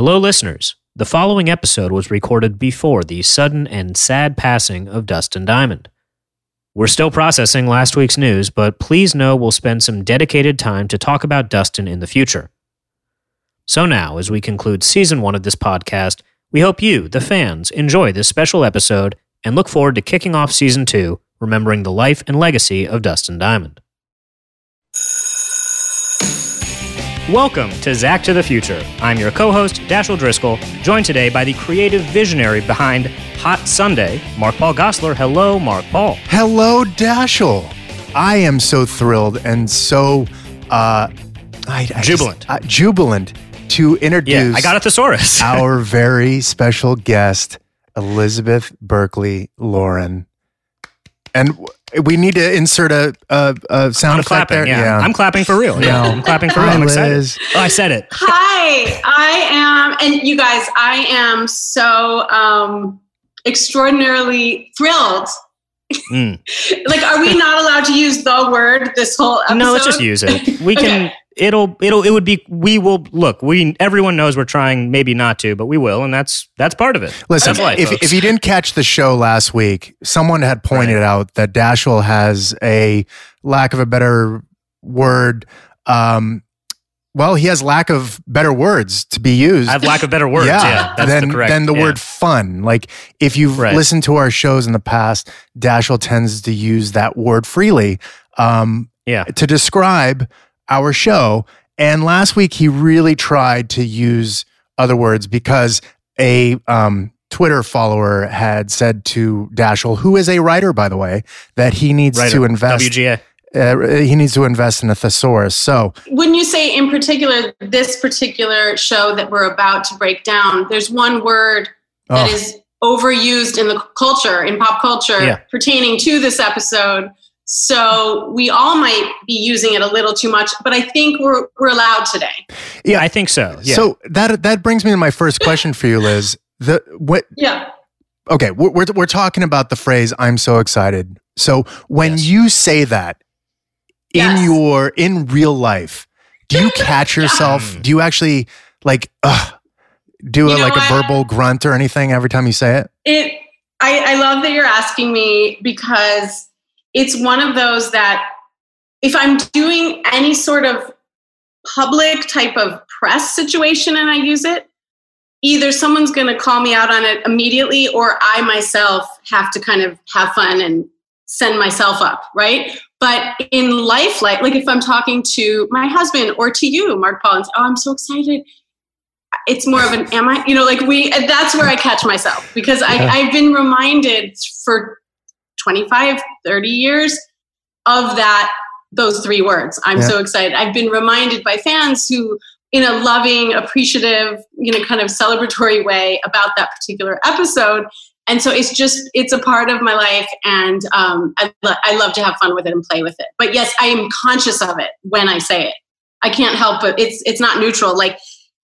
Hello, listeners. The following episode was recorded before the sudden and sad passing of Dustin Diamond. We're still processing last week's news, but please know we'll spend some dedicated time to talk about Dustin in the future. So now, as we conclude season one of this podcast, we hope you, the fans, enjoy this special episode and look forward to kicking off season two, remembering the life and legacy of Dustin Diamond. Welcome to Zack to the Future. I'm your co host, Dashiell Driscoll, joined today by the creative visionary behind Hot Sunday, Mark Paul Gosselaar. Hello, Mark Paul. Hello, Dashiell. I am so thrilled and so uh, I, I Jubilant. just- uh, jubilant to introduce Yeah, I got a thesaurus. our very special guest, Elizabeth Berkley Lauren. And we need to insert a, a, a sound I'm effect clapping. there. Yeah. I'm clapping for real. Yeah, No. I'm clapping for real. I'm excited. Liz. Oh, I said it. Hi, I am, and you guys, I am so um, extraordinarily thrilled. Mm. Like, are we not allowed to use the word this whole episode? No, let's just use it. We can. Okay. It'll. It'll. It would be. We will look. We. Everyone knows we're trying. Maybe not to, but we will, and that's that's part of it. Listen, life, if, folks. if you didn't catch the show last week, someone had pointed Right. out that Dashiell has a lack of a better word. Um, well, he has lack of better words to be used. I have lack of better words. Yeah, that's than, the correct. than the yeah. word fun. Like if you've Right. listened to our shows in the past, Dashiell tends to use that word freely um, Yeah. to describe our show. And last week he really tried to use other words because a um, Twitter follower had said to Dashiell, who is a writer, by the way, that he needs Right. to invest. WGA. Uh, he needs to invest in a thesaurus. So When you say in particular, this particular show that we're about to break down, there's one word that oh, is overused in the culture, in pop culture, Yeah. pertaining to this episode. So we all might be using it a little too much, but I think we're we're allowed today. Yeah, I think so. Yeah. so that that brings me to my first question for you, Liz. The what Yeah. okay, we're, we're, we're talking about the phrase "I'm so excited." So when Yes. you say that in Yes. your in real life, do you catch yourself? Mm. Do you actually like ugh, do You a, know like a verbal grunt or anything every time you say it? It I, I love that you're asking me because it's one of those that if I'm doing any sort of public type of press situation and I use it, either someone's going to call me out on it immediately or I myself have to kind of have fun and send myself up, right? But in life, like, like if I'm talking to my husband or to you, Mark Paul, and say, oh, I'm so excited. It's more of an, am I, you know, like we, that's where I catch myself because I, Yeah. I've been reminded for 25, 30 years of that, those three words. I'm Yeah. so excited. I've been reminded by fans who, in a loving, appreciative, you know, kind of celebratory way about that particular episode. And so it's just, it's a part of my life. And um, I, lo- I love to have fun with it and play with it. But yes, I am conscious of it when I say it. I can't help it. It's, it's not neutral. Like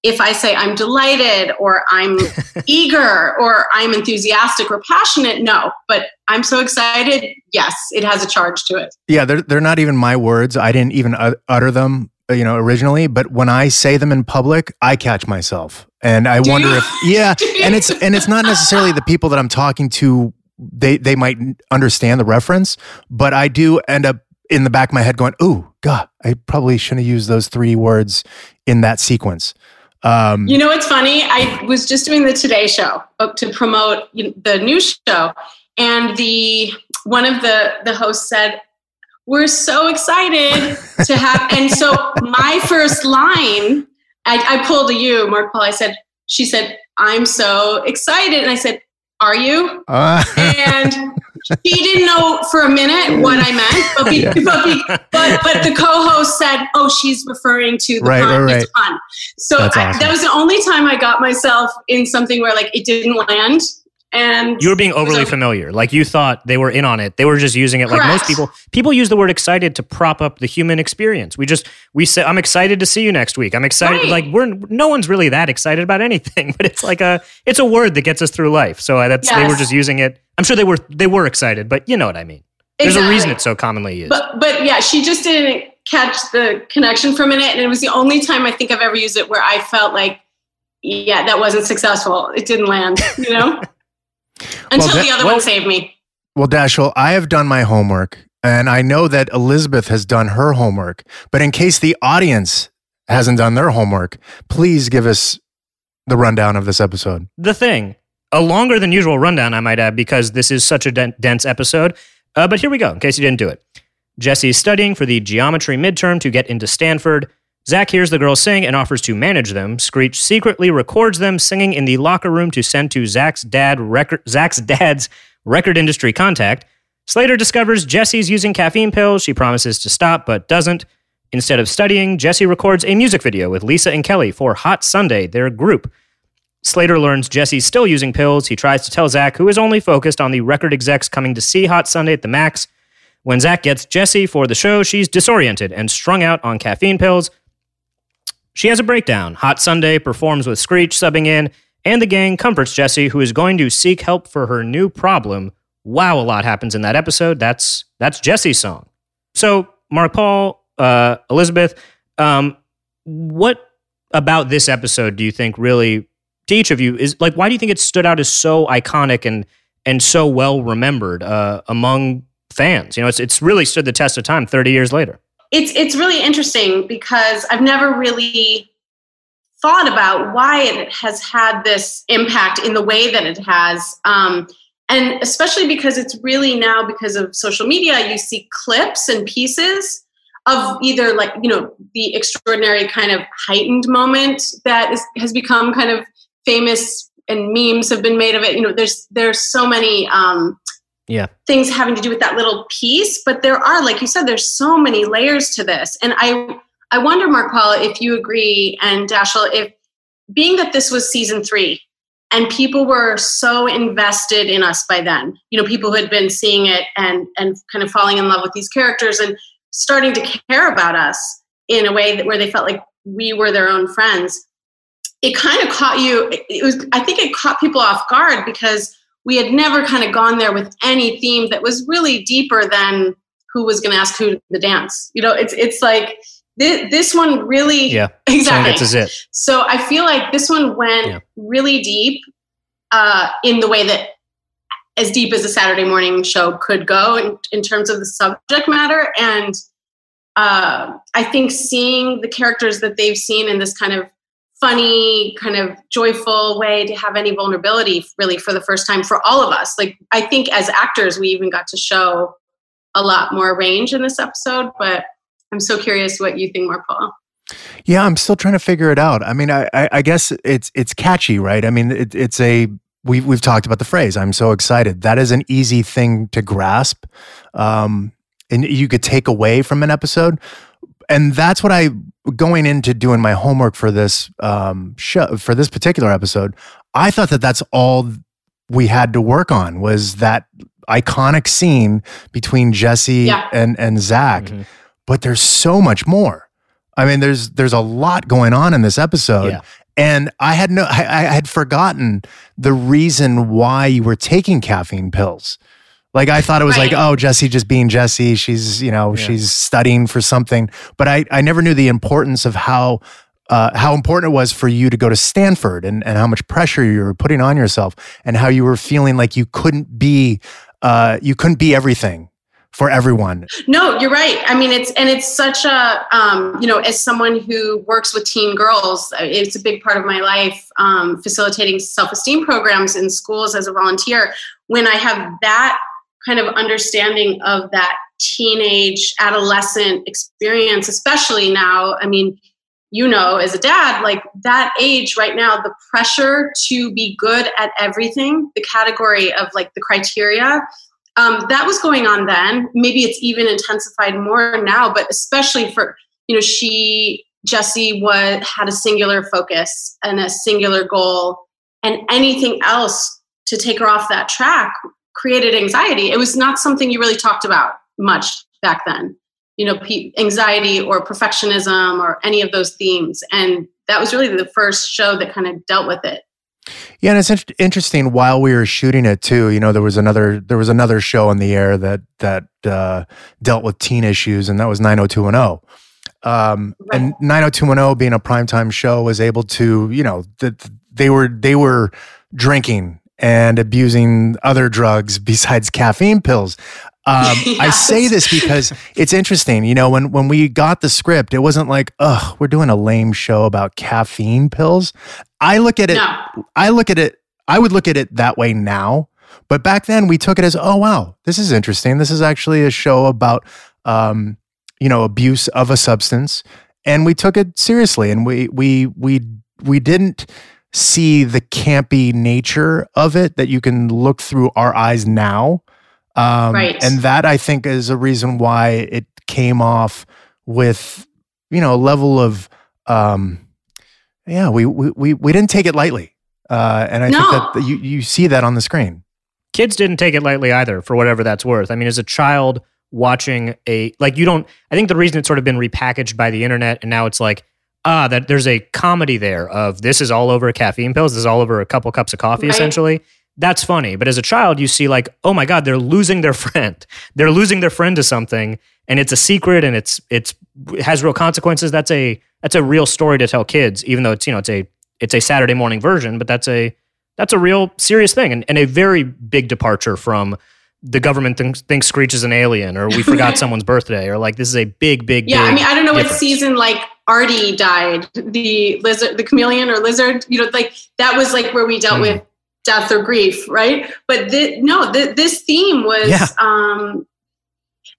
if I say I'm delighted or I'm eager or I'm enthusiastic or passionate, no. But I'm so excited. Yes, it has a charge to it. Yeah, they're they're not even my words. I didn't even utter them, uh, you know, originally. But when I say them in public, I catch myself, and I Do wonder you? if yeah, and it's and it's not necessarily the people that I'm talking to. They they might understand the reference, but I do end up in the back of my head going, "Ooh, God, I probably shouldn't have used those three words in that sequence." Um, You know what's funny? I was just doing the Today Show uh, to promote the new show, and the one of the the hosts said, "We're so excited to have." and so my first line, I, I pulled a you, Mark Paul. I said, "She said, I'm so excited," and I said, "Are you?" uh, and he didn't know for a minute what I meant, but be, but, be, but but the co-host said, "Oh, she's referring to the Right, pun." right, It's pun. So That's I, that was the only time I got myself in something where like it didn't land, and You were being overly So- familiar. Like you thought they were in on it. They were just using it like most people. People use the word excited to prop up the human experience. We just we say I'm excited to see you next week. I'm excited. Right. Like we're no one's really that excited about anything, but it's like a it's a word that gets us through life. So uh, that's they were just using it. I'm sure they were they were excited, but you know what I mean. There's a reason it's so commonly used. But but yeah, she just didn't catch the connection for a minute, and it was the only time I think I've ever used it where I felt like yeah, that wasn't successful. It didn't land, you know? Until that- the other well- one saved me. Well, Dashiell, I have done my homework, and I know that Elizabeth has done her homework. But in case the audience hasn't done their homework, please give us the rundown of this episode. The thing, a longer than usual rundown, I might add, because this is such a dense episode. Uh, but here we go, in case you didn't do it. Jessie's studying for the geometry midterm to get into Stanford. Zack hears the girls sing and offers to manage them. Screech secretly records them singing in the locker room to send to Zack's dad record dad's record industry contact. Slater discovers Jessie's using caffeine pills. She promises to stop, but doesn't. Instead of studying, Jessie records a music video with Lisa and Kelly for Hot Sunday, their group. Slater learns Jessie's still using pills. He tries to tell Zack, who is only focused on the record execs coming to see Hot Sunday at the Max. When Zack gets Jessie for the show, she's disoriented and strung out on caffeine pills. She has a breakdown. Hot Sunday performs with Screech subbing in, and the gang comforts Jessie, who is going to seek help for her new problem. Wow, a lot happens in that episode. That's that's Jessie's song. So, Mark Paul, uh, Elizabeth, um, what about this episode do you think really to each of you is like why do you think it stood out as so iconic and and so well remembered uh, among fans? You know, it's it's really stood the test of time 30 years later. It's it's really interesting because I've never really thought about why it has had this impact in the way that it has. Um, and especially because it's really now because of social media, you see clips and pieces of either like you know the extraordinary kind of heightened moment that is, has become kind of famous and memes have been made of it. You know, there's there's so many um, Yeah. things having to do with that little piece, but there are, like you said, there's so many layers to this, and I I wonder, Mark Paul, if you agree, and Dashiell, if being that this was season three and people were so invested in us by then, you know, people who had been seeing it and and kind of falling in love with these characters and starting to care about us in a way that where they felt like we were their own friends. It kind of caught you. It was, I think, it caught people off guard because we had never kind of gone there with any theme that was really deeper than who was going to ask who to the dance. You know, it's it's like this, this one really Yeah. exactly. This is it. So I feel like this one went Yeah. really deep uh, in the way that as deep as a Saturday morning show could go in, in terms of the subject matter. And uh, I think seeing the characters that they've seen in this kind of funny, kind of joyful way to have any vulnerability really for the first time for all of us. Like, I think as actors, we even got to show a lot more range in this episode, but I'm so curious what you think, Mark Paul. Yeah, I'm still trying to figure it out. I mean, I, I, I guess it's it's catchy, right? I mean, it, it's a we've we've talked about the phrase. I'm so excited. That is an easy thing to grasp, um, and you could take away from an episode. And that's what I going into doing my homework for this um, show for this particular episode. I thought that that's all we had to work on was that iconic scene between Jessie Yeah. and and Zack. Mhm. But there's so much more. I mean, there's there's a lot going on in this episode, Yeah. and I had no, I, I had forgotten the reason why you were taking caffeine pills. Like I thought it was like, oh, Jessie just being Jessie. She's you know Yeah. she's studying for something, but I I never knew the importance of how. Uh, how important it was for you to go to Stanford and, and how much pressure you were putting on yourself and how you were feeling like you couldn't be uh, you couldn't be everything for everyone No, you're right. I mean, it's and it's such a um, you know, as someone who works with teen girls, uh, it's a big part of my life. Um, facilitating self-esteem programs in schools as a volunteer. When I have that kind of understanding of that teenage, adolescent experience, especially now, I mean, you know, as a dad, like that age right now, the pressure to be good at everything, the category of like the criteria um, that was going on then. Maybe it's even intensified more now, but especially for you know, she Jessie was had a singular focus and a singular goal, and anything else to take her off that track created anxiety. It was not something you really talked about much back then. You know, anxiety or perfectionism or any of those themes, and that was really the first show that kind of dealt with it. Yeah, and it's int- interesting. While we were shooting it too, you know, there was another there was another show on the air that that uh, dealt with teen issues, and that was nine hundred two one zero. Um, And 90210 being a primetime show was able to, you know, that they were they were drinking and abusing other drugs besides caffeine pills. Um, I say this because it's interesting. You know, when when we got the script, it wasn't like, "Ugh, we're doing a lame show about caffeine pills." I look at it. No. I look at it. I would look at it that way now, but back then we took it as, "Oh wow, this is interesting. This is actually a show about, um, you know, abuse of a substance," and we took it seriously, and we we we we didn't see the campy nature of it that you can look through our eyes now. Um, Right. And that I think is a reason why it came off with, you know, a level of, um, yeah, we, we, we, we didn't take it lightly. Uh, and I No. think that you, you see that on the screen. kids didn't take it lightly either for whatever that's worth i mean as a child watching a like you don't i think the reason it's sort of been repackaged by the internet and now it's like ah that there's a comedy there of this is all over caffeine pills this is all over a couple cups of coffee Right. essentially. That's funny but as a child you see like oh my god they're losing their friend. They're losing their friend to something and it's a secret and it's it's it has real consequences. That's a that's a real story to tell kids even though it's you know it's a it's a saturday morning version but that's a that's a real serious thing and, and a very big departure from the government thinks, thinks Screech is an alien or we forgot someone's birthday or like this is a big, big, Yeah, I mean, I don't know what season like Artie died, the lizard, the chameleon or lizard. You know, like that was like where we dealt Hmm. with death or grief, right? But no, thi- this theme was. Yeah. um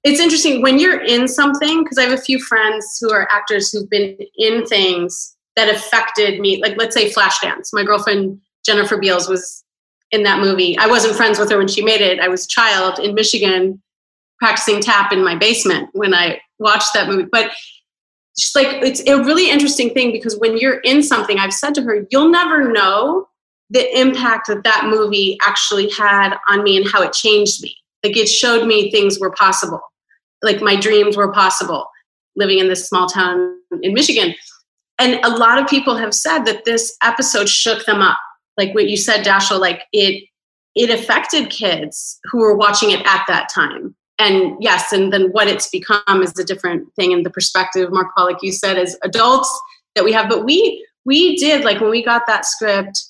It's interesting when you're in something because I have a few friends who are actors who've been in things that affected me. Like, let's say Flashdance. My girlfriend Jennifer Beals was in that movie. I wasn't friends with her when she made it. I was a child in Michigan practicing tap in my basement when I watched that movie. But just like it's a really interesting thing because when you're in something, I've said to her, you'll never know the impact that that movie actually had on me and how it changed me. Like it showed me things were possible, like my dreams were possible living in this small town in Michigan. And a lot of people have said that this episode shook them up. Like what you said, Dashiell, like it it affected kids who were watching it at that time. And yes, and then what it's become is a different thing in the perspective, Mark Paul, you said, as adults that we have. But we we did like when we got that script,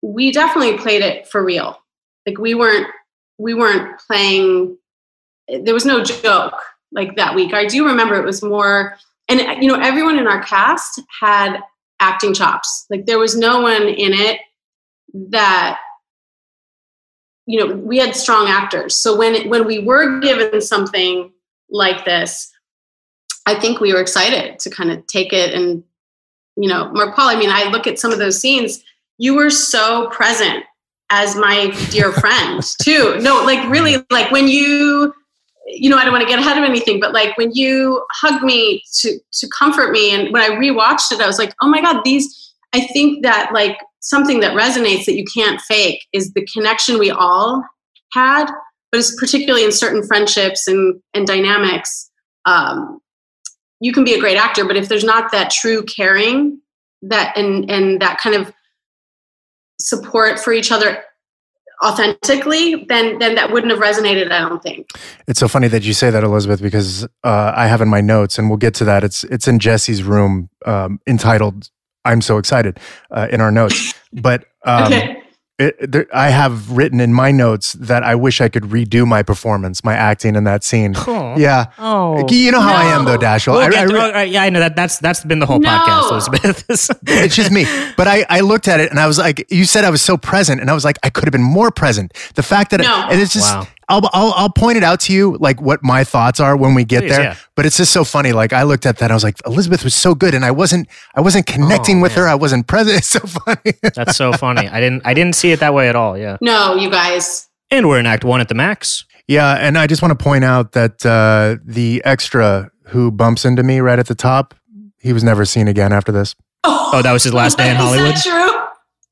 we definitely played it for real. Like we weren't we weren't playing there was no joke like that week. I do remember it was more and you know, everyone in our cast had acting chops. Like there was no one in it that you know we had strong actors. So when when we were given something like this i think we were excited to kind of take it and you know mark paul i mean i look at some of those scenes you were so present as my dear friend too. No like really like when you you know i don't want to get ahead of anything but like when you hugged me to to comfort me and when i rewatched it i was like oh my god these i think that like something that resonates that you can't fake is the connection we all had, but it's particularly in certain friendships and, and dynamics. Um, you can be a great actor, but if there's not that true caring that and and that kind of support for each other authentically, then then that wouldn't have resonated. I don't think. It's so funny that you say that, Elizabeth, because uh, I have in my notes, and we'll get to that. It's it's in Jessie's room, um, entitled "I'm so excited" uh, in our notes. But um, okay. it, there, I have written in my notes that I wish I could redo my performance, my acting in that scene. Aw. Yeah, Oh. you know how I am, though, No. Dashiell. We'll I- get I to- re- all right, yeah, I know that. That's that's been the whole No. podcast, Elizabeth. it's just me. But I, I looked at it and I was like, you said I was so present, and I was like, I could have been more present. The fact that, No. and it's just, Wow. I'll, I'll, I'll point it out to you, like what my thoughts are when we get Please, there. yeah. But it's just so funny. Like I looked at that, and I was like, Elizabeth was so good, and I wasn't, I wasn't connecting with Oh, man. her. I wasn't present. It's so funny. that's so funny. I didn't I didn't see it that way at all. Yeah. No, you guys. And we're in Act One at the max. yeah, and I just want to point out that uh, the extra who bumps into me right at the top, he was never seen again after this. Oh, that was his last day in Is Hollywood. that true?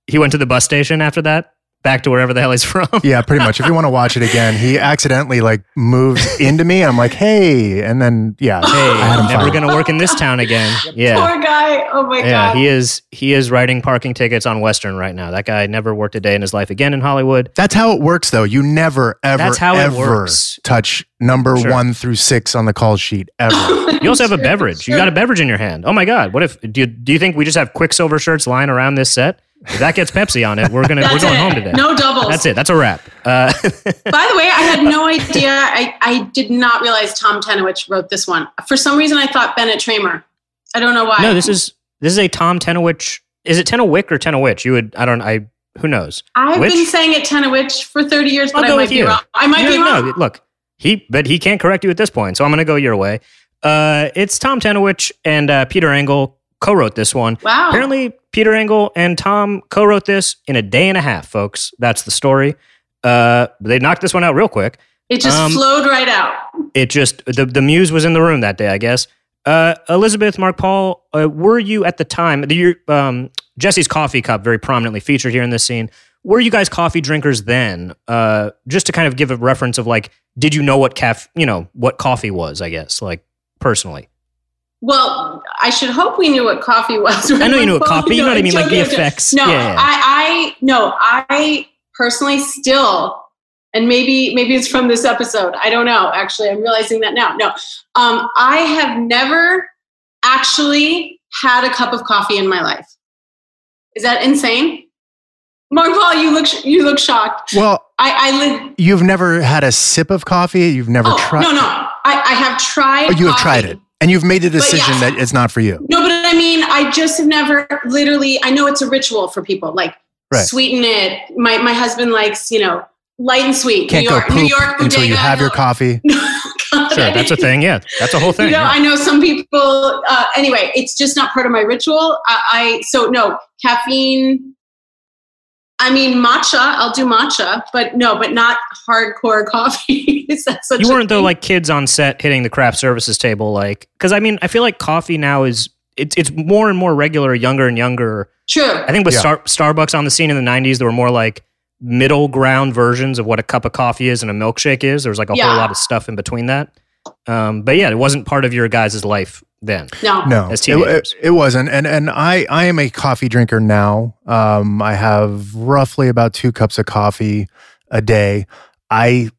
He went to the bus station after that. Back to wherever the hell he's from. Yeah, pretty much. If you want to watch it again, he accidentally like moves into me. I'm like, hey, and then yeah, Hey, I had him never fired. gonna work in this town again. Yeah. Poor guy. Oh my Yeah, god. he is he is writing parking tickets on Western right now. That guy never worked a day in his life again in Hollywood. That's how it works, though. You never, ever, That's how it ever works. touch number Sure. one through six on the call sheet ever. You also have a Sure, beverage. You got a beverage in your hand. Oh my god! What if do you, do you think we just have Quiksilver shirts lying around this set? If that gets Pepsi on it, we're gonna we're going it. home today. No doubles. That's it. That's a wrap. Uh, By the way, I had no idea. I, I did not realize Tom Tenowich wrote this one. For some reason, I thought Bennett Tramer. I don't know why. no, this is this is a Tom Tenowich. Is it Tenowick or Tenowich? You would I don't I who knows. I've Which? been saying it Tenowich for 30 years, but I might be you. wrong. I might be wrong. No, look, he but he can't correct you at this point, so I'm going to go your way. Uh, it's Tom Tenowich and uh, Peter Engel co-wrote this one. Wow. Apparently, Peter Engel and Tom co-wrote this in a day and a half, folks. That's the story. Uh, they knocked this one out real quick. it just um, flowed right out. It just the the muse was in the room that day, I guess. Uh, Elizabeth, Mark, Paul, uh, were you at the time? The um, Jesse's coffee cup very prominently featured here in this scene. Were you guys coffee drinkers then? Uh, just to kind of give a reference of like, did you know what caf, you know, what coffee was? I guess like personally. Well, I should hope we knew what coffee was. I know you knew what coffee. You know what I mean, like the joking, joking. effects. No, Yeah, yeah. I, I no, I personally still, and maybe maybe it's from this episode. I don't know. Actually, I'm realizing that now. No, um, I have never actually had a cup of coffee in my life. Is that insane? Mark Paul, you look you look shocked. well, I, I live. you've never had a sip of coffee. You've never Oh tried. no, no, I, I have tried. Oh, you have coffee. tried it, and you've made the decision yes. that it's not for you. No, but I mean, I just have never literally. I know it's a ritual for people, like Right. sweeten it. My my husband likes, you know, light and sweet. Can't New York, go New York until you have your coffee. God, Sure, that's a thing. Yeah, that's a whole thing. You know, yeah. I know some people. Uh, anyway, it's just not part of my ritual. I, I so no caffeine. I mean, matcha. I'll do matcha, but no, but not hardcore coffee. Is that such you weren't though like kids on set hitting the craft services table like because i mean i feel like coffee now is it's, it's more and more regular younger and younger true. i think with Yeah. Star, starbucks on the scene in the 90s there were more like middle ground versions of what a cup of coffee is and a milkshake is there was like a Yeah. whole lot of stuff in between that um, but yeah it wasn't part of your guys' life then No, No, As it, teenagers. it, it wasn't. And and I I am a coffee drinker now. Um, I have roughly about two cups of coffee a day. I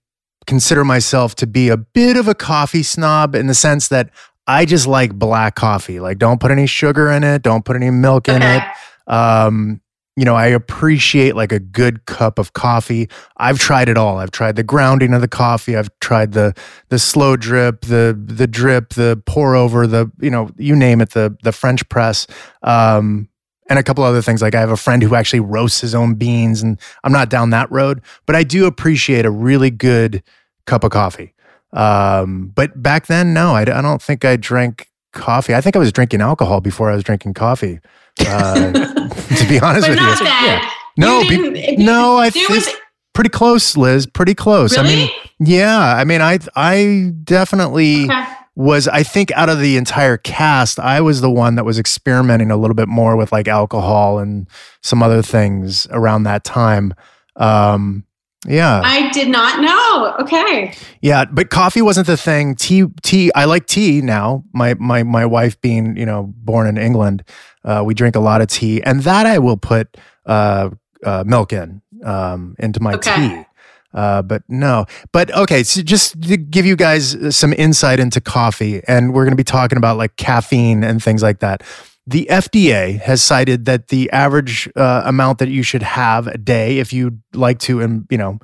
consider myself to be a bit of a coffee snob in the sense that I just like black coffee. Like, don't put any sugar in it. Don't put any milk in it. Um, you know, I appreciate like a good cup of coffee. I've tried it all. I've tried the grounding of the coffee. I've tried the the slow drip, the the drip, the pour over, the you know, you name it, the the French press. Um, and a couple other things. Like I have a friend who actually roasts his own beans, and I'm not down that road, but I do appreciate a really good cup of coffee. Um, but back then, no, I, I don't think I drank coffee. I think I was drinking alcohol before I was drinking coffee. Uh, to be honest with you, then. No, You be- didn't- if you- no, I think was pretty close, Liz. Pretty close. I mean, yeah. I mean, I I definitely okay. was. I think out of the entire cast, I was the one that was experimenting a little bit more with like alcohol and some other things around that time. Um, yeah, I did not know. Okay. yeah. But coffee wasn't the thing. Tea, tea. I like tea now. My my my wife being you know born in England, uh, we drink a lot of tea, and that I will put uh, uh, milk in um, into my Okay. tea. Uh, but no, but okay. So just to give you guys some insight into coffee, and we're going to be talking about like caffeine and things like that. The FDA has cited that the average uh, amount that you should have a day, if you'd like to, um, you know,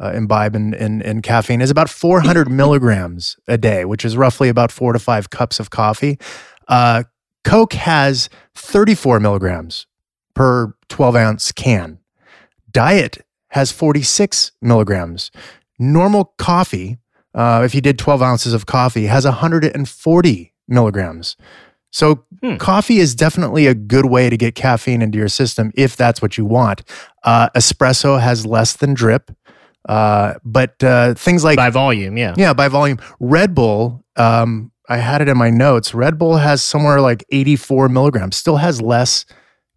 uh, imbibe in, in, in caffeine, is about 400 milligrams a day, which is roughly about four to five cups of coffee. Uh, Coke has 34 milligrams per 12 ounce can. Diet has 46 milligrams. Normal coffee, uh, if you did 12 ounces of coffee, has 140 milligrams. So, Hmm. coffee is definitely a good way to get caffeine into your system if that's what you want. Uh, espresso has less than drip, uh, but uh, things like by volume yeah yeah, by volume. Red Bull, um, I had it in my notes. Red Bull has somewhere like 84 milligrams, still has less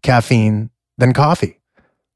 caffeine than coffee.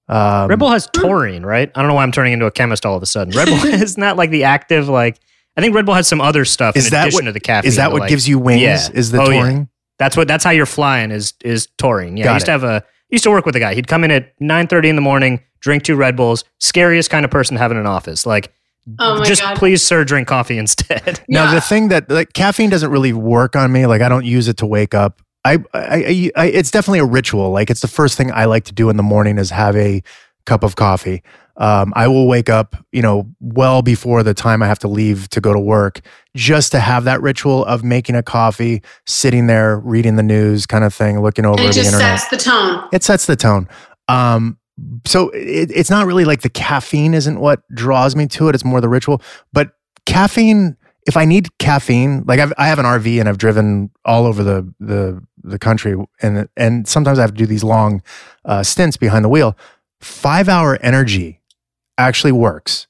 Um, Red Bull has taurine, right? I don't know why I'm turning into a chemist all of a sudden. Red Bull is not like the active like. I think Red Bull has some other stuff Is in that addition what- to the caffeine. is that what like- gives you wings? Yeah. Is the Oh, yeah. Touring? That's what. That's how you're flying. Is is taurine? Yeah. Got I used it. to have a. Used to work with a guy. He'd come in at 9:30 in the morning, drink two Red Bulls. Scariest kind of person to have in an office. Like, Oh my just god. please, sir, drink coffee instead. Now Yeah. the thing that like caffeine doesn't really work on me. Like I don't use it to wake up. I, I, I, I it's definitely a ritual. Like it's the first thing I like to do in the morning is have a cup of coffee. Um, I will wake up, you know, well before the time I have to leave to go to work, just to have that ritual of making a coffee, sitting there reading the news, kind of thing, looking over and it the just internet. sets the tone. it sets the tone. Um, so it, it's not really like the caffeine isn't what draws me to it. It's more the ritual. But caffeine, if I need caffeine, like I've, I have an RV and I've driven all over the the the country, and and sometimes I have to do these long uh, stints behind the wheel. Five hour energy actually works.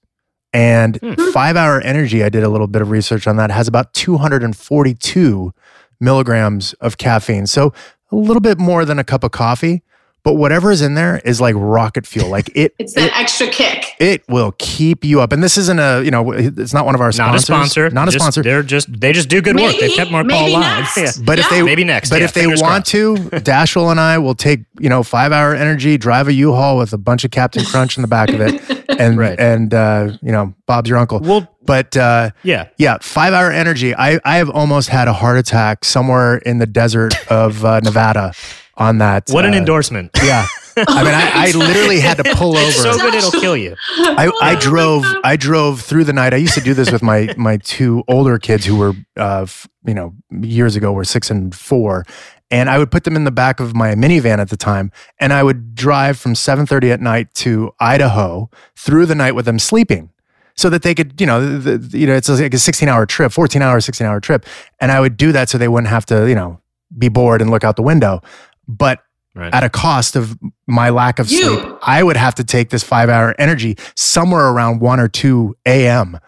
And Hmm. five hour energy, I did a little bit of research on that, has about 242 milligrams of caffeine. So a little bit more than a cup of coffee, but whatever is in there is like rocket fuel. Like it, It's that it, extra kick. it will keep you up. And this isn't a, you know, it's not one of our not a sponsor. Not a Just- sponsor. They're just they just do good work. They've kept Mark Paul alive. Yeah. But if they Maybe next. but yeah, if they want crossed. to, Dashiell and I will take you know five hour energy, drive a U-Haul with a bunch of Captain Crunch in the back of it, and Right. and uh, you know Bob's your uncle. well, But uh, yeah. yeah, five hour energy. I I have almost had a heart attack somewhere in the desert of uh, Nevada on that. What an uh, endorsement. Yeah, I mean, I, I literally had to pull over. So good it'll kill you. I, I drove I drove through the night. I used to do this with my my two older kids who were uh f- you know years ago were 6 and 4 and I would put them in the back of my minivan at the time and I would drive from 7:30 at night to Idaho through the night with them sleeping so that they could you know the, the- you know it's like a 16 hour trip 14 hour 16 hour trip and I would do that so they wouldn't have to you know be bored and look out the window but Right. at a cost of my lack of You. sleep, I would have to take this five hour energy somewhere around 1 or 2 a.m.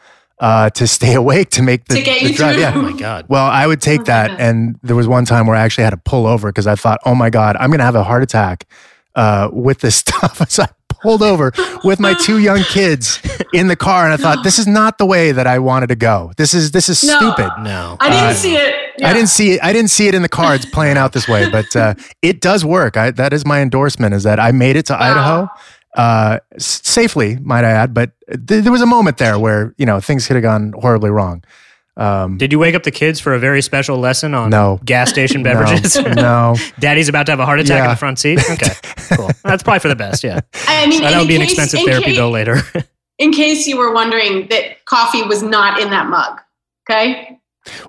Uh, to stay awake to make the, To get the you drive. through. Yeah. Oh my god. Well, I would take Oh that. God. And there was one time where I actually had to pull over because I thought, oh my God, I'm going to have a heart attack uh, with this stuff. So I pulled over with my two young kids in the car. And I thought, this is not the way that I wanted to go. This is, this is No. stupid. No. I didn't Uh, see it. I didn't see it. I didn't see it in the cards playing out this way, but uh, it does work. I, that is my endorsement. Is that I made it to Wow. Idaho uh, safely, might I add. But th- there was a moment there where you know things could have gone horribly wrong. Um, Did you wake up the kids for a very special lesson on No. gas station beverages? no, Daddy's about to have a heart attack in the front seat. Okay, cool. That's probably for the best. Yeah, I mean, that in would be an expensive therapy case- bill later. In case you were wondering that coffee was not in that mug. Okay.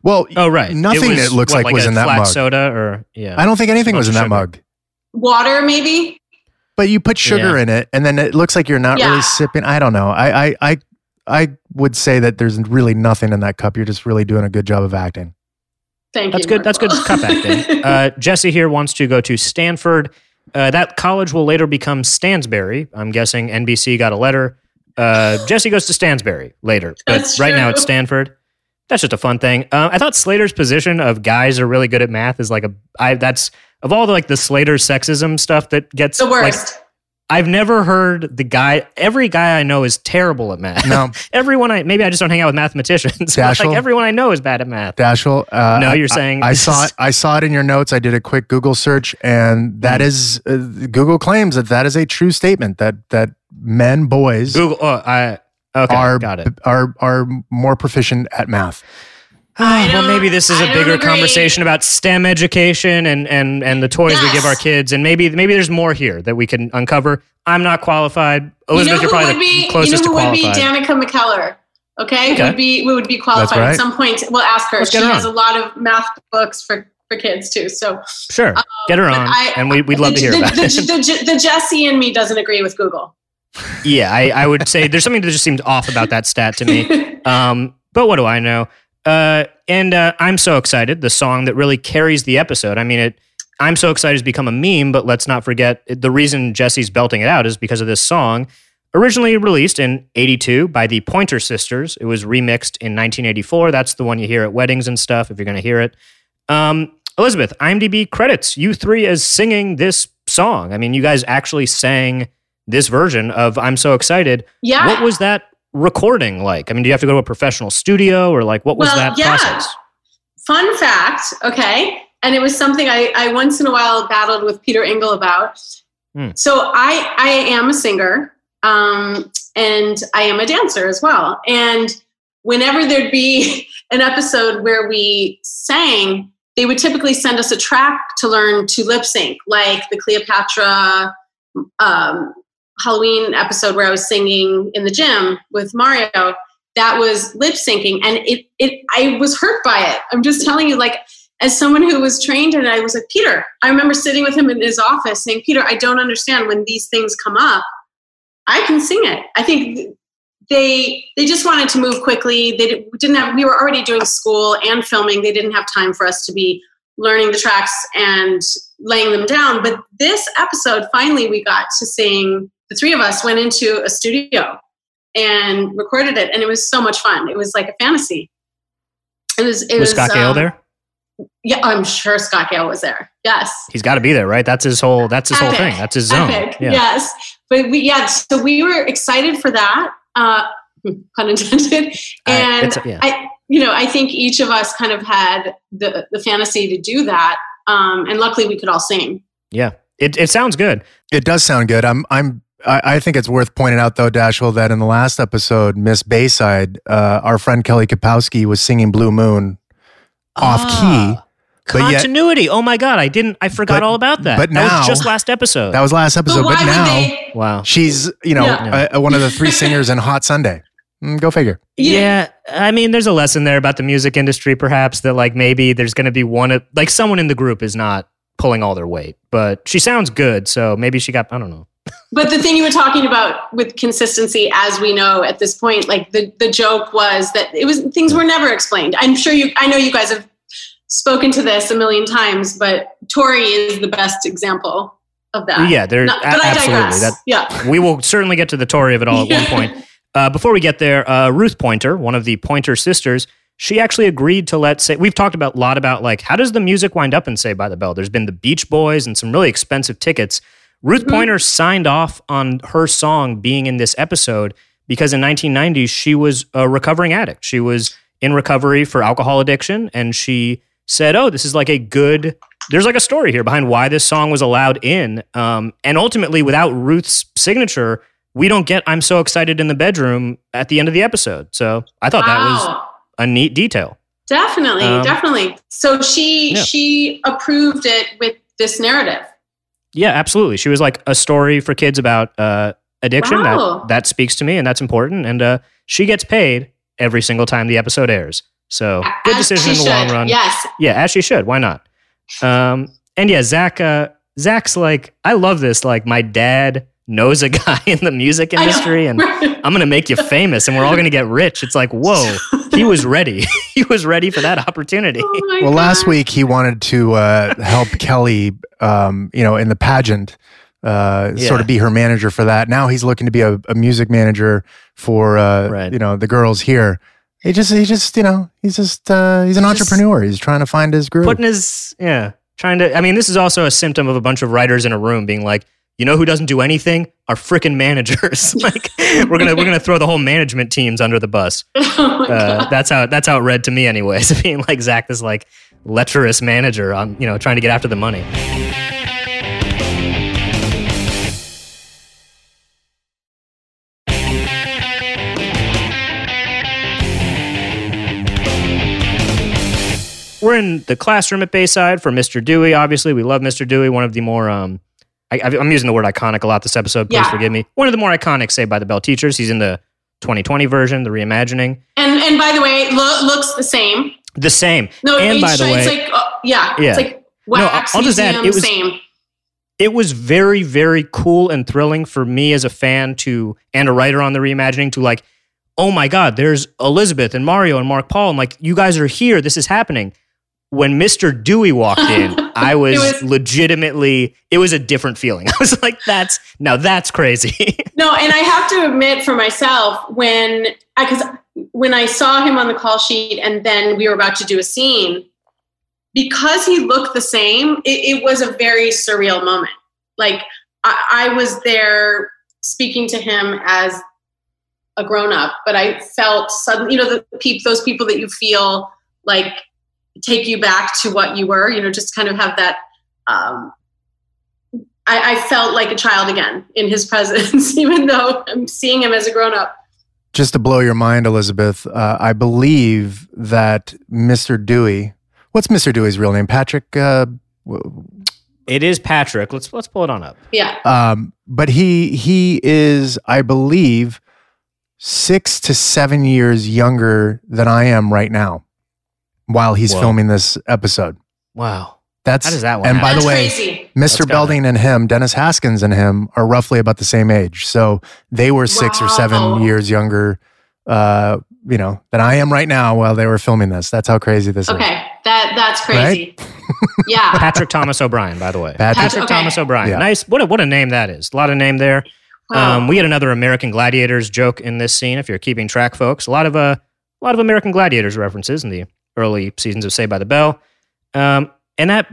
well, oh right, Nothing was, that looks what, like was a in that flat mug. soda or yeah. I don't think anything was in that sugar. mug. Water, maybe. But you put sugar Yeah. in it, and then it looks like you're not Yeah. really sipping. I don't know. I, I, I, I would say that there's really nothing in that cup. You're just really doing a good job of acting. Thank That's you. good. That's good Marco. cup acting. Uh, Jessie here wants to go to Stanford. Uh, that college will later become Stansbury. I'm guessing NBC got a letter. Uh, Jessie goes to Stansbury later, but That's right now it's Stanford. That's just a fun thing. Uh, I thought Slater's position of guys are really good at math is like a. I that's of all the like the Slater sexism stuff that gets the like, worst. I've never heard the guy. Every guy I know is terrible at math. No, everyone I maybe I just don't hang out with mathematicians. but, Dashiell? like everyone I know is bad at math. Dashiell. Uh, No, you're I- saying I, this saw it. I saw it in your notes. I did a quick Google search, and that Hmm. is uh, Google claims that that is a true statement that that men, boys Google. Oh, I okay. are got it. are are more proficient at math. I well, maybe this is a bigger agree. conversation about STEM education and and and the toys we give our kids, and maybe maybe there's more here that we can uncover. I'm not qualified. Elizabeth, you know are who probably would the be, you closest know who to would be. Danica McKellar. Okay, Okay. would be we would be qualified right. at some point. We'll ask her. Let's She has on. a lot of math books for for kids too. So Sure, get her on, I- and we, we'd love the, to hear the, about the, it. the, the, the Jessie and me doesn't agree with Google. yeah, I, I would say there's something that just seemed off about that stat to me. Um, but what do I know? Uh, and uh, I'm so excited. The song that really carries the episode. I mean, it. I'm so excited has become a meme. But let's not forget the reason Jessie's belting it out is because of this song. Originally released in '82 by the Pointer Sisters, it was remixed in 1984. That's the one you hear at weddings and stuff. If you're going to hear it, um, Elizabeth, IMDb credits you three as singing this song. I mean, you guys actually sang this version of I'm so excited. Yeah. What was that recording like? I mean, do you have to go to a professional studio or like what was Well, that yeah. process? Fun fact, okay? And it was something I, I once in a while battled with Peter Engel about. Hmm. So I I am a singer, um, and I am a dancer as well. And whenever there'd be an episode where we sang, they would typically send us a track to learn to lip sync, like the Cleopatra um, Halloween episode where I was singing in the gym with Mario. That was lip syncing, and it it I was hurt by it. I'm just telling you, like as someone who was trained and I was like, Peter. I remember sitting with him in his office saying, Peter, I don't understand when these things come up. I can sing it. I think they they just wanted to move quickly. They didn't have. We were already doing school and filming. They didn't have time for us to be learning the tracks and laying them down. But this episode, finally, we got to sing. The three of us went into a studio and recorded it, and it was so much fun. It was like a fantasy. It was. It was was Scott Gale um, there? Yeah, I'm sure Scott Gale was there. Yes. He's got to be there, right? That's his whole. That's his whole thing. That's his zone. Epic. Yeah. Yes. But we yeah, so we were excited for that. Uh pun intended. Uh, And it's- yeah. I you know, I think each of us kind of had the the fantasy to do that. Um and luckily we could all sing. Yeah. It it sounds good. It does sound good. I'm I'm I, I think it's worth pointing out though, Dashiell, that in the last episode, Miss Bayside, uh, our friend Kelly Kapowski was singing Blue Moon off key. Ah, but yet- Continuity. oh my god, I didn't. I forgot But- all about that. but that now- was just last episode. That was last episode, but but, now would they wow. she's you know Yeah. uh, one of the three singers in Hot Sunday. Mm, go figure. Yeah, I mean, there's a lesson there about the music industry, perhaps that like maybe there's going to be one of like someone in the group is not pulling all their weight, but she sounds good, so maybe she got I don't know. But the thing you were talking about with consistency, as we know at this point, like the, the joke was that it was things were never explained. I'm sure you I know you guys have spoken to this a million times, but Tori is the best example of that. Yeah, there Not- but I absolutely. digress. That yeah. we will certainly get to the tori of it all at one point. Uh, before we get there, uh, Ruth Pointer, one of the Pointer sisters, she actually agreed to let say. We've talked about a lot about like how does the music wind up in Saved by the Bell. There's been the Beach Boys and some really expensive tickets. Ruth Mhm. Pointer signed off on her song being in this episode because in 1990 she was a recovering addict. She was in recovery for alcohol addiction, and she said, "Oh, this is like a good." There's like a story here behind why this song was allowed in, um, and ultimately, without Ruth's signature, we don't get "I'm so excited in the bedroom" at the end of the episode. So I thought that was a neat detail. Definitely, Um, definitely. So she yeah. she approved it with this narrative. Yeah, absolutely. She was like a story for kids about uh, addiction. Wow. That that speaks to me, and that's important. And uh, she gets paid every single time the episode airs. So good As decision in the long run. Yes. Yeah, as she should. Why not? Um, and yeah, Zack. Uh, Zack's like, I love this. Like, my dad knows a guy in the music industry, and I'm gonna make you famous, and we're all gonna get rich. It's like, whoa, he was ready. he was ready for that opportunity. Oh my Well, last week he wanted to uh, help Kelly, um, you know, in the pageant, uh, Yeah. sort of be her manager for that. Now he's looking to be a, a music manager for, uh, Right. you know, the girls here. He just, he just, you know, he's just, uh, he's an He's just entrepreneur. He's trying to find his groove. putting his yeah trying to i mean this is also a symptom of a bunch of writers in a room being like you know who doesn't do anything our freaking managers like we're gonna we're gonna throw the whole management teams under the bus Oh uh, that's how that's how it read to me anyways being like zack this like lecherous manager on you know trying to get after the money we're in the classroom at Bayside for Mr. Dewey. Obviously, we love Mr. Dewey. One of the more, um, I, I'm using the word iconic a lot this episode. Please Yeah. forgive me. One of the more iconic Saved by the Bell teachers. He's in the 2020 version, the reimagining. and and by the way, lo- looks the same. The same. No, And by the time it's way- like uh, yeah, Yeah. it's like No, wax I'll just add, it was- same. It was very, very cool and thrilling for me as a fan to and a writer on the reimagining to like, oh my God, there's Elizabeth and Mario and Mark Paul. I'm like, you guys are here. This is happening. When Mr. Dewey walked in, I was, was- legitimately, it was a different feeling. I was like, that's now that's crazy. No, and I have to admit for myself when I, because when I saw him on the call sheet and then we were about to do a scene, because he looked the same, it, it was a very surreal moment. Like I, I was there speaking to him as a grown up, but I felt suddenly, you know, the peep, those people that you feel like take you back to what you were, you know, just kind of have that. Um, I, I felt like a child again in his presence, even though I'm seeing him as a grown up. Just to blow your mind, Elizabeth, uh, I believe that Mr. Dewey, what's Mr. Dewey's real name? Patrick. Uh, it is Patrick. Let's let's pull it on up. Yeah. Um, but he he is, I believe, six to seven years younger than I am right now, while he's Whoa. filming this episode. Wow. That's How does that one And by That's the way, crazy. Mr. gotta- Belding and him, Dennis Haskins and him, are roughly about the same age. So they were six or seven years younger, uh, you know, than I am right now while they were filming this. That's how crazy this is. Okay, that that's crazy. yeah. Patrick Thomas O'Brien, by the way. Patrick- Patrick Okay. Thomas O'Brien. Yeah. Nice. What a, what a name that is. A lot of name there. Wow. Um, we had another American Gladiators joke in this scene. If you're keeping track, folks, a lot of uh, a lot of American Gladiators references in the early seasons of Saved by the Bell. Um, and that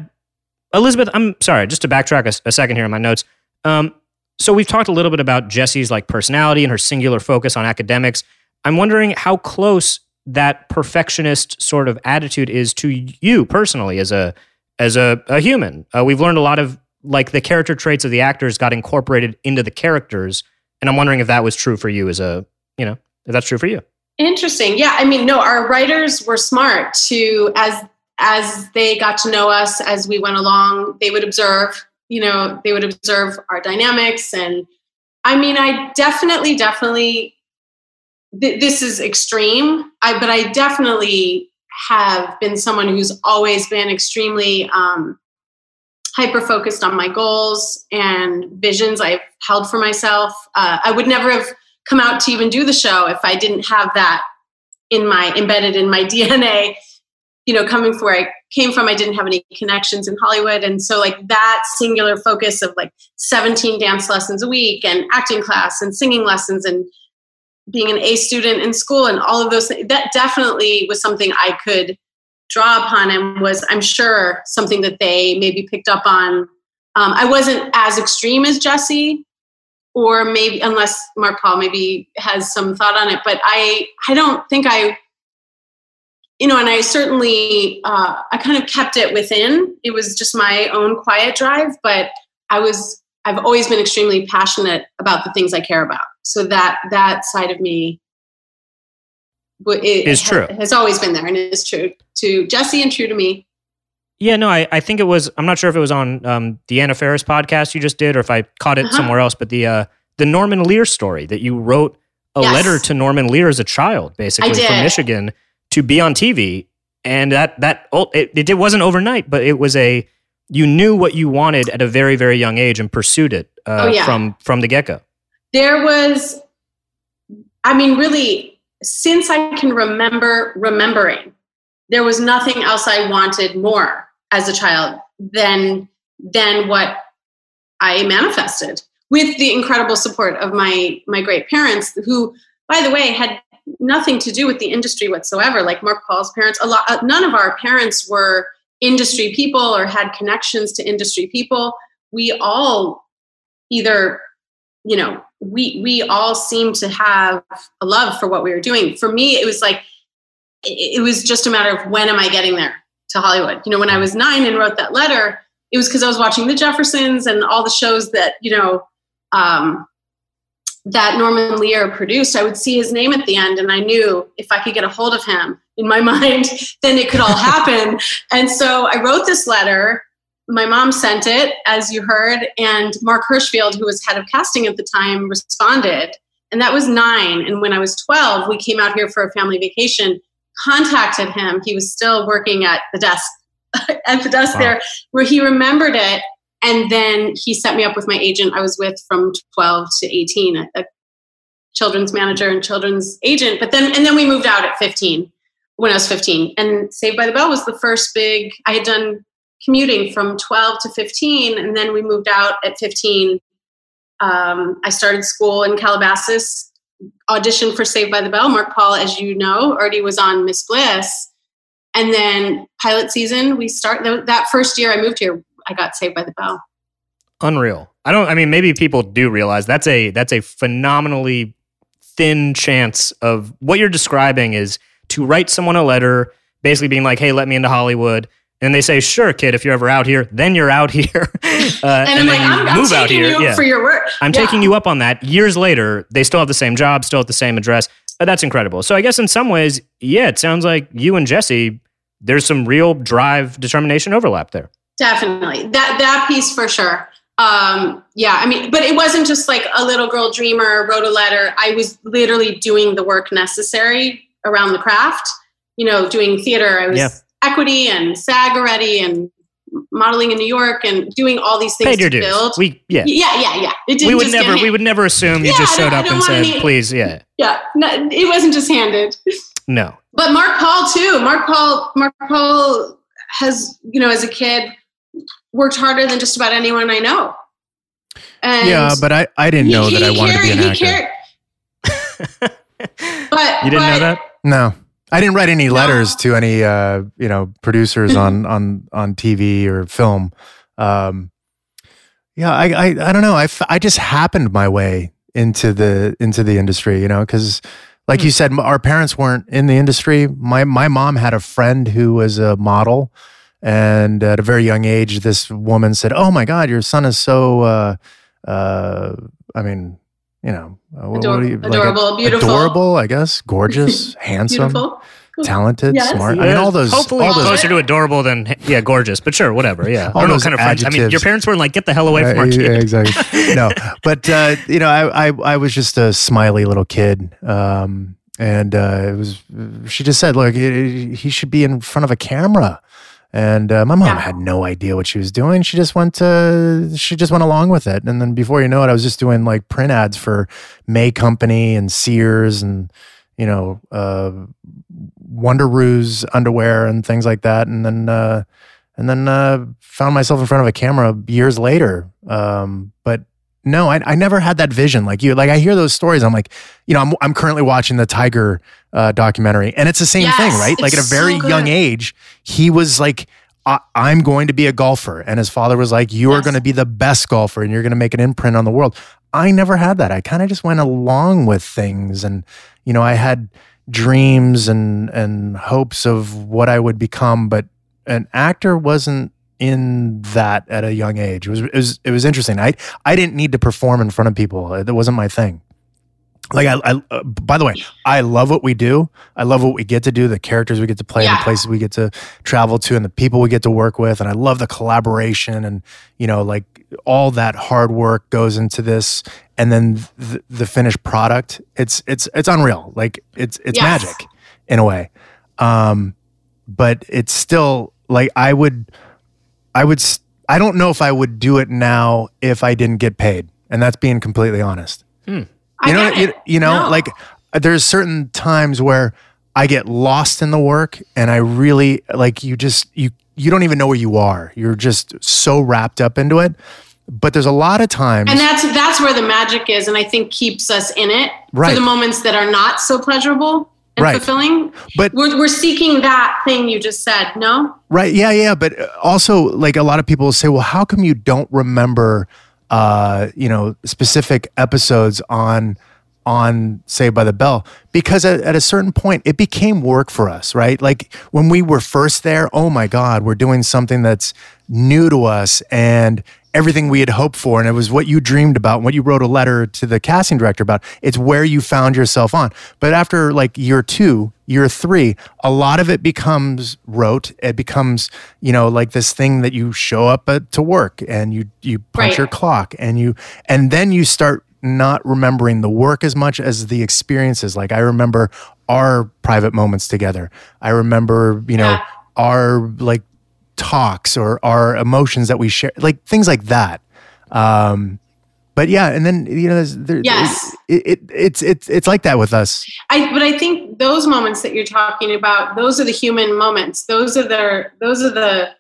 Elizabeth, I'm sorry, just to backtrack a second here in my notes. Um, so we've talked a little bit about Jesse's like personality and her singular focus on academics. I'm wondering how close that perfectionist sort of attitude is to you personally as a as a, a human. Uh, we've learned a lot of like the character traits of the actors got incorporated into the characters, and I'm wondering if that was true for you as a you know if that's true for you. Interesting. Yeah, I mean, no, our writers were smart to as as they got to know us as we went along, they would observe, you know, they would observe our dynamics and I mean, I definitely definitely th- this is extreme, I but I definitely have been someone who's always been extremely um hyper focused on my goals and visions I've held for myself. Uh, I would never have come out to even do the show if I didn't have that in my embedded in my DNA. You know, coming from where I came from, I didn't have any connections in Hollywood, and so like that singular focus of like 17 dance lessons a week and acting class and singing lessons and being an A student in school and all of those things, that definitely was something I could draw upon and was, I'm sure, something that they maybe picked up on. Um, I wasn't as extreme as Jesse, or maybe unless Mark Paul maybe has some thought on it, but I I don't think I you know, and I certainly uh, I kind of kept it within. It was just my own quiet drive, but I was I've always been extremely passionate about the things I care about. So that that side of me it Is true. has always been there and is true to Jesse and true to me. Yeah, no, I, I think it was. I'm not sure if it was on um, the Anna Faris podcast you just did, or if I caught it Uh-huh. somewhere else. But the uh, the Norman Lear story that you wrote a Yes. letter to Norman Lear as a child, basically from. Michigan, to be on TV, and that that it, it wasn't overnight, but it was a you knew what you wanted at a very very young age and pursued it uh, Oh, yeah. from from the get go. there was i mean really since i can remember remembering there was nothing else i wanted more as a child than than what i manifested with the incredible support of my my great parents who by the way had nothing to do with the industry whatsoever. Like mark paul's parents a lot uh, none of our parents were industry people or had connections to industry people. We all either you know we we all seemed to have a love for what we were doing. For me it was like it, it was just a matter of when am i getting there to hollywood you know when i was nine and wrote that letter it was because i was watching the jeffersons and all the shows that you know um, that norman lear produced i would see his name at the end and i knew if i could get a hold of him in my mind then it could all happen and so i wrote this letter my mom sent it, as you heard, and Marc Hirschfeld, who was head of casting at the time, responded. And that was nine. And when I was 12, we came out here for a family vacation, contacted him. He was still working at the desk, at the desk Wow. there, where he remembered it. And then he set me up with my agent I was with from 12 to 18, a, a children's manager and children's agent. But then, and then we moved out at 15 when I was 15. And Saved by the Bell was the first big, I had done commuting from 12 to 15 and then we moved out at 15 um, i started school in calabasas auditioned for saved by the bell mark paul as you know already was on miss bliss and then pilot season we start th- that first year i moved here i got saved by the bell Unreal. I don't. I mean, maybe people do realize that's a that's a phenomenally thin chance of what you're describing is to write someone a letter, basically being like, "Hey, let me into Hollywood." And they say, "Sure, kid. If you're ever out here, then you're out here, uh, and, and, I'm then like, you I'm, I'm move out taking here." you Yeah. for your work. I'm Yeah. taking you up on that. Years later, they still have the same job, still at the same address. Uh, that's incredible. So I guess in some ways, yeah, it sounds like you and Jesse, there's some real drive, determination overlap there. Definitely. That that piece for sure. Um, yeah, I mean, but it wasn't just like a little girl dreamer wrote a letter. I was literally doing the work necessary around the craft. You know, doing theater. I was Yeah. Equity and SAG already and modeling in New York and doing all these things Paid your to dues. build. We yeah. yeah, yeah, yeah. It didn't We would just never we would never assume you Yeah, just showed up and want said, any- "Please, yeah." Yeah, no, it wasn't just handed. No. But Mark Paul too. Mark Paul. Mark Paul has, you know, as a kid, worked harder than just about anyone I know. And yeah, but I, I didn't know that I wanted to be an he actor. cared- But You didn't know that? No, I didn't write any No. letters to any uh, you know producers on on on TV or film. Um, yeah, I, I I don't know. I, f- I just happened my way into the into the industry, you know, because like you said, our parents weren't in the industry. My my mom had a friend who was a model, and at a very young age, this woman said, "Oh my God, your son is so." Uh, uh, I mean, you know, uh, what- what you- Ador- like a- adorable, beautiful. adorable, I guess, gorgeous, handsome, talented, Yes. smart. I mean, all those, Hopefully all those. closer to adorable than yeah, gorgeous. But sure, whatever. Yeah, All I don't know those kind of friends. I mean, your parents weren't like, "Get the hell away from Uh, our yeah, exactly. no, but uh, you know, I, I I was just a smiley little kid, um, and uh, it was. She just said, "Look, he he should be in front of a camera." And uh, my mom Yeah. had no idea what she was doing. She just went to, she just went along with it. And then before you know it, I was just doing like print ads for May Company and Sears and, you know, uh, Underoos underwear and things like that. And then, uh, and then uh, found myself in front of a camera years later. Um, but no, I, I never had that vision like you. Like I hear those stories, I'm like, you know, I'm I'm currently watching the Tiger uh, documentary, and it's the same thing, right? Like at a very so young age, he was like. I- I'm going to be a golfer. And his father was like, You are Yes. going to be the best golfer and you're going to make an imprint on the world. I never had that. I kind of just went along with things. And, you know, I had dreams and, and hopes of what I would become, but an actor wasn't in that at a young age. It was, it was, it was interesting. I, I didn't need to perform in front of people. That wasn't my thing. Like I, I uh, by the way, I love what we do. I love what we get to do, the characters we get to play, and Yeah. the places we get to travel to, and the people we get to work with. And I love the collaboration, and you know, like all that hard work goes into this, and then the, the finished product. It's it's it's unreal. Like it's it's Yes. magic in a way. Um, but it's still like I would, I would, s- I don't know if I would do it now if I didn't get paid, and that's being completely honest. I You know, get you, it. you know, No. like uh, there's certain times where I get lost in the work, and I really like you. Just you, you don't even know where you are. You're just so wrapped up into it. But there's a lot of times, and that's that's where the magic is, and I think keeps us in it Right. for the moments that are not so pleasurable and Right. fulfilling. but We're we're seeking that thing you just said. No, Right. Yeah. Yeah. But uh, also, like a lot of people say, well, how come you don't remember, uh, you know, specific episodes on, on Saved by the Bell? Because at, at a certain point, it became work for us, right? Like when we were first there, oh my God, we're doing something that's new to us and everything we had hoped for. And it was what you dreamed about, and what you wrote a letter to the casting director about. It's where you found yourself on. But after like year two, year three, a lot of it becomes rote. It becomes, you know, like this thing that you show up at, to work and you you punch Right. your clock and you and then you start not remembering the work as much as the experiences. Like I remember our private moments together. I remember, you know, Yeah. our like talks or our emotions that we share, like things like that. Um, but yeah, and then you know, there's, there, Yes. it, it, it's it's it's like that with us. I but I think those moments that you're talking about, those are the human moments. Those are the those are the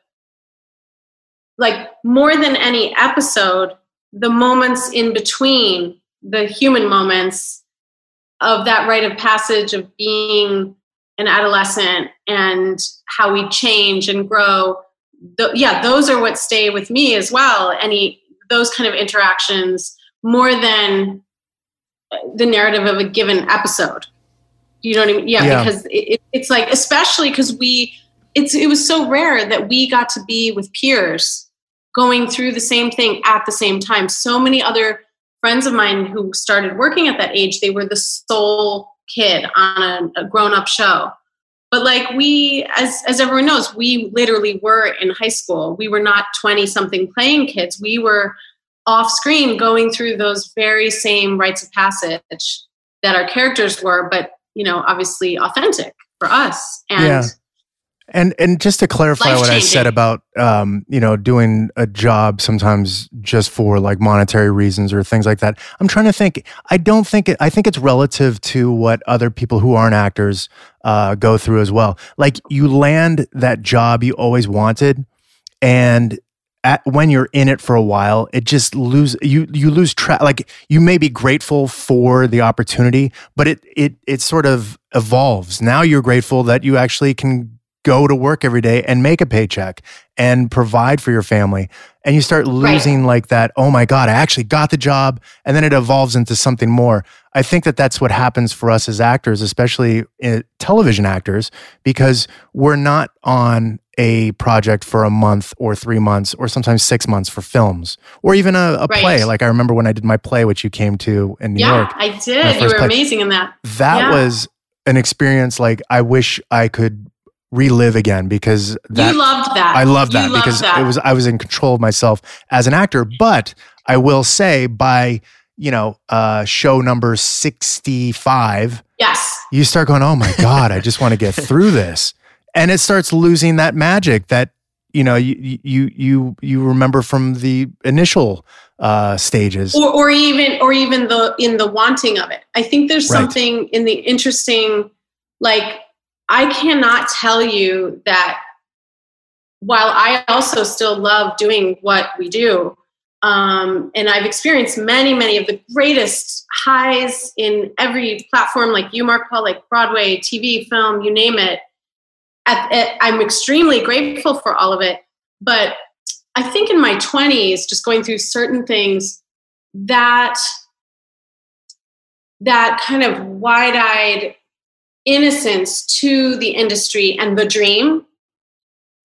like more than any episode, the moments in between the human moments of that rite of passage of being an adolescent and how we change and grow. Th- yeah, those are what stay with me as well. Any those kind of interactions more than the narrative of a given episode. You know what I mean? Yeah, Yeah. because it, it's like, especially because we, it's it was so rare that we got to be with peers going through the same thing at the same time. So many other friends of mine who started working at that age, they were the sole kid on a, a grown up show. But like we, as as everyone knows, we literally were in high school. We were not twenty something playing kids. We were off screen going through those very same rites of passage that our characters were, but you know, obviously authentic for us. And Yeah. And and just to clarify what I said about um, you know, doing a job sometimes just for like monetary reasons or things like that. I'm trying to think. I don't think it I think it's relative to what other people who aren't actors uh go through as well. Like you land that job you always wanted and at, when you're in it for a while, it just lose you you lose track. Like you may be grateful for the opportunity, but it it it sort of evolves. Now you're grateful that you actually can go to work every day and make a paycheck and provide for your family. And you start losing like that. Oh my God, I actually got the job, and then it evolves into something more. I think that that's what happens for us as actors, especially eh, television actors, because we're not on a project for a month or three months or sometimes six months for films or even a, a Right. play. Like I remember when I did my play, which you came to in New yeah, York. I did. You were play. amazing in that. That Yeah. was an experience like I wish I could relive again because that you loved that. I loved that loved because that. it was I was in control of myself as an actor. But I will say by you know uh, show number sixty five, yes. you start going, oh my god, I just want to get through this, and it starts losing that magic that you know you you you you remember from the initial uh, stages. or, or even or even the in the wanting of it i think there's Right. something in the interesting like i cannot tell you that while i also still love doing what we do um, and i've experienced many many of the greatest highs in every platform like you mark paul like broadway tv film you name it. At, at, i'm extremely grateful for all of it but I think in my 20s, just going through certain things, that that kind of wide-eyed innocence to the industry and the dream,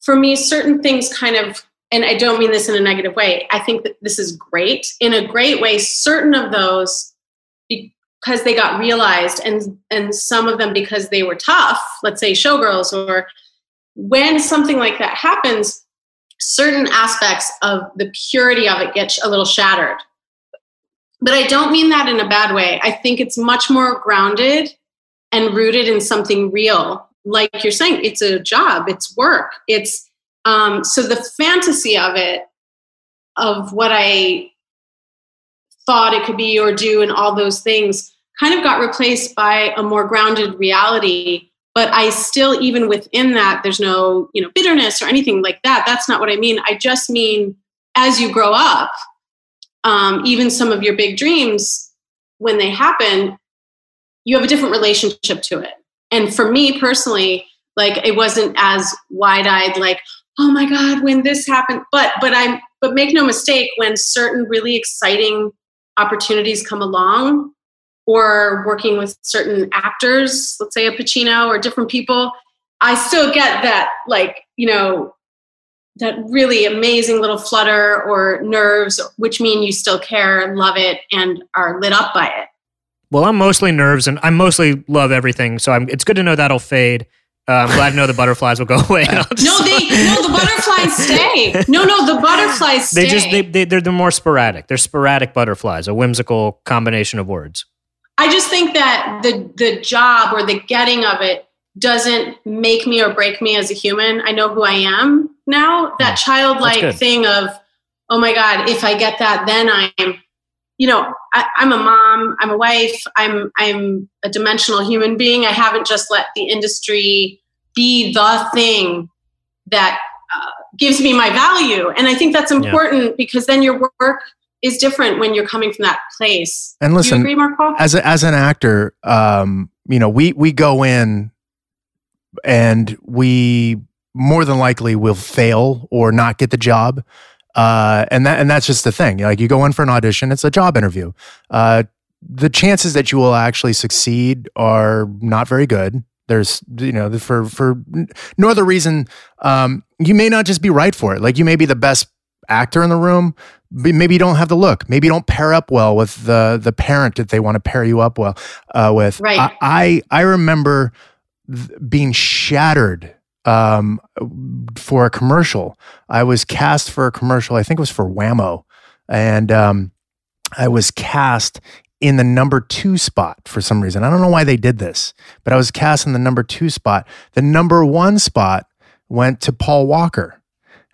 for me, certain things kind of, and I don't mean this in a negative way. I think that this is great. In a great way, certain of those because they got realized and and some of them because they were tough, let's say showgirls or when something like that happens, certain aspects of the purity of it get a little shattered. But I don't mean that in a bad way. I think it's much more grounded and rooted in something real. Like you're saying, it's a job, it's work, it's um, so the fantasy of it, of what I thought it could be or do, and all those things, kind of got replaced by a more grounded reality. But i still even within that there's no you know bitterness or anything like that. That's not what i mean. I just mean as you grow up um, even some of your big dreams when they happen you have a different relationship to it and for me personally like it wasn't as wide-eyed like oh my god when this happened but but i'm but make no mistake when certain really exciting opportunities come along or working with certain actors, let's say a Pacino or different people, I still get that, like, you know, that really amazing little flutter or nerves, which mean you still care, love it, and are lit up by it. Well, I'm mostly nerves, and I mostly love everything. So I'm, it's good to know that'll fade. Uh, I'm glad to know the butterflies will go away. and I'll just- No, they no, the butterflies stay. No, no, the butterflies stay. they just they, they they're, they're more sporadic. They're sporadic butterflies, a whimsical combination of words. I just think that the the job or the getting of it doesn't make me or break me as a human. I know who I am now. That childlike thing of, oh my God, if I get that, then I'm, you know, I, I'm a mom, I'm a wife, I'm I'm a dimensional human being. I haven't just let the industry be the thing that uh, gives me my value, and I think that's important because then your work is different when you're coming from that place. And listen, agree, as a, as an actor, um, you know, we we go in and we more than likely will fail or not get the job. Uh, and that and that's just the thing. Like you go in for an audition, it's a job interview. Uh, the chances that you will actually succeed are not very good. There's, you know, for for no other reason, um, you may not just be right for it. Like you may be the best actor in the room, but maybe you don't have the look. Maybe you don't pair up well with the the parent that they want to pair you up well uh, with. Right. I I, I remember th- being shattered um, for a commercial. I was cast for a commercial. I think it was for Wham-O, and um, I was cast in the number two spot for some reason. I don't know why they did this, but I was cast in the number two spot. The number one spot went to Paul Walker,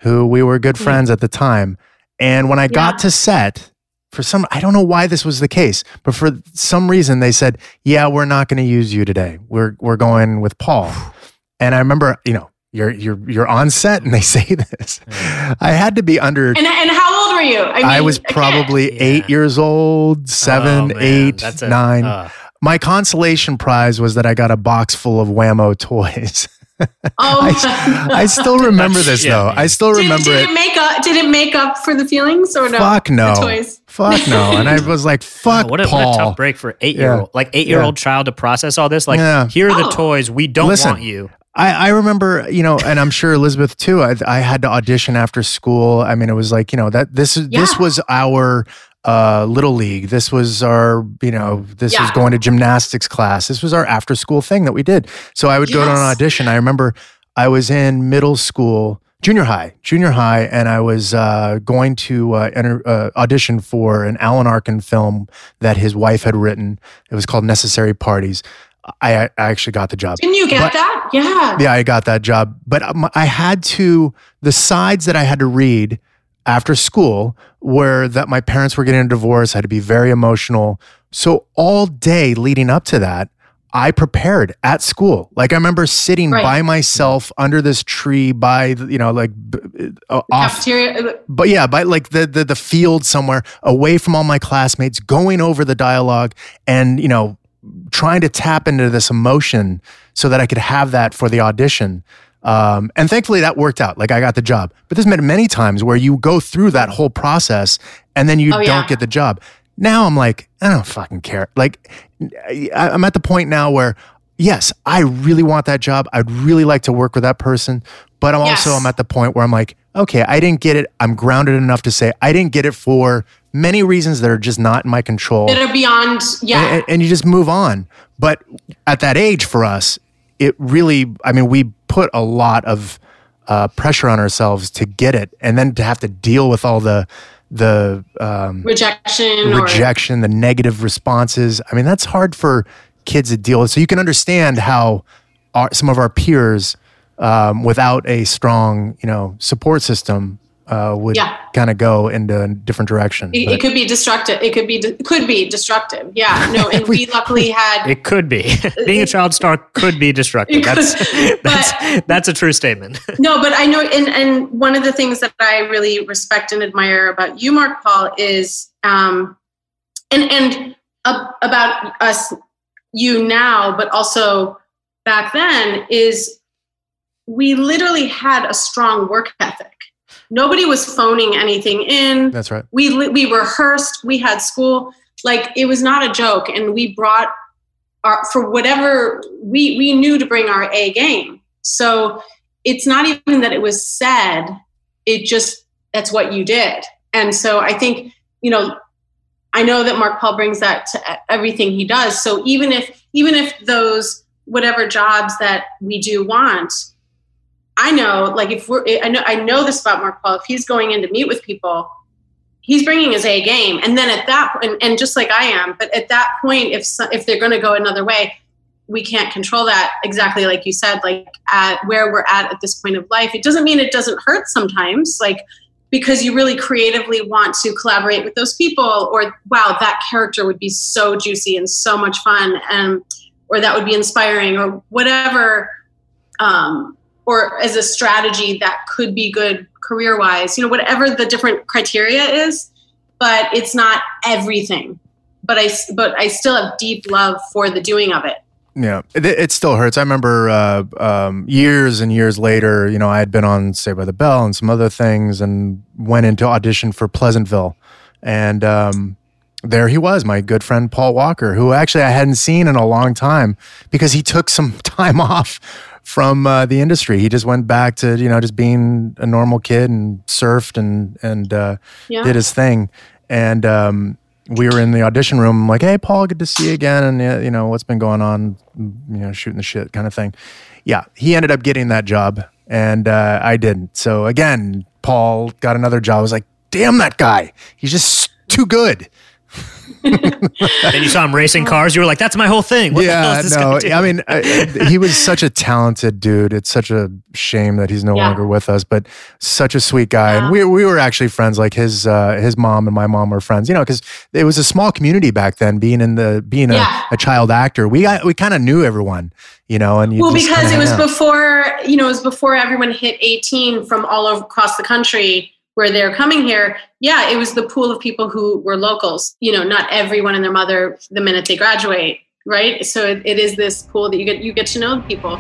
who we were good friends at the time. And when I got to set, for some, I don't know why this was the case, but for some reason they said, "Yeah, we're not going to use you today. We're we're going with Paul." And I remember, you know, you're you're you're on set, and they say this. I had to be under And, and how old were you? I, mean, I was probably Yeah. eight years old, seven, Oh, man, eight, that's a- nine. uh, My consolation prize was that I got a box full of Wham-O toys. Oh, I, I still remember this Yeah, though. man. I still remember did it. it make up? Did it make up for the feelings or no? Fuck no. The toys. Fuck no. And I was like, fuck what, a, what a tough break for eight year old, like eight year old child to process all this. Like, Yeah. here are the Oh. toys. We don't Listen. want you. I, I remember, you know, and I'm sure Elizabeth too. I, I had to audition after school. I mean, it was like, you know, that this is this was our uh, little league. This was our, you know, this was going to gymnastics class. This was our after school thing that we did. So I would go to an audition. I remember I was in middle school, junior high, junior high, and I was uh, going to uh, enter, uh, audition for an Alan Arkin film that his wife had written. It was called Necessary Parties. I, I actually got the job. Didn't you get But- that? Yeah. Yeah, I got that job. But I had to, the sides that I had to read after school were that my parents were getting a divorce. I had to be very emotional. So all day leading up to that, I prepared at school. Like I remember sitting Right. by myself under this tree by, you know, like uh, off Cafeteria. but yeah, by like the, the the field somewhere away from all my classmates, going over the dialogue and you know trying to tap into this emotion so that I could have that for the audition. Um, and thankfully that worked out. Like I got the job. But there's been many times where you go through that whole process and then you Oh, don't yeah. get the job. Now I'm like, I don't fucking care. Like I- I'm at the point now where yes, I really want that job. I'd really like to work with that person. But I'm also I'm at the point where I'm like, okay, I didn't get it. I'm grounded enough to say I didn't get it for many reasons that are just not in my control. that are beyond. Yeah. And, and you just move on. But at that age for us, it really, I mean, we put a lot of uh, pressure on ourselves to get it and then to have to deal with all the, the, um, rejection. or, rejection, the negative responses. I mean, that's hard for kids to deal with. So you can understand how our, some of our peers, um, without a strong, you know, support system, uh, would Yeah. kind of go into a different direction. It, it could be destructive. It could be de- could be destructive. Yeah, no, and we luckily had It could be. Being a child star could be destructive. Could, That's that's, but- that's a true statement. no, but I know, and and one of the things that I really respect and admire about you, Mark Paul, is um, and and uh, about us, you now, but also back then is we literally had a strong work ethic. Nobody was phoning anything in. that's right. we we rehearsed we had school like it was not a joke and we brought our for whatever we we knew to bring our a game so it's not even that it was said it just that's what you did and so i think you know i know that mark paul brings that to everything he does so even if even if those whatever jobs that we do want I know, like if we're, I know, I know this about Mark Paul. If he's going in to meet with people, he's bringing his A game, and then at that, and, and just like I am, but at that point, if if they're going to go another way, we can't control that exactly like you said. Like at where we're at at this point of life, it doesn't mean it doesn't hurt sometimes. Like because you really creatively want to collaborate with those people, or wow, that character would be so juicy and so much fun, and or that would be inspiring, or whatever. Um, or as a strategy that could be good career wise, you know, whatever the different criteria is, but it's not everything. But I, but I still have deep love for the doing of it. Yeah, it, it still hurts. I remember uh, um, years and years later, you know, I had been on Saved by the Bell and some other things and went into audition for Pleasantville. And um, there he was, my good friend Paul Walker, who actually I hadn't seen in a long time because he took some time off from uh, the industry. He just went back to, you know, just being a normal kid and surfed and, and uh, Yeah. did his thing. And um, we were in the audition room. Like, hey, Paul, good to see you again. And, uh, you know, what's been going on? You know, shooting the shit kind of thing. Yeah, he ended up getting that job and uh, I didn't. So again, Paul got another job. I was like, damn that guy. He's just too good. And you saw him racing cars. You were like, "That's my whole thing." What the hell yeah, is this no, gonna? I mean, I, he was such a talented dude. It's such a shame that he's no Yeah. longer with us, but such a sweet guy. And we we were actually friends. Like his uh, his mom and my mom were friends. You know, because it was a small community back then. Being in the being a, Yeah. a child actor, we got, we kind of knew everyone. You know, and you well, because it was out. before you know, it was before everyone hit 18 from all over across the country where they're coming here. Yeah, it was the pool of people who were locals. You know, not everyone and their mother the minute they graduate, right? So it, it is this pool that you get you get to know the people.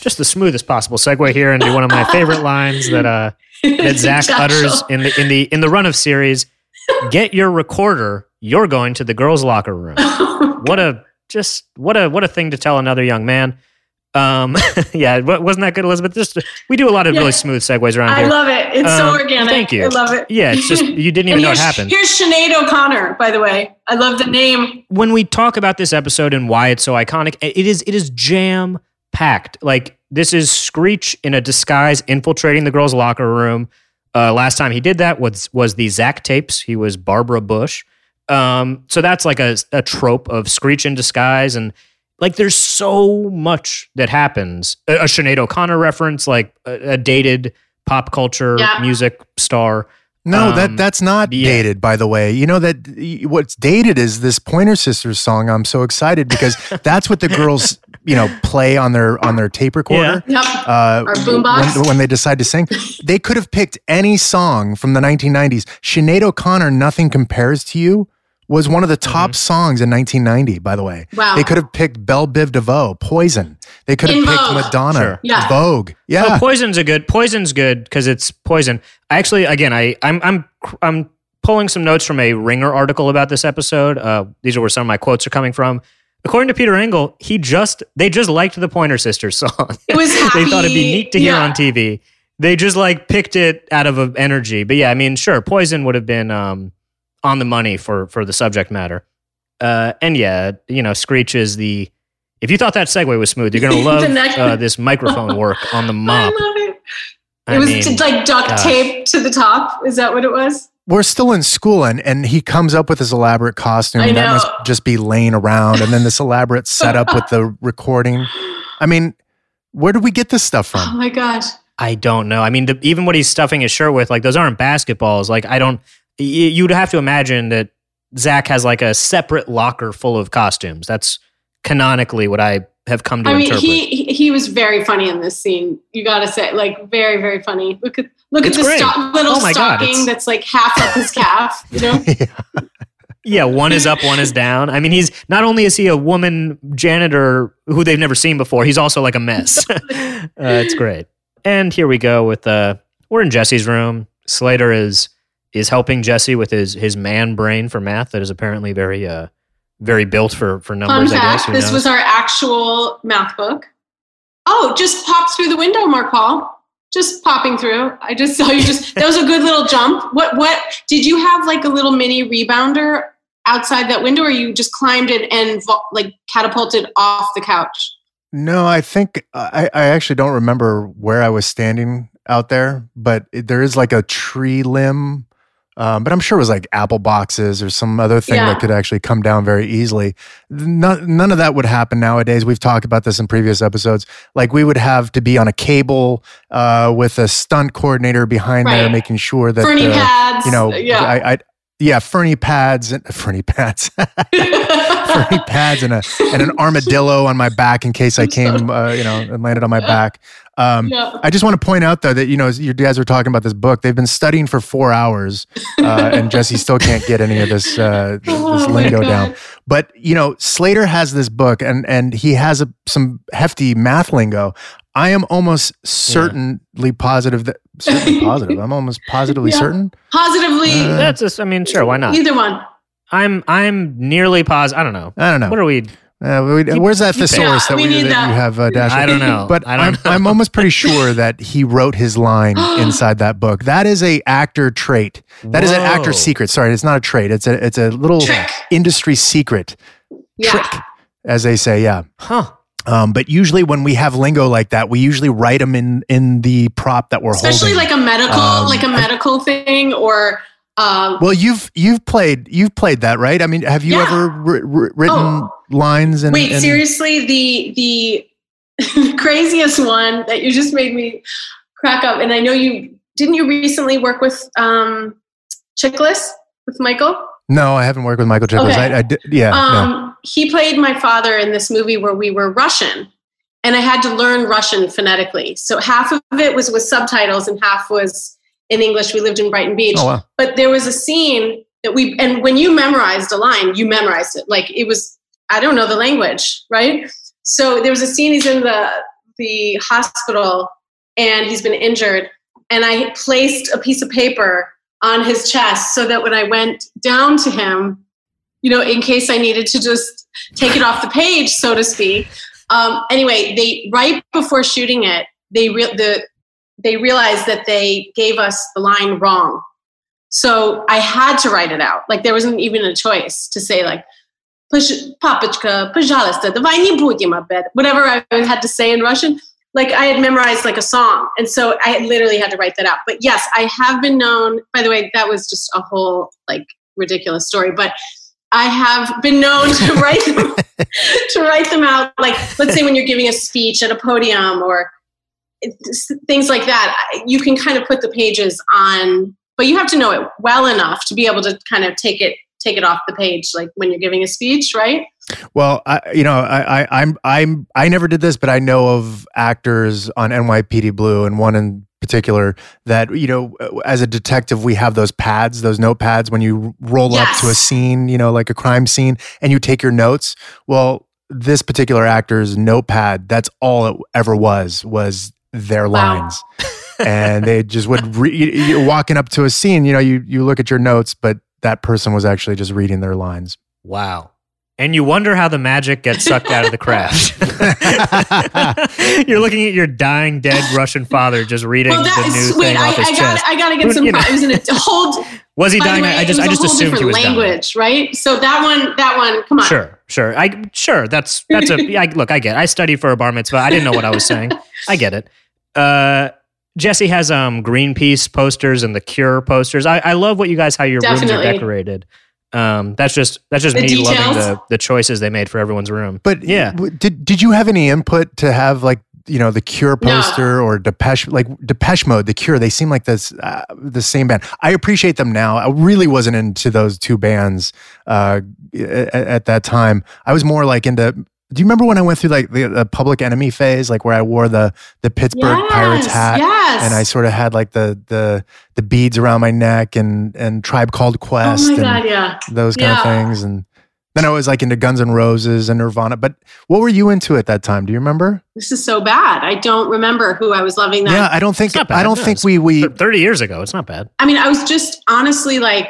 Just the smoothest possible segue here into one of my favorite lines that uh, that Zack utters in the in the in the run of series. Get your recorder. You're going to the girls' locker room. What a just what a what a thing to tell another young man. Um, yeah, wasn't that good, Elizabeth? Just we do a lot of Yeah. really smooth segues around I here. I love it. It's so Um, organic. thank you. I love it. yeah, it's just you didn't even know what happened. here's Sinead O'Connor, by the way. I love the name. when we talk about this episode and why it's so iconic, it is it is jam packed. Like this is Screech in a disguise infiltrating the girls' locker room. Uh, last time he did that was was the Zack tapes. He was Barbara Bush. Um, so that's like a, a trope of Screech in disguise, and like there's so much that happens. A, a Sinead O'Connor reference, like a, a dated pop culture Yeah. music star. No, that Um, that's not yeah. dated. By the way, you know that what's dated is this Pointer Sisters song. I'm so excited because that's what the girls, you know, play on their on their tape recorder. yeah. Yep. Uh, Our boombox. when, when they decide to sing, they could have picked any song from the 1990s. Sinead O'Connor, "Nothing Compares to You," was one of the top songs in 1990. By the way, Wow. they could have picked Belle Biv DeVoe, "Poison." They could have In picked Vogue. Madonna, Sure. Yeah. Vogue. Yeah, Oh, poison's a good. Poison's good because it's poison. I actually, again, I, I'm, I'm, I'm pulling some notes from a Ringer article about this episode. Uh, these are where some of my quotes are coming from. According to Peter Engel, he just, they just liked the Pointer Sisters song. It was they thought it'd be neat to hear Yeah. on TV. They just like picked it out of a energy. But yeah, I mean, sure, poison would have been um, on the money for for the subject matter. Uh, and yeah, you know, Screech is the. If you thought that segue was smooth, you're gonna love uh, this microphone work on the I mop. love it. I It was mean, like duct gosh. tape to the top. Is that what it was? We're still in school and, and he comes up with this elaborate costume that must just be laying around and then this elaborate setup with the recording i mean where did we get this stuff from? Oh my gosh. I don't know. I mean, the, even what he's stuffing his shirt with, like those aren't basketballs. Like I don't. y- You'd have to imagine that Zack has like a separate locker full of costumes. That's canonically what I have come to I mean, interpret. he he- he was very funny in this scene. You got to say, like, very very funny. Look at look It's at the sto- little Oh my God, stocking that's like half up his calf. You know, yeah, one is up, one is down. I mean, he's not only is he a woman janitor who they've never seen before, he's also like a mess. uh, it's great. And here we go with uh, we're in Jesse's room. Slater is is helping Jesse with his his man brain for math that is apparently very uh very built for for fun numbers. I guess fact: this knows? was our actual math book. Oh, just popped through the window, Mark Paul. Just popping through. I just saw you. Just that was a good little jump. What what did you have like a little mini rebounder outside that window, or you just climbed it and vo- like catapulted off the couch? no i think uh, I, I actually don't remember where i was standing out there but it, there is like a tree limb um, but i'm sure it was like apple boxes or some other thing Yeah. that could actually come down very easily none, none of that would happen nowadays we've talked about this in previous episodes like we would have to be on a cable uh, with a stunt coordinator behind there making sure that Fernie uh, pads. you know yeah. I, I yeah fernie pads and fernie pads fernie pads and a and an armadillo on my back in case I came uh, you know and landed on my back Um, Yeah. I just want to point out though that you know as you guys were talking about this book. They've been studying for four hours, uh, and Jesse still can't get any of this uh, this Oh my lingo God. down. But you know, Slater has this book, and and he has a, some hefty math lingo. I am almost certainly positive that certainly positive. I'm almost positively Yeah. certain. Positively, Uh, That's just, I mean, sure, why not? either one. I'm I'm nearly positive. I don't know. I don't know. What are we? Uh, we- You- where's that you pick. thesaurus Yeah, that, we we, need that that. you have, uh, Dasher? I don't know. But I don't I'm, know. I'm almost pretty sure that he wrote his line inside that book. That is a actor trait. That is an Whoa. actor secret. Sorry, it's not a trait. It's a it's a little Trick. industry secret Yeah. trick, as they say. Yeah. Huh. Um, but usually when we have lingo like that, we usually write them in in the prop that we're Especially holding. like a medical, Um, like a medical thing, or um, well, you've you've played you've played that, right? I mean, have you Yeah. ever ri- ri- written Oh. Lines? And, wait, and- seriously, the the craziest one that you just made me crack up. And I know you didn't you recently work with um, Chiklis with Michael. No, I haven't worked with Michael Chiklis. Okay. I, I did, yeah. no. Um, He played my father in this movie where we were Russian, and I had to learn Russian phonetically. So half of it was with subtitles, and half was in English. We lived in Brighton Beach, Oh wow. but there was a scene that we and when you memorized a line, you memorized it like it was. I don't know the language, right? So there was a scene. He's in the the hospital, and he's been injured, and I placed a piece of paper on his chest so that when I went down to him, you know, in case I needed to just take it off the page, so to speak. Um, anyway, they right before shooting it, they re- the they realized that they gave us the line wrong. So I had to write it out. Like there wasn't even a choice to say like "Пож- папочка, пожалуйста, давай не будем опять. Whatever I had to say in Russian. Like I had memorized like a song. And so I literally had to write that out. But yes, I have been known, by the way, that was just a whole like ridiculous story. But I have been known to write them, to write them out. Like let's say when you're giving a speech at a podium or it's- things like that. You can kind of put the pages on, but you have to know it well enough to be able to kind of take it take it off the page, like when you're giving a speech, right? Well, I, you know, I, I, I'm, I'm, I never did this, but I know of actors on NYPD Blue, and one in particular that you know, uh, as a detective, we have those pads, those notepads, when you roll up to a scene, you know, like a crime scene, and you take your notes. Well, this particular actor's notepad, that's all it ever was, was their Wow. lines. and they just would re- you- you're walking up to a scene, you know, you you look at your notes, but that person was actually just reading their lines. Wow. And you wonder how the magic gets sucked out of the craft. You're looking at your dying, dead Russian father just reading Well, the that new is thing wait. I, off his I got chest. I got to get some. you know. It was in a whole. Was he by dying? way, I just, I just assumed he different was dying. language, right? So that one, that one. Come on. Sure, sure. I sure that's that's a I, look. I get. I studied for a bar mitzvah. I didn't know what I was saying. I get it. Uh, Jesse has um Greenpeace posters and the Cure posters. I, I love what you guys how your rooms are decorated. Um, that's just that's just The me loving the the choices they made for everyone's room. But Yeah. w- did did you have any input to have like you know the Cure No. poster or Depeche like Depeche Mode, the Cure? They seem like this uh, the same band. I appreciate them now. I really wasn't into those two bands uh, at, at that time. I was more like into. Do you remember when I went through like the, the Public Enemy phase, like where I wore the the Pittsburgh Pirates hat? Yes. And I sort of had like the the the beads around my neck and and Tribe Called Oh Quest my and god! Yeah. those kind of things. And then I was like into Guns N' Roses and Nirvana. But what were you into at that time? Do you remember? This is so bad. I don't remember who I was loving then. Yeah, I don't think It's not bad, I don't no, think we we Thirty years ago, it's not bad. I mean, I was just honestly like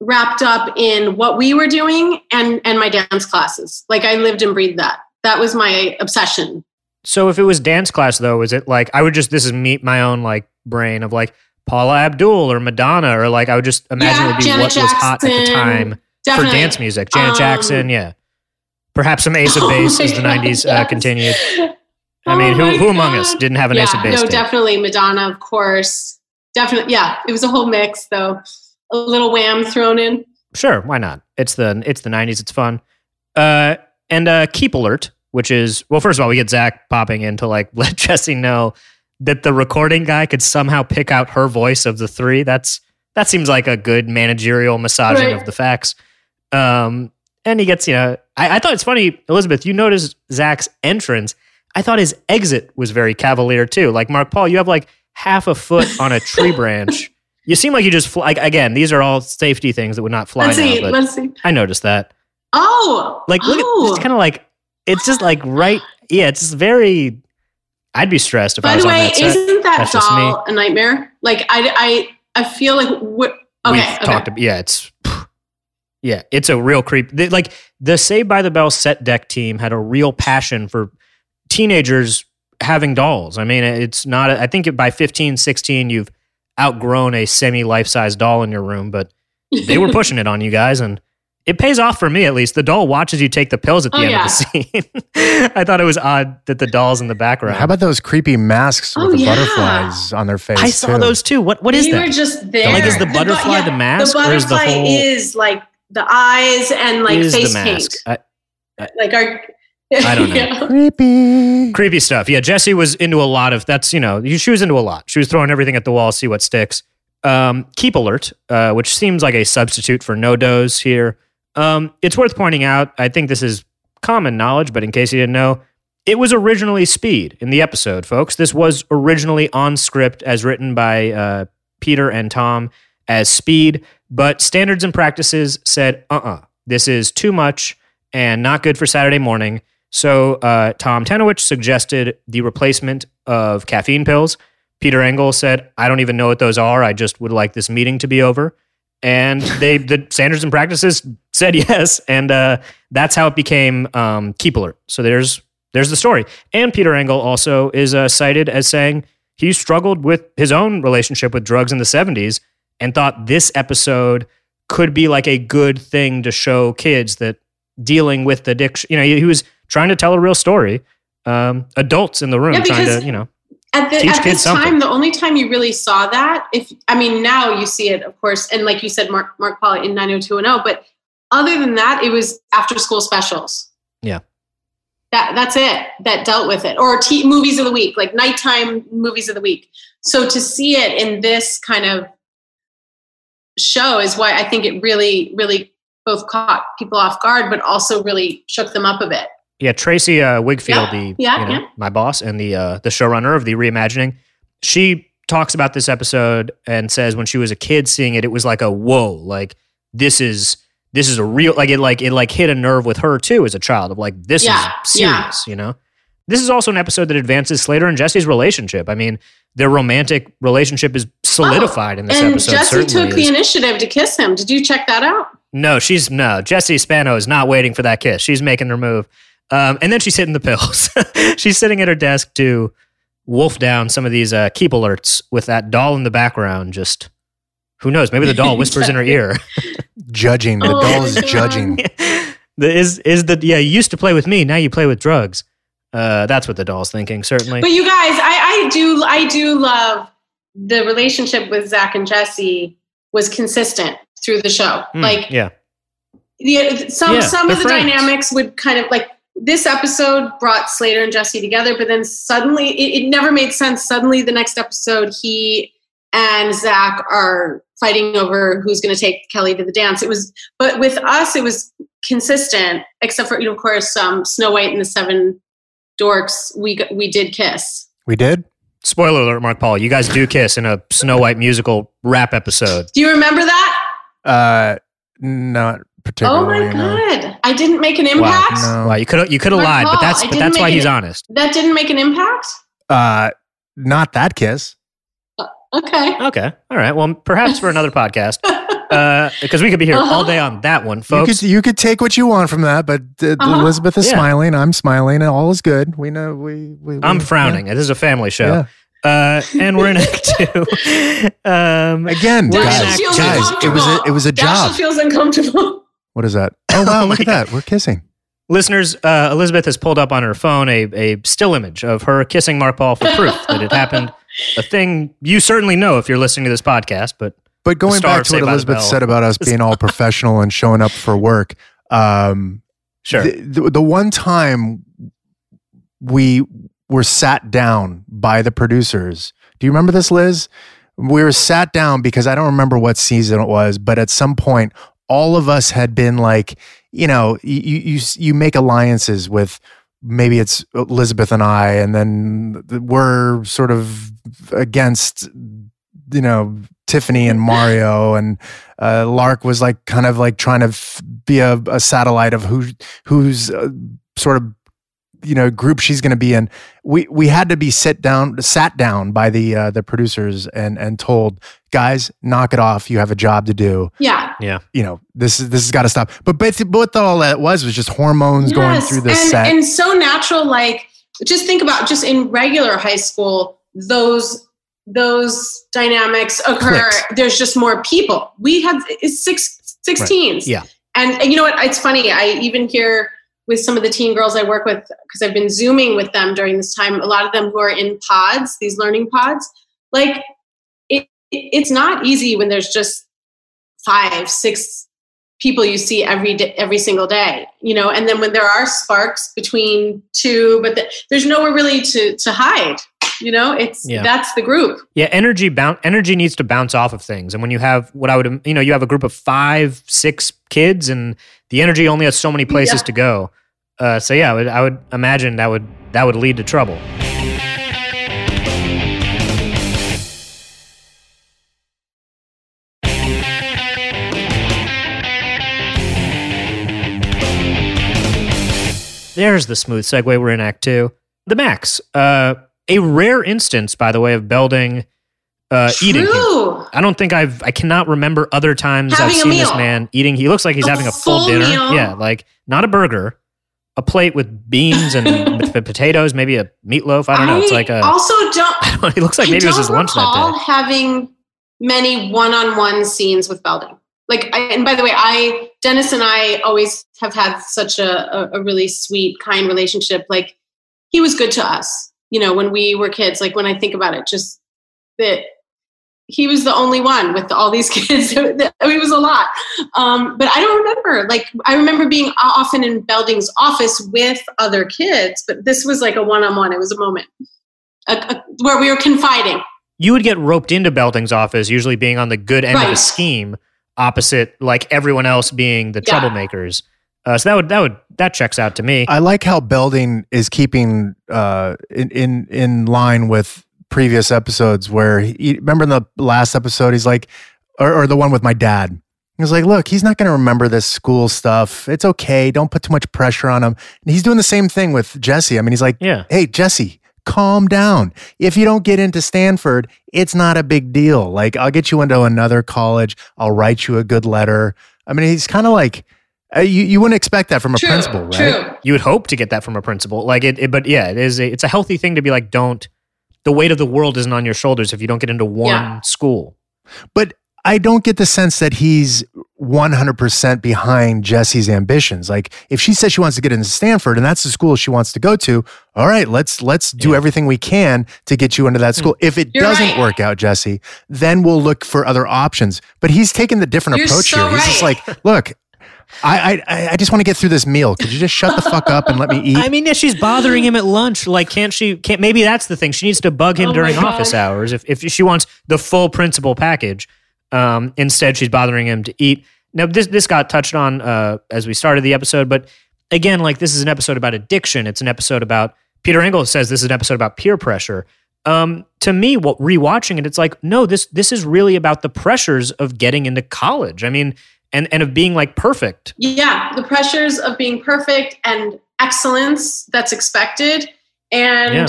wrapped up in what we were doing and and my dance classes. Like I lived and breathed that. That was my obsession. So if it was dance class though, is it like I would just this is meet my own like brain of like Paula Abdul or Madonna or like I would just imagine Yeah, it would be Janet what was hot at the time Definitely. for dance music. Janet Um, Jackson, yeah. Perhaps some Ace of Oh Base my as the God, '90s uh, continued. I Oh mean, my who who among us didn't have an yeah, Ace of Base? No, tape? definitely Madonna, of course. Definitely, yeah. It was a whole mix, though. A little wham thrown in. Sure, why not? It's the it's the '90s. It's fun. Uh, and uh, keep alert, which is well, first of all, we get Zack popping in to like let Jesse know that the recording guy could somehow pick out her voice of the three. That's that seems like a good managerial massaging Right. of the facts. Um, and he gets you know, I, I thought it's funny, Elizabeth. You noticed Zack's entrance. I thought his exit was very cavalier too. Like Mark Paul, you have like half a foot on a tree branch. You seem like you just fly. Again, these are all safety things that would not fly Let's now. see. Let's see. I noticed that. Oh, Like, look oh. at it's kind of like it's just like right. Yeah, it's just very. I'd be stressed if I By was the on way, that set. isn't that That's doll a nightmare? Like I, I, I feel like what. Okay, We've okay. talked about. Yeah, it's. Yeah, it's a real creep. They, like the Saved by the Bell set deck team had a real passion for teenagers having dolls. I mean, it's not. I think by 15, 16, you've outgrown a semi life size doll in your room, but they were pushing it on you guys, and it pays off for me at least. The doll watches you take the pills at the Oh, end yeah. of the scene. I thought it was odd that the doll's in the background. How about those creepy masks with Oh, the yeah. butterflies on their face? I saw too? those too. What what is we that? were just there. Like, is the bu- butterfly the mask, The or is the butterfly whole- is like the eyes and like Is face the mask? paint. I- Like our. I don't know. Yeah. Creepy. creepy stuff. Yeah, Jessie was into a lot of that's you know she was into a lot. She was throwing everything at the wall, see what sticks. Um, Keep alert, uh, which seems like a substitute for NoDoz here. Um, it's worth pointing out. I think this is common knowledge, but in case you didn't know, it was originally Speed in the episode, folks. This was originally on script as written by uh, Peter and Tom as Speed, but standards and practices said, uh uh this is too much and not good for Saturday morning. So uh, Tom Tenowich suggested the replacement of caffeine pills. Peter Engel said, I don't even know what those are. I just would like this meeting to be over. And they, the standards and practices said yes. And uh, that's how it became um, Keep Alert. So there's, there's the story. And Peter Engel also is uh, cited as saying he struggled with his own relationship with drugs in the 70s and thought this episode could be like a good thing to show kids that dealing with addiction, you know, he, he was trying to tell a real story. Um, adults in the room Yeah, trying to, you know, At, the, Teach at kids this something. time, the only time you really saw that, if I mean now you see it, of course, and like you said, Mark Mark Paul in 90210, but other than that, it was after school specials. Yeah. That that's it. That dealt with it, or t- movies of the week, like nighttime movies of the week. So to see it in this kind of show is why I think it really, really both caught people off guard, but also really shook them up a bit. Yeah, Tracey uh, Wigfield, Yeah, the yeah, you know, yeah. my boss and the uh, the showrunner of the reimagining, she talks about this episode and says when she was a kid seeing it, it was like a whoa, like this is this is a real like it like it like hit a nerve with her too as a child of like this is serious, you know. This is also an episode that advances Slater and Jessie's relationship. I mean, their romantic relationship is solidified in this and episode. Jessie took the is. initiative to kiss him. Did you check that out? No, she's no. Jessie Spano is not waiting for that kiss. She's making her move. Um, and then she's hitting the pills. she's sitting at her desk to wolf down some of these uh, keep alerts with that doll in the background. Just who knows? Maybe the doll whispers in her ear. Judging. The Oh doll is God. judging. the, is is the yeah? You used to play with me. Now you play with drugs. Uh, that's what the doll's thinking. Certainly. But you guys, I, I do I do love the relationship with Zack and Jessie was consistent through the show. Mm, like yeah, the some Yeah, some of the friends. dynamics would kind of like this episode brought Slater and Jessie together, but then suddenly it, it never made sense. Suddenly the next episode he and Zack are fighting over who's going to take Kelly to the dance. It was, but with us, it was consistent, except for you know, of course, um, Snow White and the Seven Dorks. We we did kiss. We did? spoiler alert, Mark Paul. You guys do kiss in a Snow White musical rap episode. Do you remember that? Uh, not Oh particularly. my no. god! I didn't make an impact. No. Wow, you could you could have Mark lied, but that's but that's why make he's it- honest. That didn't make an impact. Uh, not that kiss. Okay. Okay, all right. Well, perhaps for another podcast. uh, because we could be here all day on that one, You folks. could you could take what you want from that, but uh, Uh-huh. Elizabeth is Yeah. smiling. I'm smiling. and All is good. We know. We. we, we I'm frowning. This is a family show. Yeah. Uh, and we're in Act Two. Um, Again, We're guys, in Act feels two. guys, it was a, it was a Dasha job. feels uncomfortable. What is that? Oh wow! Oh look at that. We're kissing. listeners, uh, Elizabeth has pulled up on her phone a, a still image of her kissing Mark Paul for proof that it happened. A thing you certainly know if you're listening to this podcast, but But going back to what Saved by the Elizabeth said about us being all professional and showing up for work, um, sure. the, the, the one time we were sat down by the producers. Do you remember this, Liz? We were sat down because I don't remember what season it was, but at some point, all of us had been like, you know, you you you make alliances with maybe it's Elizabeth and I, and then we're sort of against, you know, Tiffani and Mario, and uh, Lark was like kind of like trying to f- be a, a satellite of who who's uh, sort of you know group she's going to be in we we had to be sit down sat down by the uh, the producers and and told guys knock it off you have a job to do Yeah. Yeah. You know this is this has got to stop but but what all that was was just hormones going through this and, set and so natural. Like, just think about just in regular high school, those those dynamics occur. Clicked. There's just more people. We had it's six six Right. Yeah. And, and you know what? It's funny. I even hear with some of the teen girls I work with because I've been zooming with them during this time. A lot of them who are in pods, these learning pods, like it, it- it's not easy when there's just five, six people you see every day, every single day, you know. And then when there are sparks between two, but the, there's nowhere really to to hide. You know, it's Yeah. that's the group. Yeah, energy boun energy needs to bounce off of things. And when you have what I would, you know, you have a group of five, six kids, and the energy only has so many places Yeah. to go. Uh, so yeah, I would, I would imagine that would that would lead to trouble. There's the smooth segue. We're in Act Two. The Max, uh, a rare instance, by the way, of Belding uh, eating. True. I don't think I've I cannot remember other times Having I've seen this man eating. He looks like he's A having a full, full dinner. meal. Yeah, like not a burger, a plate with beans and potatoes, maybe a meatloaf. I don't know. It's like a. also don't. He looks like I maybe it was his lunch that day. having many one-on-one scenes with Belding. Like, I, and by the way, I Dennis and I always have had such a, a, a really sweet, kind relationship. Like, he was good to us. You know, when we were kids. Like when I think about it, just that he was the only one with all these kids. I it was a lot. Um, but I don't remember. Like, I remember being often in Belding's office with other kids, but this was like a one-on-one. It was a moment a, a, where we were confiding. You would get roped into Belding's office, usually being on the good end of the scheme, opposite like everyone else being the Yeah. troublemakers. Uh, so that would that would that checks out to me. I like how Belding is keeping uh, in, in in line with previous episodes where he remember in the last episode he's like or, or the one with my dad. He was like, look, he's not going to remember this school stuff. It's okay. Don't put too much pressure on him. And he's doing the same thing with Jessie. I mean, he's like, yeah. hey, Jessie, calm down. If you don't get into Stanford, it's not a big deal. Like, I'll get you into another college. I'll write you a good letter. I mean, he's kind of like, uh, you, you wouldn't expect that from a true, principal, right? True. you would hope to get that from a principal like it, it- but yeah it is a, it's a healthy thing to be like don't the weight of the world isn't on your shoulders if you don't get into one Yeah. school But I don't get the sense that he's 100% behind Jessie's ambitions. Like if she says she wants to get into Stanford and that's the school she wants to go to, all right, let's let's do Yeah. everything we can to get you into that hmm. school. If it You're doesn't right. work out, Jessie, then we'll look for other options. But he's taking the different You're approach so here. He's just like, look, I, I I just want to get through this meal. Could you just shut the fuck up and let me eat? i mean yeah she's bothering him at lunch. Like can't she can't maybe that's the thing. She needs to bug him Oh during office hours if, if she wants the full principal package. Um, instead she's bothering him to eat. Now this this got touched on uh, as we started the episode but again like this is an episode about addiction. It's an episode about peter engel says this is an episode about peer pressure. Um, to me, what rewatching it, it's like, no, this this is really about the pressures of getting into college. I mean, and and of being like perfect. Yeah, the pressures of being perfect and excellence that's expected, and Yeah.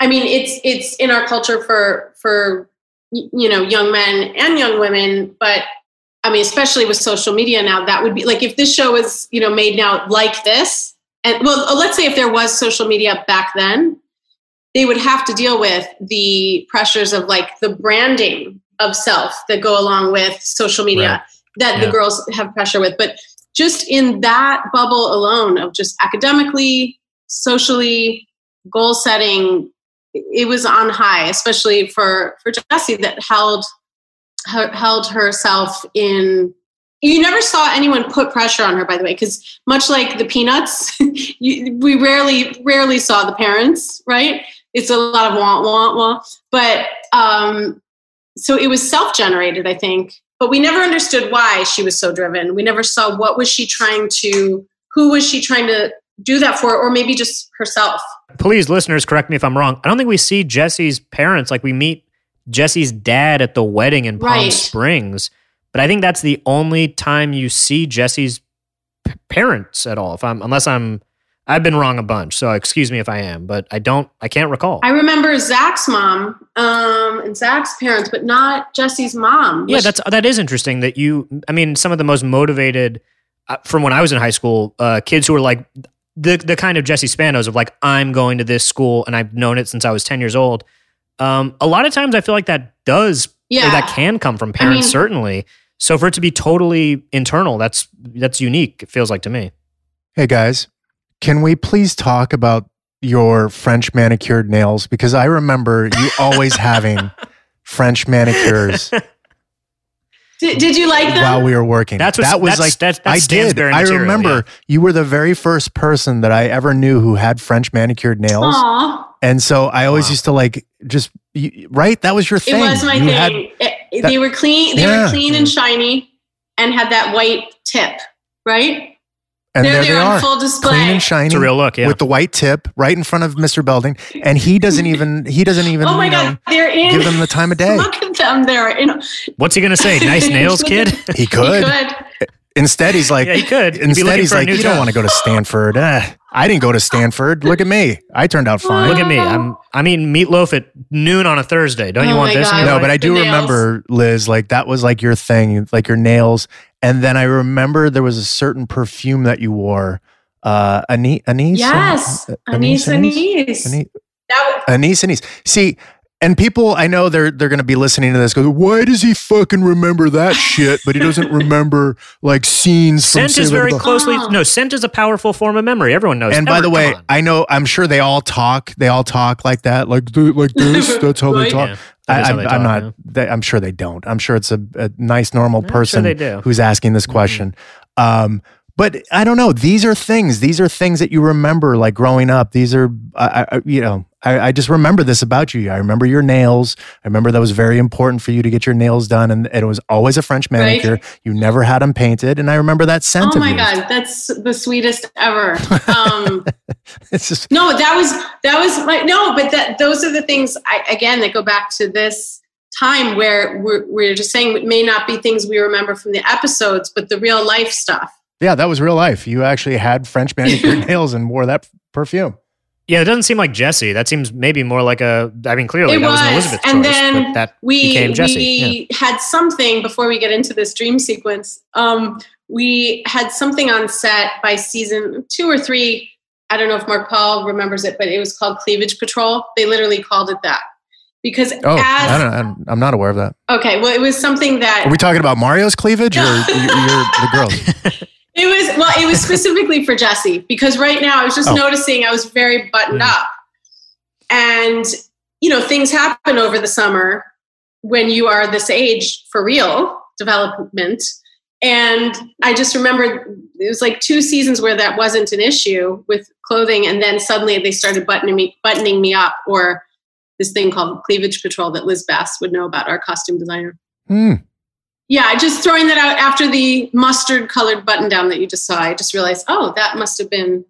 I mean, it's it's in our culture for for you know young men and young women, but I mean, especially with social media now, that would be like if this show was you know made now like this, and well, uh, let's say if there was social media back then, they would have to deal with the pressures of like the branding of self that go along with social media Right. That Yeah. the girls have pressure with. But just in that bubble alone of just academically, socially, goal setting, it was on high, especially for for Jessie that held her, held herself in. You never saw anyone put pressure on her, by the way, because much like the Peanuts, you, we rarely rarely saw the parents. Right? It's a lot of want want want, but um, so it was self generated, I think. But we never understood why she was so driven. We never saw what was she trying to, who was she trying to do that for, or maybe just herself. Please, listeners, correct me if I'm wrong. I don't think we see Jessie's parents. Like we meet Jessie's dad at the wedding in Palm Right. Springs, but I think that's the only time you see Jessie's p- parents at all. If I'm, unless I'm, I've been wrong a bunch. So excuse me if I am, but I don't, I can't recall. I remember Zack's mom um, and Zack's parents, but not Jessie's mom. yeah, that's that is interesting. That you, I mean, some of the most motivated uh, from when I was in high school, uh, kids who were like the the kind of Jessie Spanos of like I'm going to this school and I've known it since I was ten years old. Um, a lot of times, I feel like that does or yeah. that can come from parents, mean- certainly. So for it to be totally internal, that's that's unique. It feels like to me. Hey guys, can we please talk about your French manicured nails? Because I remember you always having French manicures Did, did you like them? while we were working. That's what that was that's, like that's, that's I did. Stansberry I material, remember yeah. you were the very first person that I ever knew who had French manicured nails, Aw, and so I always Wow. used to like just you, right. That was your thing. it thing. was my You thing. had- It- it- that- they were clean. They Yeah. were clean and mm. shiny, and had that white tip. Right and there, there they they are are, on full display. clean and shiny, It's a real look, yeah. with the white tip right in front of Mr. Belding, and he doesn't even he doesn't even oh my you know, god, they're in. give them the time of day. Look at them. They're in. What's he gonna say? Nice nails, kid. He could. He could. Instead, he's like, yeah, he could. Instead looking he's like, new you don't want to go to Stanford. Eh, I didn't go to Stanford. Look at me. I turned out fine. Look at me. I'm I'm eating meatloaf at noon on a Thursday. Don't you Oh want this? God. no, life? but I do nails. remember, Liz, like that was like your thing, like your nails. And then I remember there was a certain perfume that you wore. Uh, Anise, Anise, Yes, Uh, Anise, Anise. Anise, That was, Anise, Anise. See, and people, I know they're they're going to be listening to this. Go, why does he fucking remember that shit? But he doesn't remember like scenes. from Scent is very the Bell." closely Oh. no. Scent is a powerful form of memory. Everyone knows. And by the way. I know I'm sure they all talk. They all talk like that, like th- like this. That's how they talk. Yeah, I, that is how I'm, I'm not. yeah. They, I'm sure they don't. I'm sure it's a, a nice, normal I'm sure person they do. who's asking this question. Um, but I don't know. These are things. These are things that you remember, like growing up. These are, I, I, you know, I, I just remember this about you. I remember your nails. I remember that was very important for you to get your nails done, and, and it was always a French Right. manicure. You never had them painted, and I remember that scent. oh my god, that's the sweetest ever. Um, It's just no, that was that was my no, but that those are the things. I, again, that go back to this time where we're, we're just saying it may not be things we remember from the episodes, but the real life stuff. Yeah, that was real life. You actually had French manicured nails and wore that perfume. yeah, it doesn't seem like Jessie. That seems maybe more like a. I mean, clearly It that was, an Elizabeth and choice, then but that we became Jessie. we had something before we get into this dream sequence. Um, we had something on set by season two or three. I don't know if Mark Paul remembers it, but it was called Cleavage Patrol. They literally called it that because Oh, I don't, I'm I'm not aware of that. okay, well, it was something that Are we talking about Mario's cleavage or you're, you're the girls? It was well, it was specifically for Jessie because right now I was just Oh. noticing I was very buttoned Mm. up. And you know, things happen over the summer when you are this age for real development. And I just remember it was like two seasons where that wasn't an issue with clothing, and then suddenly they started buttoning me buttoning me up, or this thing called cleavage patrol that Liz Bass would know about, our costume designer. Hmm. Yeah, just throwing that out after the mustard colored button down that you just saw. I just realized, oh, that must have been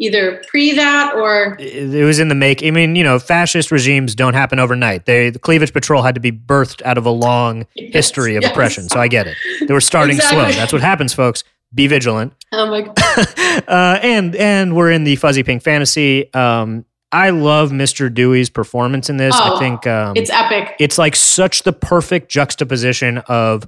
either pre that or It was in the make. I mean, you know, fascist regimes don't happen overnight. They the cleavage patrol had to be birthed out of a long history of Yes. oppression. So I get it. They were starting slow. That's what happens, folks. Be vigilant. oh my god. uh, and and we're in the fuzzy pink fantasy. Um, I love Mr. Dewey's performance in this. I Oh, think um, It's epic. it's like such the perfect juxtaposition of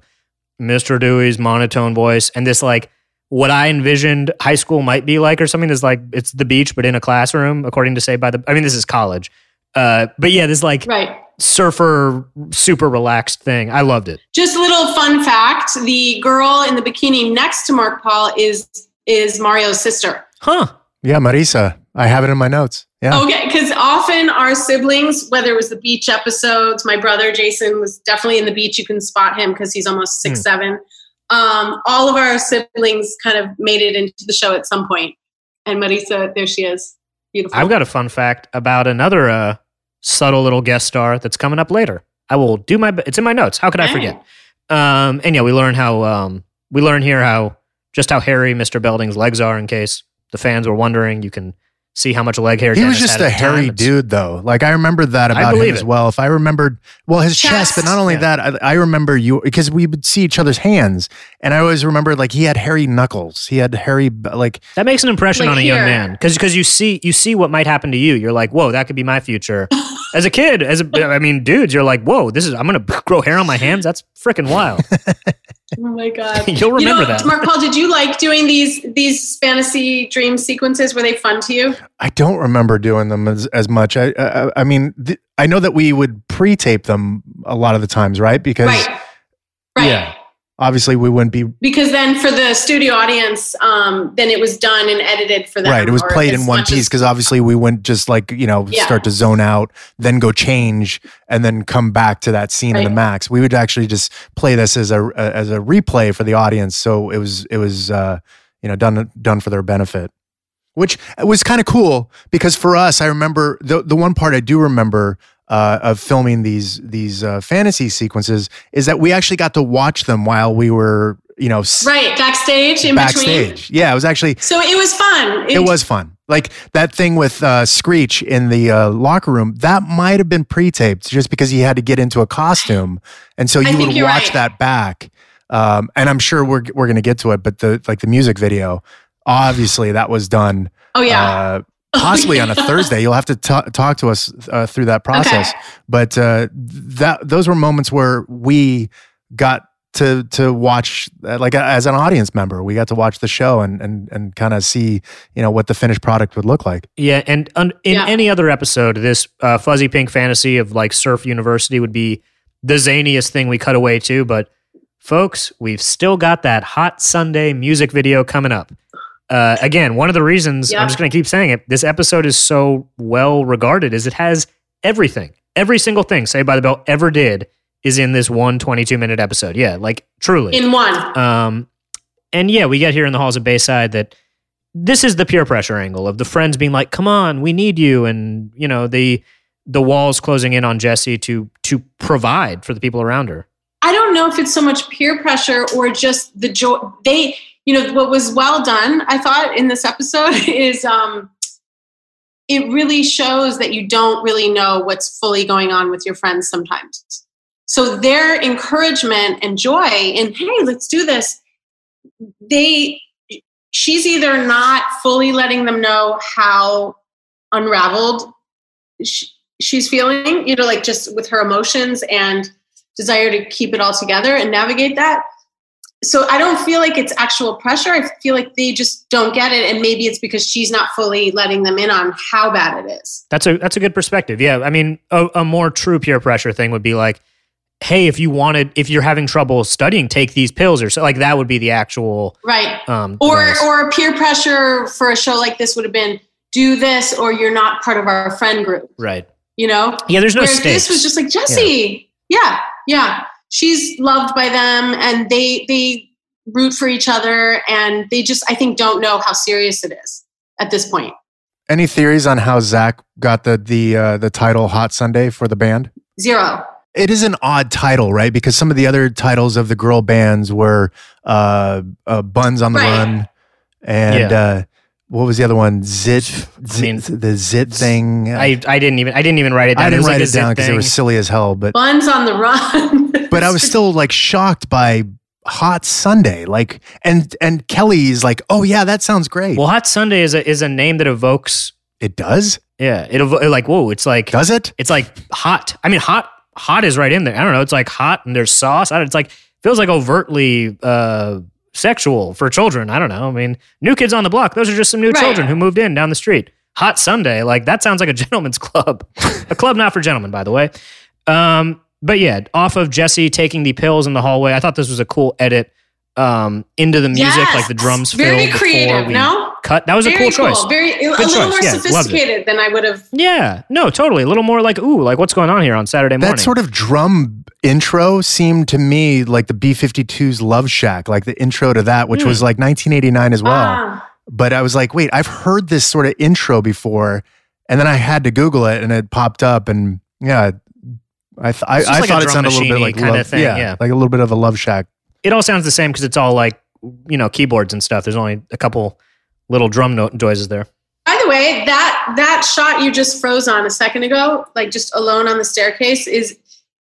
Mr. Dewey's monotone voice and this like what I envisioned high school might be like or something that's like it's the beach but in a classroom according to say by the I mean this is college. Uh, but yeah, this like Right. surfer super relaxed thing. I loved it. Just a little fun fact: the girl in the bikini next to Mark Paul is is Mario's sister. Huh. Yeah, Marisa. I have it in my notes. Yeah. Okay, because often our siblings, whether it was the beach episodes, my brother Jason was definitely in the beach. You can spot him because he's almost six Hmm. seven. Um, all of our siblings kind of made it into the show at some point. And Marisa, there she is, beautiful. I've got a fun fact about another uh, subtle little guest star that's coming up later. I will do my. It's in my notes. How could I forget? Um, and yeah, we learn how um, we learn here how just how hairy Mr. Belding's legs are. In case the fans were wondering. You can see how much leg hair He was just had a at the time. hairy dude, though. Like I remember that about him believe as well. If I remembered, well, his chest, but not only Yeah. that, I, I remember you because we would see each other's hands, and I always remembered like he had hairy knuckles. He had hairy like That makes an impression Like on a young man because because you see you see what might happen to you. You're like, whoa, that could be my future. as a kid, as a I mean, dudes, you're like, whoa, this is I'm gonna grow hair on my hands. That's freaking wild. Oh my god. You'll remember you know, that. Mark Paul, did you like doing these these fantasy dream sequences? Were they fun to you? I don't remember doing them as, as much. I I, I mean, th- I know that we would pre-tape them a lot of the times, right? Because Right. Right. yeah, obviously we wouldn't be Because then for the studio audience, um, then it was done and edited for them. right. It was played in one piece because obviously we wouldn't just like you know Yeah. start to zone out, then go change, and then come back to that scene in the max. We would actually just play this as a as a replay for the audience, so it was it was uh, you know done done for their benefit, which was kind of cool because for us, I remember the the one part I do remember. Uh, of filming these these uh, fantasy sequences is that we actually got to watch them while we were you know right backstage in between. backstage. Yeah, it was actually So it was fun. it was fun. Like that thing with uh, Screech in the uh, locker room, that might have been pre-taped just because he had to get into a costume, and so you would watch right. that back. Um, and I'm sure we're we're gonna get to it, but the like the music video, obviously that was done Oh yeah. Possibly on a Thursday. You'll have to ta- talk to us uh, through that process. But uh, that those were moments where we got to to watch, uh, like as an audience member, we got to watch the show and and and kind of see you know what the finished product would look like. Yeah, and un- in Yeah. any other episode, this uh, fuzzy pink fantasy of like Surf University would be the zaniest thing we cut away to. But folks, we've still got that Hot Sunday music video coming up. Uh, again, one of the reasons Yeah. I'm just going to keep saying it. This episode is so well regarded is it has everything, every single thing Saved by the Bell ever did is in this one 22 minute episode. Yeah, like truly. in one. Um, and yeah, we get here in the halls of Bayside that this is the peer pressure angle of the friends being like, "Come on, we need you," and you know the the walls closing in on Jessie to to provide for the people around her. I don't know if it's so much peer pressure or just the joy. They, you know, what was well done, I thought, in this episode is um, it really shows that you don't really know what's fully going on with your friends sometimes. So their encouragement and joy and hey, let's do this. They, she's either not fully letting them know how unraveled sh- she's feeling, you know, like just with her emotions and desire to keep it all together and navigate that. So I don't feel like it's actual pressure. I feel like they just don't get it, and maybe it's because she's not fully letting them in on how bad it is. That's a that's a good perspective. Yeah, I mean, a, a more true peer pressure thing would be like, "Hey, if you wanted, if you're having trouble studying, take these pills," or so. Like that would be the actual. Right. Um, Or advice. or peer pressure for a show like this would have been do this or you're not part of our friend group. right. You know? Yeah, there's no Whereas stakes. this was just like Jessie. Yeah. yeah, She's loved by them, and they they root for each other, and they just I think don't know how serious it is at this point. Any theories on how Zack got the the uh, the title Hot Sunday for the band? Zero. It is an odd title, right? Because some of the other titles of the girl bands were uh, uh, Buns on the Right. Run and Yeah. What was the other one? Zit, zit mean, the Zit thing. I, I didn't even I didn't even write it down. I didn't was like write a it down because it was silly as hell. But Buns on the run. but I was still like shocked by Hot Sunday. Like and and Kelly's like, oh yeah, that sounds great. Well, Hot Sunday is a is a name that evokes. it does, Yeah, it evo- like whoa. It's like does it? it's like hot. I mean, hot hot is right in there. I don't know. It's like hot and there's sauce. I don't, it's like feels like overtly uh, sexual for children. I don't know. I mean, New Kids on the Block. Those are just some new Right. children who moved in down the street. Hot Sunday, like that sounds like a gentleman's club, a club not for gentlemen, by the way. Um, but yeah, off of Jessie taking the pills in the hallway. I thought this was a cool edit um, into the music, Yes. like the drums Very filled before creative. we No, cut. That was a very cool choice. Very a Good little choice. more Yeah, sophisticated than I would have. Yeah, no, totally. A little more like, ooh, like what's going on here on Saturday morning? That sort of drum intro seemed to me like the B 52's Love Shack, like the intro to that, which Hmm. was like 1989 as well. Ah, But I was like, wait, I've heard this sort of intro before. And then I had to Google it and it popped up. And yeah, I, th- I, I like thought it sounded a little bit like kinda love, thing, yeah, yeah. like a little bit of a Love Shack. It all sounds the same because it's all like you know keyboards and stuff. There's only a couple little drum no- noises there. By the way, that that shot you just froze on a second ago, like just alone on the staircase, is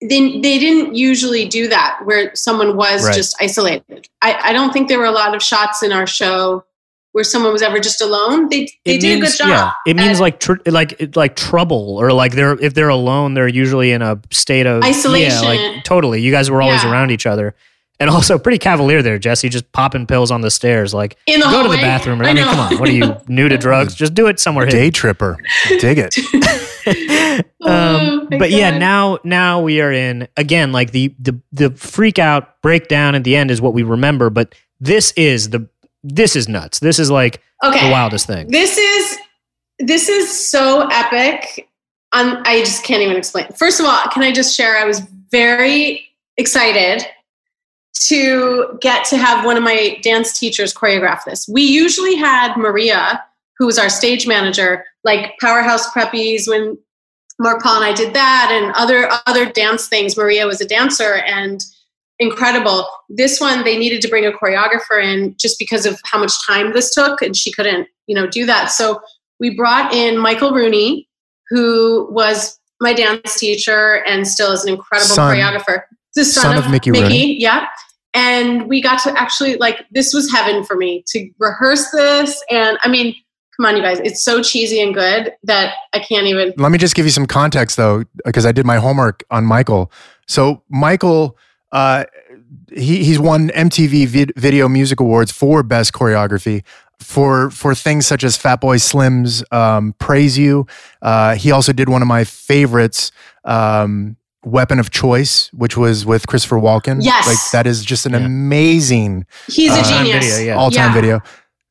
they, they didn't usually do that where someone was Right. just isolated. I, I don't think there were a lot of shots in our show where someone was ever just alone. They they It did a good job. Yeah, it means like tr- like like trouble or like they're if they're alone, they're usually in a state of Isolation. Yeah, like totally. You guys were always Yeah. around each other, and also pretty cavalier there, Jessie. Just popping pills on the stairs, like in the go to the bathroom. I, I mean, come on, what are you new to drugs? Just do it somewhere hidden. Day tripper. Dig it. Oh, um, my but yeah, now now we are in again like the the the freak out breakdown at the end is what we remember, but this is the this is nuts. This is like okay. the wildest thing. This is this is so epic. Um, I just can't even explain. First of all, can I just share? I was very excited to get to have one of my dance teachers choreograph this. We usually had Maria, who was our stage manager, like Powerhouse Preppies when Mark Paul and I did that, and other other dance things. Maria was a dancer and incredible. This one they needed to bring a choreographer in just because of how much time this took, and she couldn't, you know, do that. So we brought in Michael Rooney, who was my dance teacher and still is an incredible Son. choreographer. The son, Son of, of Mickey Mickey, Rooney. yeah. And we got to actually like this was heaven for me to rehearse this. And I mean, come on, you guys, it's so cheesy and good that I can't even. Let me just give you some context though, because I did my homework on Michael. So Michael, uh, he he's won MTV Vid- Video Music Awards for best choreography for for things such as Fatboy Slim's um, "Praise You." Uh, he also did one of my favorites, um, "Weapon of Choice," which was with Christopher Walken. Yes. like that is just an Yeah. amazing He's a Uh, genius. video, yeah. all time Yeah. video.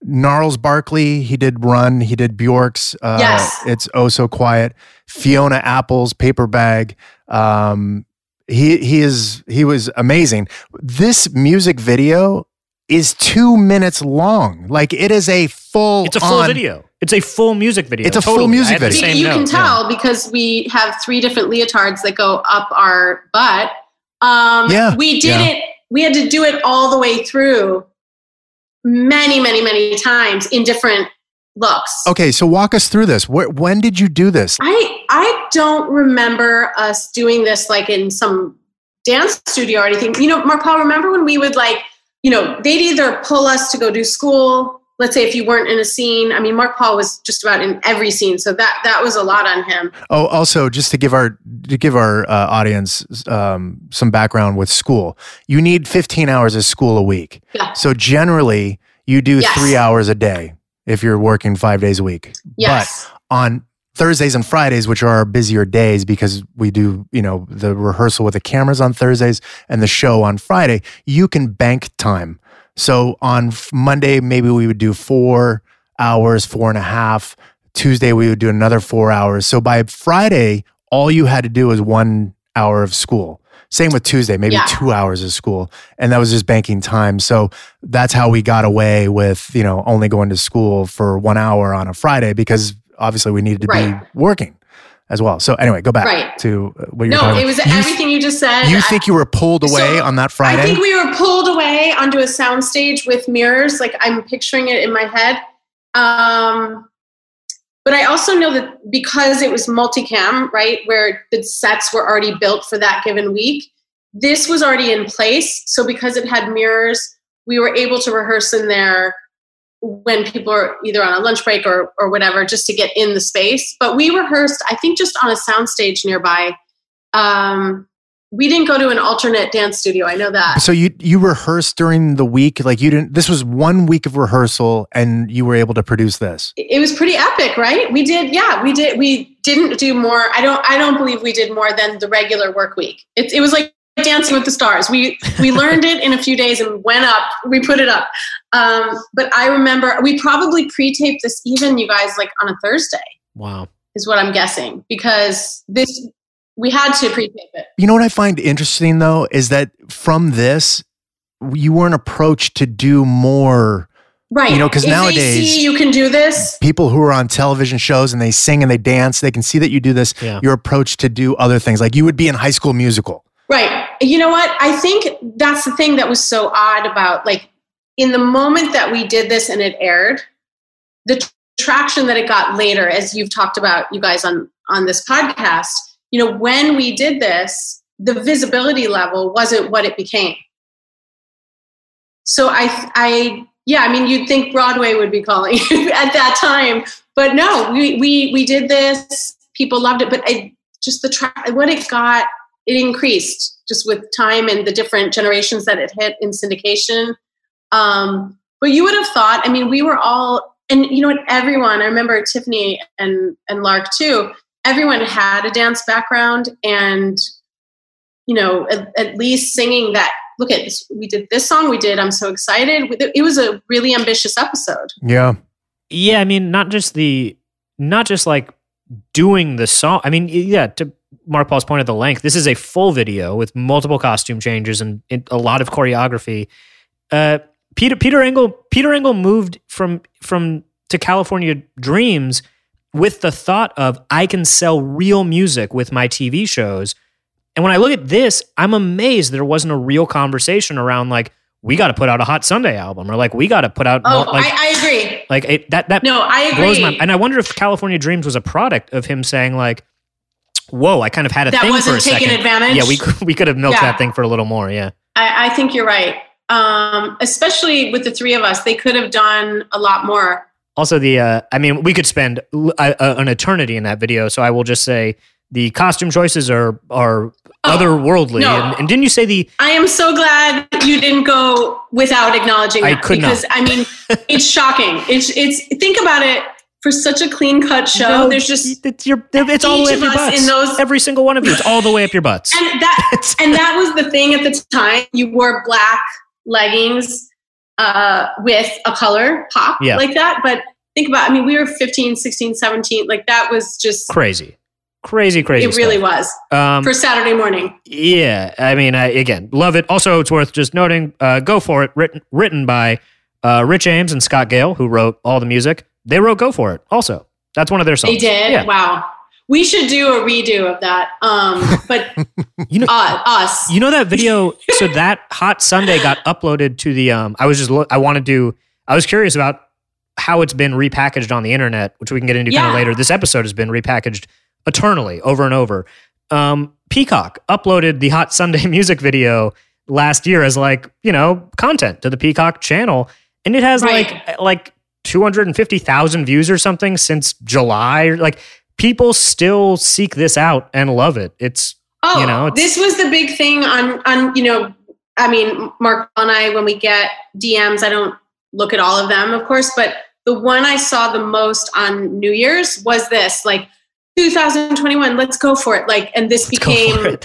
Gnarls Barkley, he did Run, he did Bjork's. Uh, Yes. It's Oh So Quiet. Fiona Apple's Paper Bag. Um, he he is he was amazing. This music video is two minutes long. Like it is a full. It's a full on- video. It's a full music video. It's a full Totally. music I had video. same you note, can yeah. tell because we have three different leotards that go up our butt. Um, Yeah, we did yeah. it. We had to do it all the way through, many, many, many times in different looks. Okay, so walk us through this. Wh- when did you do this? I I don't remember us doing this like in some dance studio or anything. You know, Mark Paul, remember when we would like, you know, they'd either pull us to go do school. Let's say if you weren't in a scene. I mean, Mark Paul was just about in every scene, so that that was a lot on him. Oh, also, just to give our to give our uh, audience um, some background with school, you need 15 hours of school a week. Yeah. So generally, you do Yes. three hours a day if you're working five days a week. Yes. But on Thursdays and Fridays, which are our busier days because we do, you know, the rehearsal with the cameras on Thursdays and the show on Friday, you can bank time. So on Monday, maybe we would do four hours, four and a half. Tuesday, we would do another four hours. So by Friday, all you had to do was one hour of school. Same with Tuesday, maybe Yeah. two hours of school. And that was just banking time. So that's how we got away with, you know, only going to school for one hour on a Friday because obviously we needed to Right. be working as well. So anyway, go back Right. to uh, what you're No, it was. You- everything you just said. You I- think you were pulled So, away on that Friday? I think we were pulled away onto a soundstage with mirrors. Like I'm picturing it in my head. Um, but I also know that because it was multicam, right, where the sets were already built for that given week, this was already in place. So because it had mirrors, we were able to rehearse in there when people are either on a lunch break or or whatever, just to get in the space. But we rehearsed, I think, just on a soundstage nearby. Um, we didn't go to an alternate dance studio. I know that. so you you rehearsed during the week, like you didn't. This was one week of rehearsal, and you were able to produce this. it was pretty epic right we did yeah we did we didn't do more i don't i don't believe we did more than the regular work week it, it was like dancing with the stars we we learned it in a few days and went up we put it up um, but i remember we probably pre-taped this even you guys like on a thursday Wow. is what i'm guessing because this we had to pre-tape it You know what I find interesting though is that from this, you weren't approached to do more. right You know, 'cause If they nowadays- see you can do this People who are on television shows and they sing and they dance, they can see that you do this. Yeah. You're approached to do other things, like you would be in High School Musical. Right. You know what? I think that's the thing that was so odd about like in the moment that we did this and it aired, the traction that it got later, as you've talked about, you guys on on this podcast, you know, when we did this, the visibility level wasn't what it became. So I, I, yeah, I mean, you'd think Broadway would be calling at that time, but no, we we we did this. People loved it, but I just the tra- what it got, it increased just with time and the different generations that it hit in syndication. Um, but you would have thought, I mean, we were all, and you know what, everyone, I remember Tiffani and, and Lark too, everyone had a dance background and, you know, at, at least singing that, look at this, we did this song, we did, I'm so excited. It was a really ambitious episode. Yeah. Yeah. I mean, not just the, not just like doing the song. I mean, yeah, to Mark Paul's point of the length, this is a full video with multiple costume changes and a lot of choreography. Uh, Peter Peter Engel Peter Engel moved from from to California Dreams with the thought of I can sell real music with my TV shows. And when I look at this, I'm amazed there wasn't a real conversation around like we got to put out a Hot Sunday album or like we got to put out. Oh, more, like, I, I, agree. Like it, that that no, I agree. Blows my, and I wonder if California Dreams was a product of him saying like, "Whoa, I kind of had a that thing wasn't for a taking second. advantage. Yeah, we we could have milked Yeah. that thing for a little more. Yeah, I, I think you're right. Um, especially with the three of us, they could have done a lot more. Also, the uh, I mean, we could spend uh, an eternity in that video. So I will just say the costume choices are are Oh, otherworldly. no. And, and didn't you say the? I am so glad you didn't go without acknowledging I that could not. because I mean it's shocking. It's it's think about it for such a clean cut show. No, there's just it's your it's all the way up your butts. in those- Every single one of you, it's all the way up your butts. and that and that was the thing at the time. You wore black leggings uh, with a color pop Yeah. like that. But think about I mean we were 15, 16, 17. Like that was just crazy, crazy, crazy. it really was Um, for Saturday morning. Yeah, I mean, I, again, love it. Also, it's worth just noting. Uh, Go for it, written written by uh, Rich Eames and Scott Gale, who wrote all the music. They wrote Go for it. Also, that's one of their songs. They did. Yeah. Wow. We should do a redo of that. Um, but You know, uh, us. you know that video. so that Hot Sunday got uploaded to the. Um, I was just. Lo- I wanted to. Do I was curious about how it's been repackaged on the internet, which we can get into kind of later. This episode has been repackaged eternally, over and over. Um, Peacock uploaded the Hot Sunday music video last year as like you know content to the Peacock channel, and it has Right. like like two hundred and fifty thousand views or something since July. Like people still seek this out and love it. It's Oh, you know, this was the big thing on on you know. I mean, Mark and I, when we get DMs, I don't look at all of them, of course, but the one I saw the most on New Year's was this, like 2021. Let's go for it. Like, and this let's became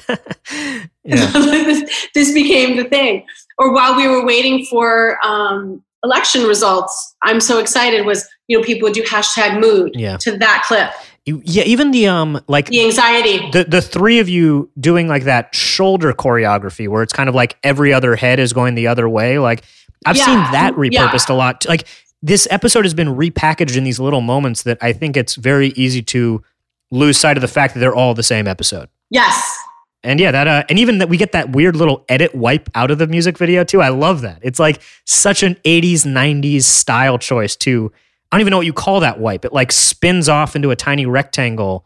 this, this became the thing. Or while we were waiting for um, election results, I'm so excited. Was you know people would do hashtag mood Yeah. to that clip, yeah, even the um like the anxiety. the the three of you doing like that shoulder choreography where it's kind of like every other head is going the other way. Like I've Yeah. seen that Yeah. repurposed a lot. Like this episode has been repackaged in these little moments that I think it's very easy to lose sight of the fact that they're all the same episode. Yes, And yeah, that uh, and even that we get that weird little edit wipe out of the music video too. I love that. It's like such an 80s 90s style choice too. I don't even know what you call that wipe. It like spins off into a tiny rectangle.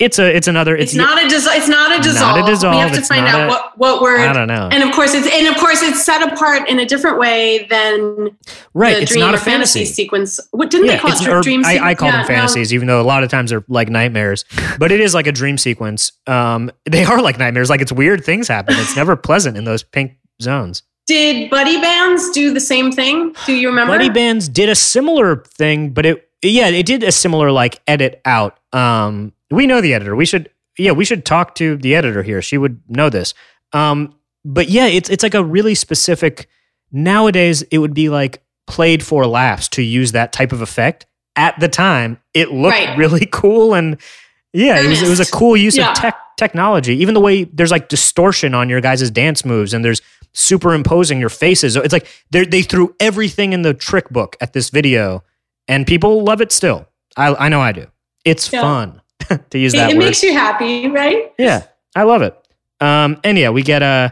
It's a it's another it's, it's, not a dis- It's not a Not a dissolve. dissolve, We have to it's find out a- what what word. I don't know. And of course, it's and of course it's set apart in a different way than right, the it's dream not or a fantasy. sequence. What didn't they call it? or dream I, sequence? I call Yeah, them no. fantasies, even though a lot of times they're like nightmares. But it is like a dream sequence. Um, they are like nightmares. Like it's weird things happen. It's never pleasant in those pink zones. Did Buddy Bands do the same thing? Do you remember? Buddy Bands did a similar thing, but it yeah, it did a similar like edit out. Um, we know the editor. We should yeah, we should talk to the editor here. She would know this. Um, but yeah, it's it's like a really specific. Nowadays, it would be like played for laughs to use that type of effect. At the time, it looked Right. really cool and yeah, it was it was a cool use Yeah. of tech technology. Even the way there's like distortion on your guys' dance moves and there's superimposing your faces. It's like they they threw everything in the trick book at this video, and people love it still. I I know I do. It's Yeah. fun to use It, that it word. makes you happy, right? yeah, I love it. Um, and yeah, we get uh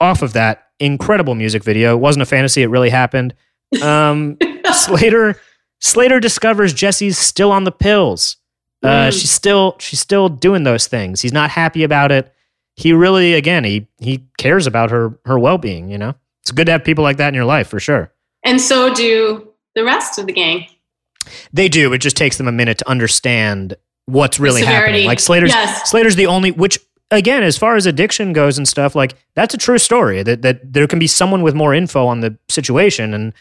off of that incredible music video. It wasn't a fantasy; it really happened. Um, Slater Slater discovers Jessie's still on the pills. Uh, Mm. she's still she's still doing those things. He's not happy about it. He really, again, he he cares about her her well being. You know, it's good to have people like that in your life for sure. And so do the rest of the gang. They do. It just takes them a minute to understand what's really severity. happening. Like Slater's Yes. Slater's the only which again, as far as addiction goes and stuff, like that's a true story. That that there can be someone with more info on the situation and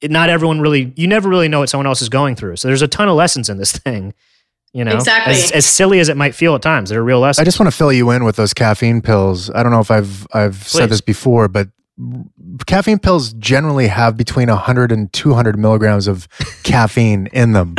it, not everyone really you never really know what someone else is going through. So there's a ton of lessons in this thing. You know, Exactly. as, as silly as it might feel at times, there are real lessons. I just want to fill you in with those caffeine pills. I don't know if I've I've said this before, but caffeine pills generally have between 100 and 200 milligrams of caffeine in them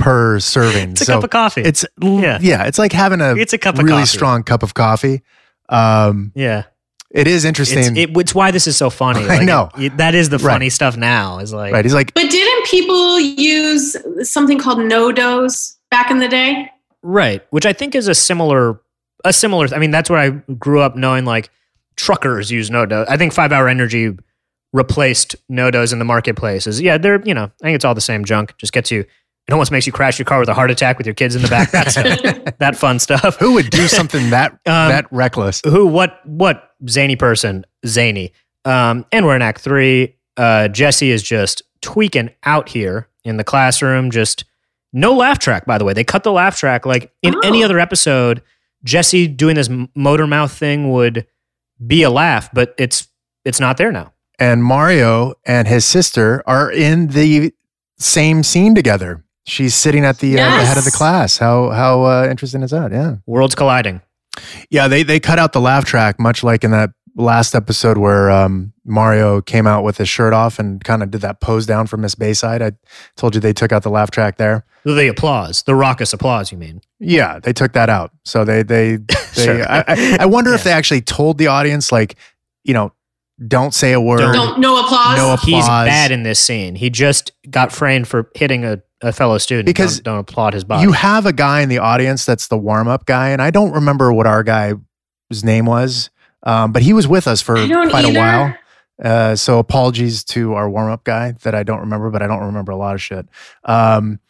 per serving. it's a cup of coffee. It's Yeah. yeah. it's like having a It's a cup of really coffee. strong cup of coffee. Um, yeah, it is it's, interesting, it, it's why this is so funny. I know. it- that is the Right. funny stuff now. Is like right? He's like, But didn't people use something called NoDoz back in the day? Right, which I think is a similar a similar I mean that's where I grew up knowing like truckers use NoDoz. I think 5 hour energy replaced NoDoz in the marketplace. Is yeah, they're, you know, I think it's all the same junk. Just gets you it almost makes you crash your car with a heart attack with your kids in the back. That's that fun stuff. who would do something that Um, that reckless? Who what what zany person, zany. Um and we're in act 3. Uh Jessie is just tweaking out here in the classroom just no laugh track, by the way. They cut the laugh track. Like in Oh. any other episode, Jessie doing this motor mouth thing would be a laugh, but it's it's not there now. And Mario and his sister are in the same scene together. She's sitting at the, uh, the head of the class. How how uh, interesting is that? Yeah. Worlds colliding. Yeah, they they cut out the laugh track, much like in that last episode where um, Mario came out with his shirt off and kind of did that pose down for Miss Bayside. I told you they took out the laugh track there. The applause, the raucous applause. You mean? Yeah, they took that out. So they they they. Sure. I, I, I wonder if they actually told the audience like, you know, don't say a word. Don't- Don't no applause. No He's bad in this scene. He just got framed for hitting a, a fellow student. Because don't, don't applaud his body. You have a guy in the audience that's the warm up guy, and I don't remember what our guy's name was, um, but he was with us for quite either. a while. Uh, so apologies to our warm up guy that I don't remember, but I don't remember a lot of shit. Um,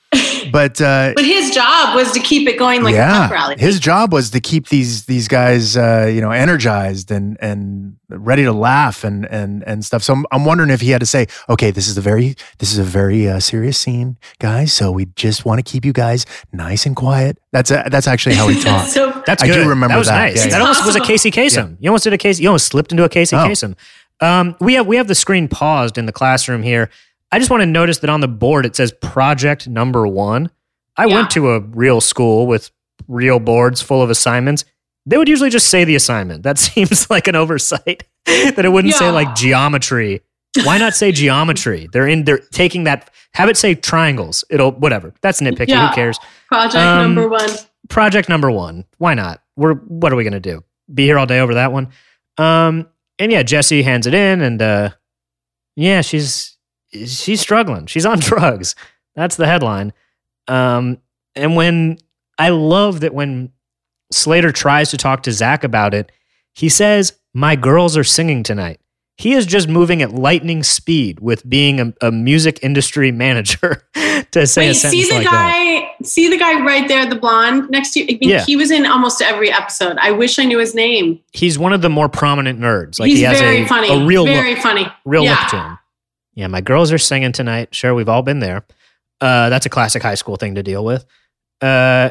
but uh, But his job was to keep it going like a pep rally. his job was to keep these these guys, uh, you know, energized and and ready to laugh and and and stuff. So I'm, I'm wondering if he had to say, okay, this is a very this is a very uh, serious scene, guys. So we just want to keep you guys nice and quiet. That's a, that's actually how he talked. so That's I do remember that. Was that. nice. Yeah, that almost was a Casey Kasem. You almost did a Casey. You almost slipped into a Casey Oh. Kasem. Um, we have we have the screen paused in the classroom here. I just want to notice that on the board it says project number one. I Yeah. went to a real school with real boards full of assignments. They would usually just say the assignment. That seems like an oversight. that it wouldn't say like geometry. Why not say geometry? They're in. They're taking that. Have it say triangles. It'll whatever. That's nitpicky. Yeah. Who cares? project Um, number one. project number one. Why not? We're what are we gonna do? Be here all day over that one? Um, and yeah, Jessie hands it in, and uh, yeah, she's she's struggling. She's on drugs. That's the headline. Um, and when I love that when Slater tries to talk to Zack about it, he says, "My girls are singing tonight." He is just moving at lightning speed with being a, a music industry manager to say a sentence see the like that. guy? See the guy right there, the blonde next to you. I mean, Yeah. he was in almost every episode. I wish I knew his name. he's one of the more prominent nerds. Like He's he has very a, funny. a real very look, funny. real yeah. look to him. Yeah, my girls are singing tonight. Sure, we've all been there. Uh, that's a classic high school thing to deal with. Uh,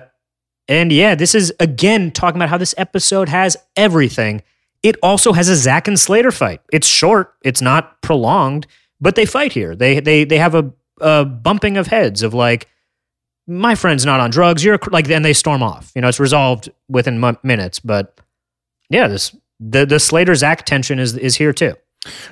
and yeah, this is again talking about how this episode has everything. It also has a Zack and Slater fight. It's short. It's not prolonged, but they fight here. They they they have a, a bumping of heads of like, my friend's not on drugs. You're a cr-" like, then they storm off. You know, it's resolved within mo- minutes. But yeah, this the the Slater Zack tension is is here too.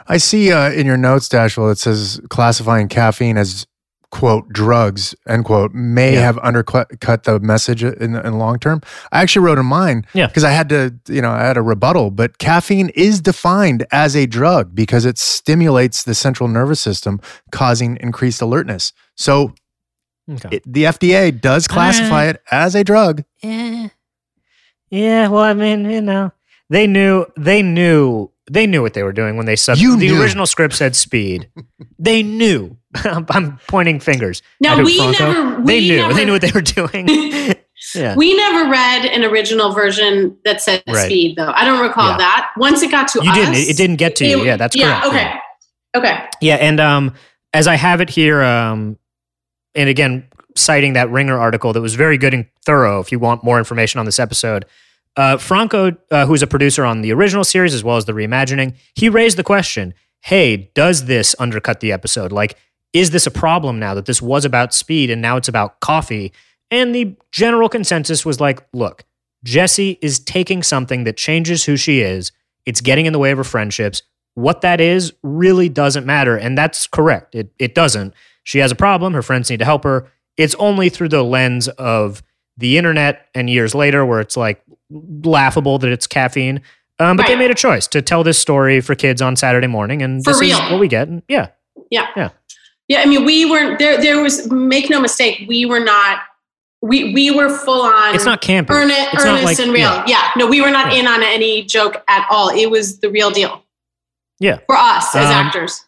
I see uh, in your notes, Dashiell, it says classifying caffeine as quote drugs end quote may Yeah. have undercut the message in in long term. I actually wrote in mine Yeah. because I had to you know I had a rebuttal, but caffeine is defined as a drug because it stimulates the central nervous system, causing increased alertness. So Okay. it, the FDA does classify it as a drug. Yeah. Yeah, well, I mean, you know, they knew they knew they knew what they were doing when they sub You the knew. original script said speed. they knew I'm, I'm pointing fingers. Now we Franco- never They knew. never, They knew what they were doing. yeah. We never read an original version that said Right. speed, though. I don't recall Yeah. that. Once it got to You us, didn't. It, it didn't get to you. Yeah, that's yeah. correct. Okay. Okay. Yeah, and um, as I have it here, um, and again, citing that Ringer article that was very good and thorough. If you want more information on this episode, uh, Franco, uh, who's a producer on the original series as well as the reimagining, he raised the question: Hey, does this undercut the episode? Like, is this a problem now that this was about speed and now it's about coffee? And the general consensus was like, look, Jessie is taking something that changes who she is. It's getting in the way of her friendships. What that is really doesn't matter. And that's correct. It, it doesn't. She has a problem. Her friends need to help her. It's only through the lens of the internet and years later where it's like laughable that it's caffeine. Um, but they made a choice to tell this story for kids on Saturday morning. And For this real. is what we get. And yeah. Yeah, yeah, yeah. I mean, we weren't there. There was make no mistake, we were not. We we were full on. It's not campy. earnest, it's earnest like- and real. yeah. Yeah. no, we were not Yeah. in on any joke at all. It was the real deal. Yeah. for us as Um, actors.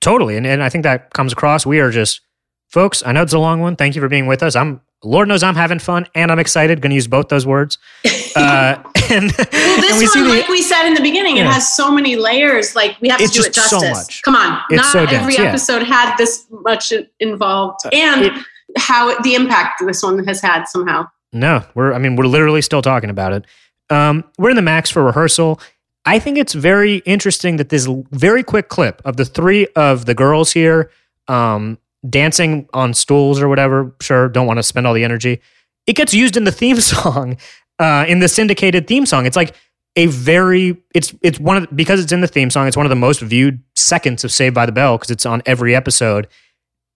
Totally. And, and I think that comes across. We are just, folks, I know it's a long one. Thank you for being with us. I'm, Lord knows I'm having fun and I'm excited. Going to use both those words. Uh, and, well, and this we see one, the, like we said in the beginning, it has so many layers. Like we have It's to do it just so justice. much. Come on, It's not so dense, every yeah. Uh, episode had this much involved, and it- how the impact this one has had somehow. No, we're. I mean, we're literally still talking about it. Um, we're in the max for rehearsal. I think it's very interesting that this very quick clip of the three of the girls here um, dancing on stools or whatever. Sure, don't want to spend all the energy. It gets used in the theme song, uh, in the syndicated theme song. It's like a very. It's it's one of the, because it's in the theme song. It's one of the most viewed seconds of Saved by the Bell because it's on every episode.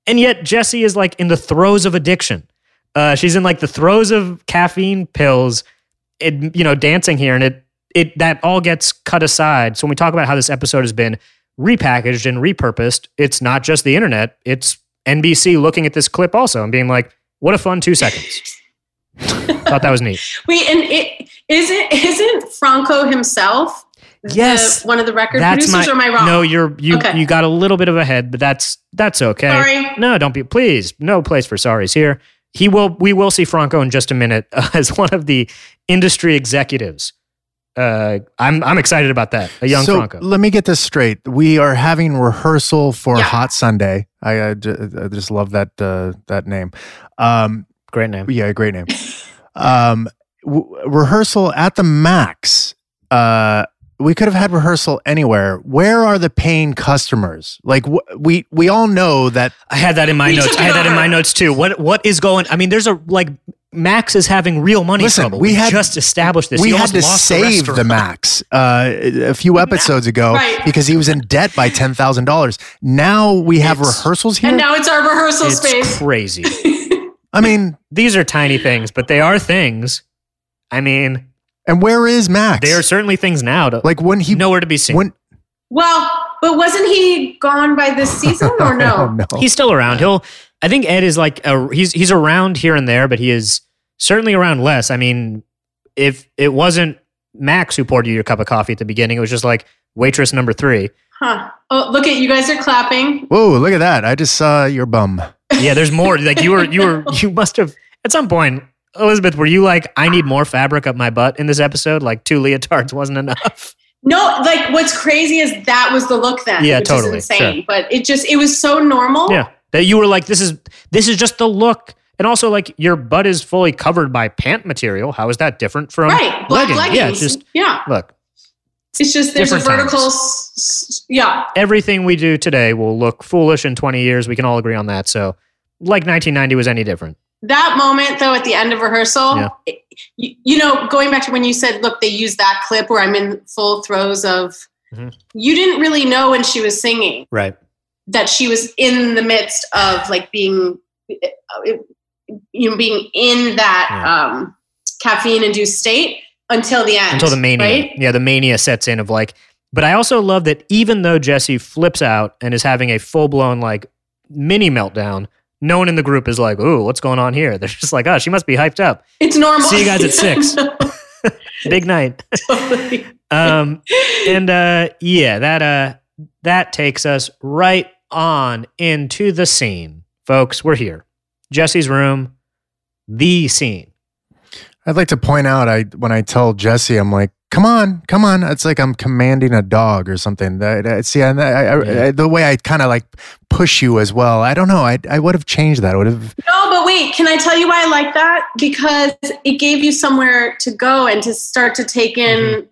And yet Jessie is like in the throes of addiction. Uh, she's in like the throes of caffeine pills, it, you know, dancing here, and it it that all gets cut aside. So when we talk about how this episode has been repackaged and repurposed, it's not just the internet; it's NBC looking at this clip also and being like, "What a fun two seconds." Thought that was neat. Wait, and it isn't isn't Franco himself? the- Yes, one of the record That's producers. my. or am I wrong? No, you're you Okay. you got a little bit of a head, but that's that's okay. Sorry. No, don't be. Please, no place for sorries here. He will. We will see Franco in just a minute uh, as one of the industry executives. Uh, I'm I'm excited about that. A young so Franco. let me get this straight. We are having rehearsal for Yeah. Hot Sundae. I, uh, j- I just love that uh, that name. Um, Great name. yeah, great name. um, w- rehearsal at the Max. Uh, we could have had rehearsal anywhere. Where are the paying customers? Like w- we we all know that I had that in my notes. I had that in my notes too. What what is going? I mean, there's a like Max is having real money Listen, trouble. we had- just established this. we He had to lost save the, restaurant. Max uh, a few episodes ago Right. because he was in debt by ten thousand dollars. Now we have It's- rehearsals here. and now it's our rehearsal It's space. crazy. I mean, These are tiny things, but they are things. I mean, and where is Max? they are certainly things now. To, like when he nowhere to be seen. when Well, but wasn't he gone by this season or no? no. He's still around. He'll. I think Ed is like a, he's he's around here and there, but he is certainly around less. I mean, if it wasn't Max who poured you your cup of coffee at the beginning, it was just like waitress number three. Huh. Oh, look at you guys are clapping. Whoa, look at that! I just saw your bum. Yeah, there's more. Like you were you were you must have at some point. Elizabeth, were you like, I need more fabric up my butt in this episode? Like two leotards wasn't enough. No, like what's crazy is that was the look then. Yeah, which totally, Is insane, but it just it was so normal. Yeah, that you were like, this is this is just the look, and also like your butt is fully covered by pant material. How is that different from Right. Black leggings? leggings. Yeah, just yeah. look. It's just there's a vertical. s- yeah. everything we do today will look foolish in 20 years. We can all agree on that. So, like 1990 was any different. That moment though at the end of rehearsal, Yeah. it- you, you know, going back to when you said, "Look, they used that clip where I'm in full throes of." Mhm. You didn't really know when she was singing Right. that she was in the midst of like being, you know, being in that Yeah. um, caffeine induced state until the end. Until the mania. right? Yeah, the mania sets in of like, but I also love that even though Jessie flips out and is having a full blown like mini meltdown, no one in the group is like, ooh, what's going on here? They're just like, oh, she must be hyped up. It's normal. See you guys at six. Big night. Totally. Um, and uh, yeah, that uh, that takes us right on into the scene. Folks, we're here. Jessie's room, the scene. I'd like to point out, I when I tell Jessie, I'm like, "Come on, come on!" It's like I'm commanding a dog or something. That, that- see, I, I, I, Yeah. the way I kind of like push you as well. I don't know. I I would have changed that. I would have. No, but wait, can I tell you why I like that? Because it gave you somewhere to go and to start to take in Mm-hmm.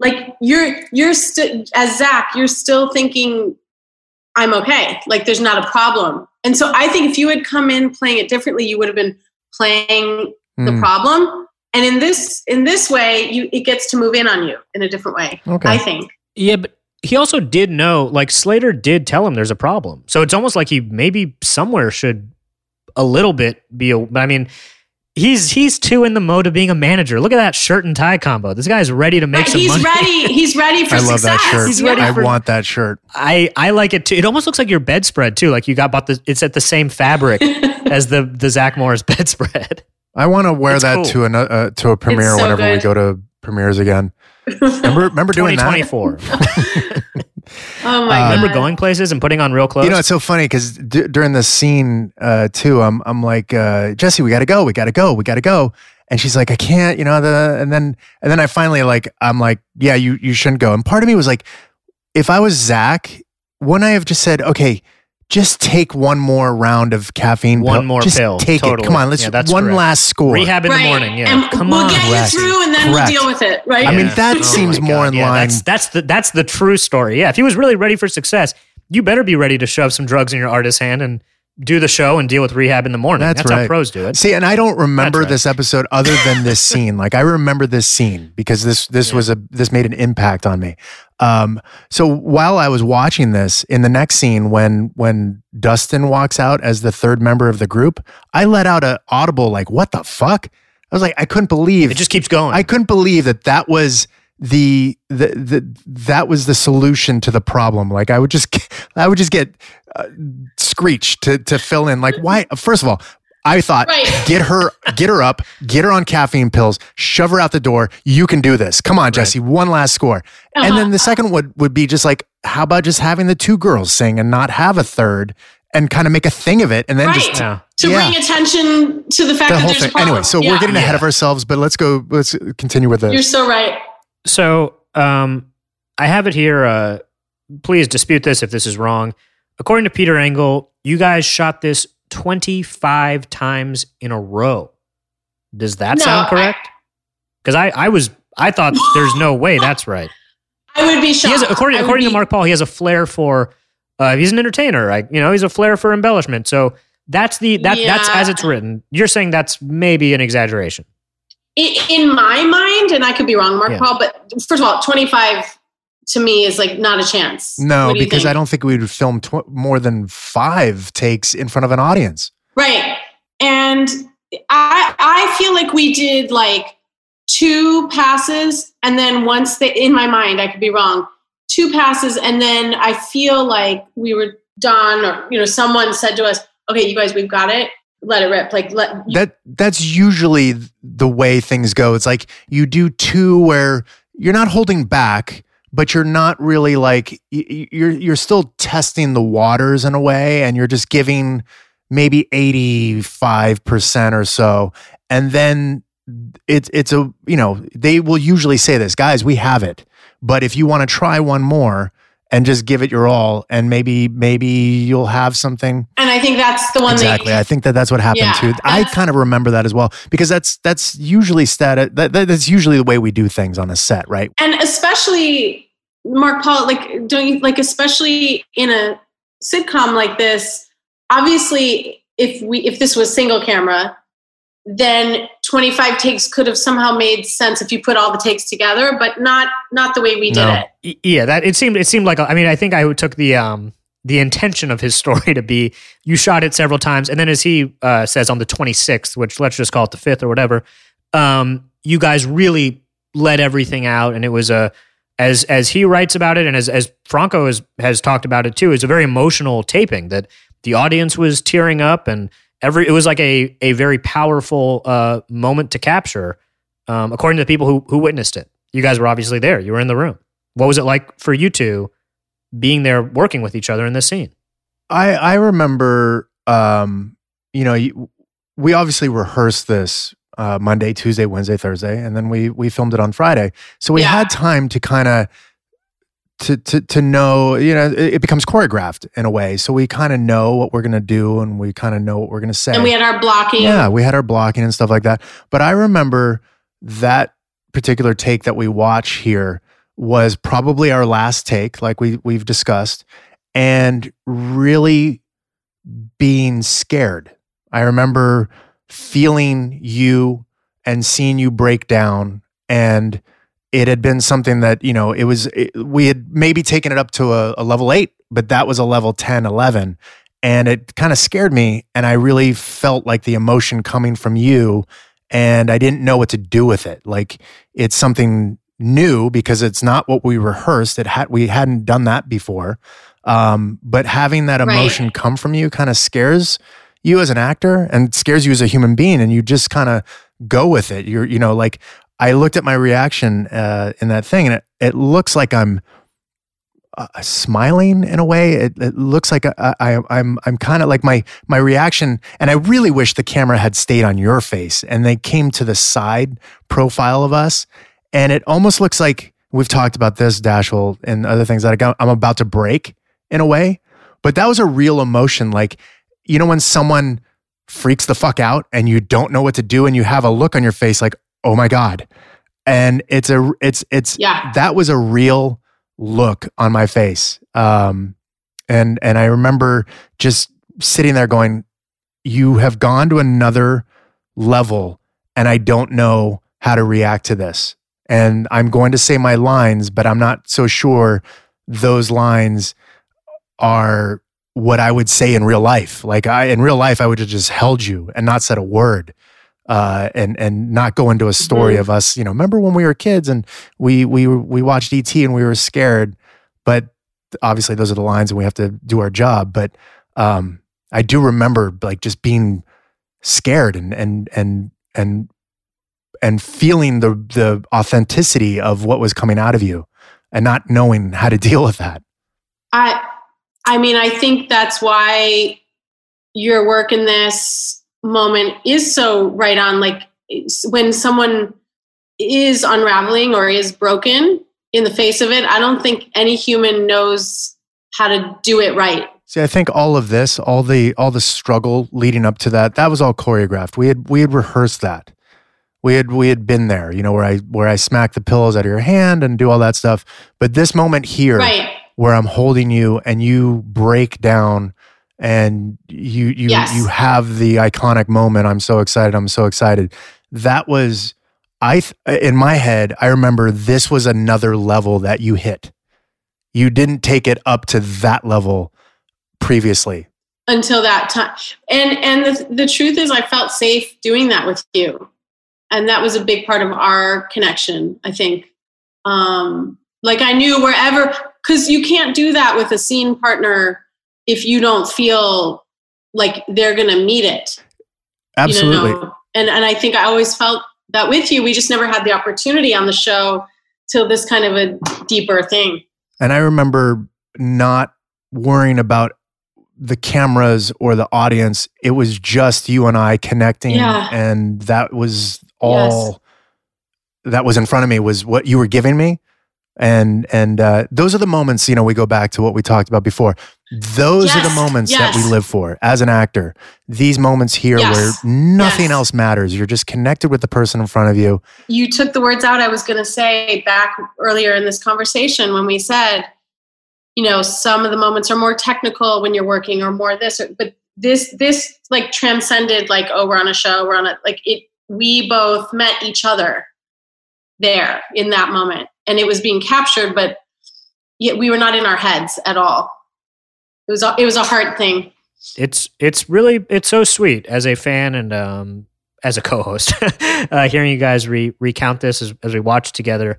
like you're you're still as Zack, you're still thinking I'm okay. Like there's not a problem. And so I think if you had come in playing it differently, you would have been playing the Hmm, problem. And in this in this way, you it gets to move in on you in a different way. Okay. I think. Yeah, but he also did know, like Slater did tell him there's a problem. So it's almost like he maybe somewhere should a little bit be. A, but I mean, he's he's too in the mode of being a manager. Look at that shirt and tie combo. This guy's ready to make But some he's money. ready. He's ready for I love success. that shirt. He's ready I for- want that shirt. I I like it too. It almost looks like your bedspread too. Like you got bought the. It's at the same fabric as the the Zack Morris bedspread. I want to wear It's that cool. to a uh, to a premiere so whenever we go to premieres again. Remember, remember doing that? 2024. Oh my Uh, god. Remember going places and putting on real clothes? You know, it's so funny because d- during the scene uh, too, I'm I'm like uh, Jessie, we got to go, we got to go, we got to go, and she's like, I can't, you know, the and then and then I finally like I'm like, yeah, you you shouldn't go, and part of me was like, if I was Zack, wouldn't I have just said, okay. Just take one more round of caffeine. One pill. more just pill, Take it. Come on, let's Yeah, that's one correct. last score. Rehab in the morning. Yeah, And come we'll on. get Correct. you through and then Correct. we'll deal with it, right? I mean, Yeah. that Oh seems more in yeah, line. That's, that's the that's the true story. Yeah, if he was really ready for success, you better be ready to shove some drugs in your artist's hand and do the show and deal with rehab in the morning. That's That's, how pros do it. See, and I don't remember right. this episode other than this scene. Like I remember this scene because this this Yeah. was a this made an impact on me. Um, so while I was watching this, in the next scene, when when Dustin walks out as the third member of the group, I let out a audible like, "What the fuck?" I was like, I couldn't believe It just keeps going. I couldn't believe that that was the the the that was the solution to the problem. Like I would just I would just get uh, screech to to fill in. Like why? First of all, I thought Right. get her get her up, get her on caffeine pills, shove her out the door. You can do this. Come on, Jessie. One last score. And Uh-huh. then the second would would be just like, how about just having the two girls sing and not have a third, and kind of make a thing of it, and then Right. just Yeah. to Yeah. bring attention to the fact the that whole there's a problem. Anyway, so Yeah. we're getting ahead Yeah. of ourselves, but let's go. Let's continue with this. You're so right. So um, I have it here. Uh, please dispute this if this is wrong. According to Peter Engel, you guys shot this 25 times in a row. Does that No, sound correct? Because I, I was I thought there's no way that's right. I would be shocked. has, according I according to Mark Paul, he has a flair for. Uh, he's an entertainer, right? You know, he's a flair for embellishment. So that's the that that's as it's written. You're saying that's maybe an exaggeration. In my mind, and I could be wrong, Mark Yeah. Paul, but first of all, 25 to me is like not a chance. No, What do you because think? I don't think we would film tw- more than five takes in front of an audience. Right. And I I feel like we did like two passes and then once they in my mind, I could be wrong, two passes and then I feel like we were done or you know, someone said to us, Okay, you guys, we've got it. Let it rip. Like let That that's usually the way things go. It's like you do two where you're not holding back, but you're not really like you're you're still testing the waters in a way, and you're just giving maybe eighty five percent or so, and then it's it's a you know they will usually say this, guys, we have it, but if you want to try one more and just give it your all, and maybe maybe you'll have something and I think that's the one exactly. that I think that that's what happened Yeah, too. I kind of remember that as well because that's that's usually stat. That, that, that's usually the way we do things on a set, right? and especially Mark Paul, like don't you like especially in a sitcom like this, obviously if we if this was single camera, then 25 takes could have somehow made sense if you put all the takes together, but not not the way we did No. it. Yeah, that it seemed it seemed like a, I mean I think I took the um the intention of his story to be you shot it several times and then as he uh, says on the 26th which let's just call it the 5th or whatever um you guys really let everything out and it was a as as he writes about it and as as Franco has has talked about it too it's a very emotional taping that the audience was tearing up and every it was like a a very powerful uh moment to capture um according to the people who who witnessed it you guys were obviously there you were in the room what was it like for you two being there working with each other in this scene? I I remember, um, you know, you, we obviously rehearsed this uh, Monday, Tuesday, Wednesday, Thursday, and then we we filmed it on Friday. So we Yeah. had time to kind of to to to know, you know, it, it becomes choreographed in a way. So we kind of know what we're gonna do, and we kind of know what we're gonna say. And we had our blocking. Yeah, we had our blocking and stuff like that. But I remember that particular take that we watch here was probably our last take, like we we've discussed, and really being scared. I remember feeling you and seeing you break down and it had been something that you know it was it, we had maybe taken it up to a, a level 8 but that was a level 10 11 and it kind of scared me and i really felt like the emotion coming from you and i didn't know what to do with it. Like it's something new because it's not what we rehearsed. It had we hadn't done that before. Um, but having that Right. emotion come from you kind of scares you as an actor and scares you as a human being and you just kind of go with it. You're you know like i looked at my reaction uh, in that thing and it, it looks like i'm uh, smiling in a way. It, it looks like I, I, i'm i'm kind of like my my reaction and i really wish the camera had stayed on your face and they came to the side profile of us and it almost looks like we've talked about this Dashiell and other things that I got, i'm about to break in a way but that was a real emotion like you know when someone freaks the fuck out and you don't know what to do and you have a look on your face like oh my god and it's a it's it's Yeah. that was a real look on my face um and and i remember just sitting there going you have gone to another level and i don't know how to react to this and i'm going to say my lines but i'm not so sure those lines are what I would say in real life. Like I in real life, I would have just held you and not said a word, uh, and and not go into a story Mhm. of us. You know, remember when we were kids and we we we watched ET and we were scared, but obviously those are the lines and we have to do our job. But um, I do remember like just being scared and and and and and feeling the the authenticity of what was coming out of you and not knowing how to deal with that. I I mean, I think that's why your work in this moment is so right on. Like when someone is unraveling or is broken in the face of it, I don't think any human knows how to do it right. See, I think all of this, all the all the struggle leading up to that, that was all choreographed. We had we had rehearsed that. We had we had been there, you know, where I where I smack the pillows out of your hand and do all that stuff. But this moment here, Right. where I'm holding you and you break down and you you Yes. you have the iconic moment. I'm so excited. I'm so excited. That was I th- in my head. I remember this was another level that you hit. You didn't take it up to that level previously. until that time and and the, the truth is i felt safe doing that with you and that was a big part of our connection i think um like i knew wherever because you can't do that with a scene partner if you don't feel like they're gonna meet it you Absolutely. know? and and i think i always felt that with you we just never had the opportunity on the show till this kind of a deeper thing And I remember not worrying about the cameras or the audience. It was just you and I connecting. Yeah. And that was all that was in front of me was what you were giving me. And and uh, those are the moments, you know, we go back to what we talked about before. Those are the Yes, moments that we live for as an actor. These moments here Yes, where nothing yes. else matters. You're just connected with the person in front of you. you took the words out I was going to say back earlier in this conversation when we said, you know, some of the moments are more technical when you're working or more this, or, but this, this like transcended like, oh, we're on a show, we're on a, like it, we both met each other there in that moment and it was being captured, but yet we were not in our heads at all. It was, a, it was a heart thing. it's it's really it's so sweet as a fan and um as a co-host uh, hearing you guys re- recount this as, as we watch together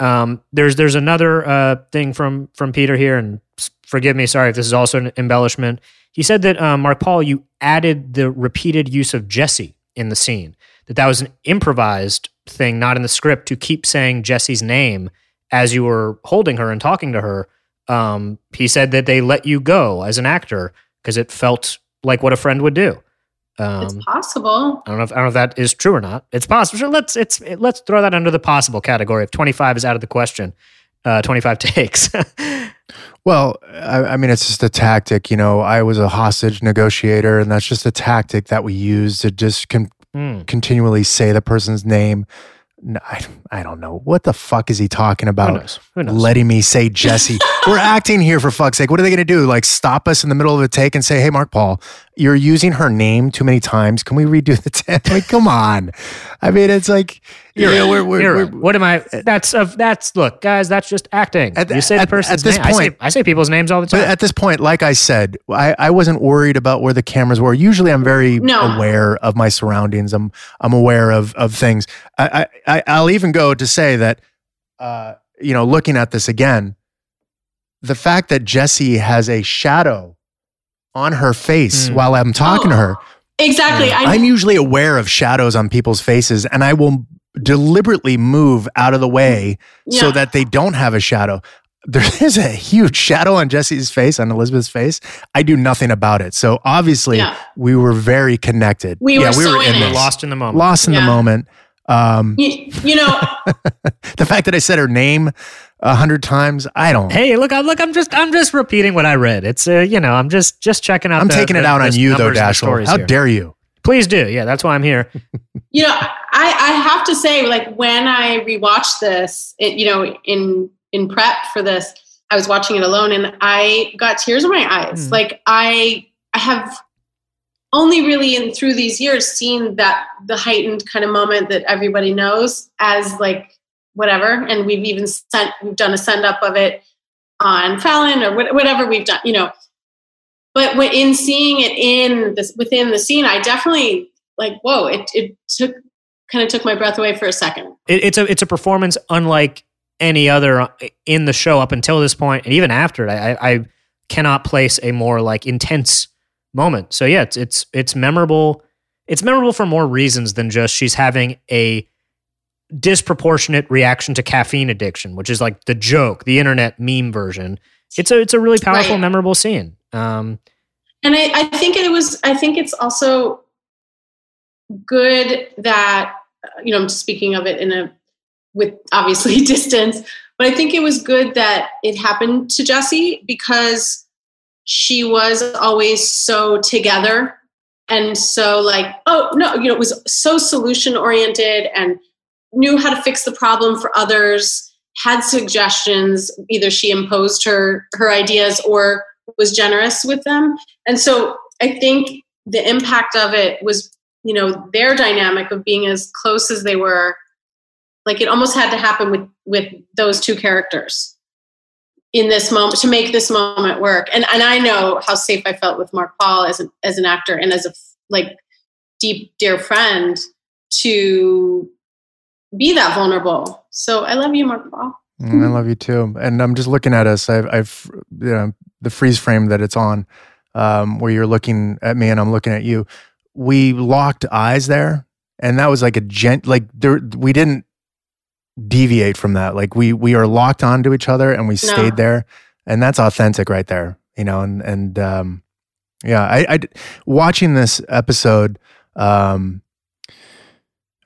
um there's there's another uh thing from from peter here and forgive me sorry if this is also an embellishment he said that um, mark paul you added the repeated use of jessie in the scene that that was an improvised thing not in the script to keep saying jessie's name as you were holding her and talking to her um, he said that they let you go as an actor because it felt like what a friend would do. it's Um, possible. I don't know if I don't know if that is true or not. It's possible. Sure, let's it's it, let's throw that under the possible category. If twenty five is out of the question, uh, twenty five takes. Well, I, I mean, it's just a tactic. You know, I was a hostage negotiator, and that's just a tactic that we use to just con- Hmm. continually say the person's name. No, I, I don't know. What the fuck is he talking Who about? knows? Who knows? Letting me say Jessie. We're acting here for fuck's sake. What are they going to do? Like stop us in the middle of a take and say, "Hey, Mark Paul, you're using her name too many times. Can we redo the take? Like, come on. I mean, it's like You're you know, we're, we're, You're we're- What am I? That's of that's look, guys. That's just acting. At the- you say the at- person's at this name. I say, point- I say people's names all the time. But at this point, like I said, I, I wasn't worried about where the cameras were. Usually, I'm very No. aware of my surroundings. I'm I'm aware of of things. I, I I- I'll even go to say that, uh, you know, looking at this again, the fact that Jessie has a shadow on her face Hmm. while I'm talking to her. Exactly. I, I'm usually aware of shadows on people's faces, and I will deliberately move out of the way so that they don't have a shadow. There is a huge shadow on Jessie's face, on Elizabeth's face. I do nothing about it. So obviously, Yeah. we were very connected. We were so in it. Lost in the moment. Lost in the moment. Um, you, you know, the fact that I said her name a hundred times, I don't. Hey, look! I'm look. I'm just. I'm just repeating what I read. It's. Uh, you know. I'm just. Just checking out. I'm the- taking it the- out on you, though, numbers and stories How here. dare you? Please do. Yeah, that's why I'm here. you know, I, I have to say, like when I rewatched this, it, you know, in in prep for this, I was watching it alone, and I got tears in my eyes. Hmm. Like I, I have only really in through these years seen that the heightened kind of moment that everybody knows as like whatever, and we've even sent we've done a send up of it on Fallon or what- whatever we've done, you know. But in seeing it in this within the scene, I definitely like whoa! It it took kind of took my breath away for a second. It, it's a. It's a performance unlike any other uh, in the show up until this point, and even after it. I, I cannot place a more like intense moment. So yeah, it's it's it's memorable. It's memorable for more reasons than just she's having a disproportionate reaction to caffeine addiction, which is like the joke, the internet meme version. It's a it's a really powerful, Right. memorable scene. Um, And I, I think it was. I think it's also good that you know. I'm speaking of it in a with obviously distance, but I think it was good that it happened to Jessie because she was always so together and so like oh no you know it was so solution oriented and knew how to fix the problem for others had suggestions either she imposed her her ideas or was generous with them. And so i think the impact of it was you know their dynamic of being as close as they were like it almost had to happen with with those two characters in this moment to make this moment work and and i know how safe i felt with mark paul as an as an actor and as a like deep dear friend to be that vulnerable so i love you mark paul Mm, I love you too. And I'm just looking at us. I've, I've you know, the freeze frame that it's on, um, where you're looking at me and I'm looking at you. We locked eyes there, and that was like a gent. Like there, we didn't deviate from that. Like we we are locked onto each other and we stayed there, and that's authentic right there. You know, and and um, yeah, I, I watching this episode. Um,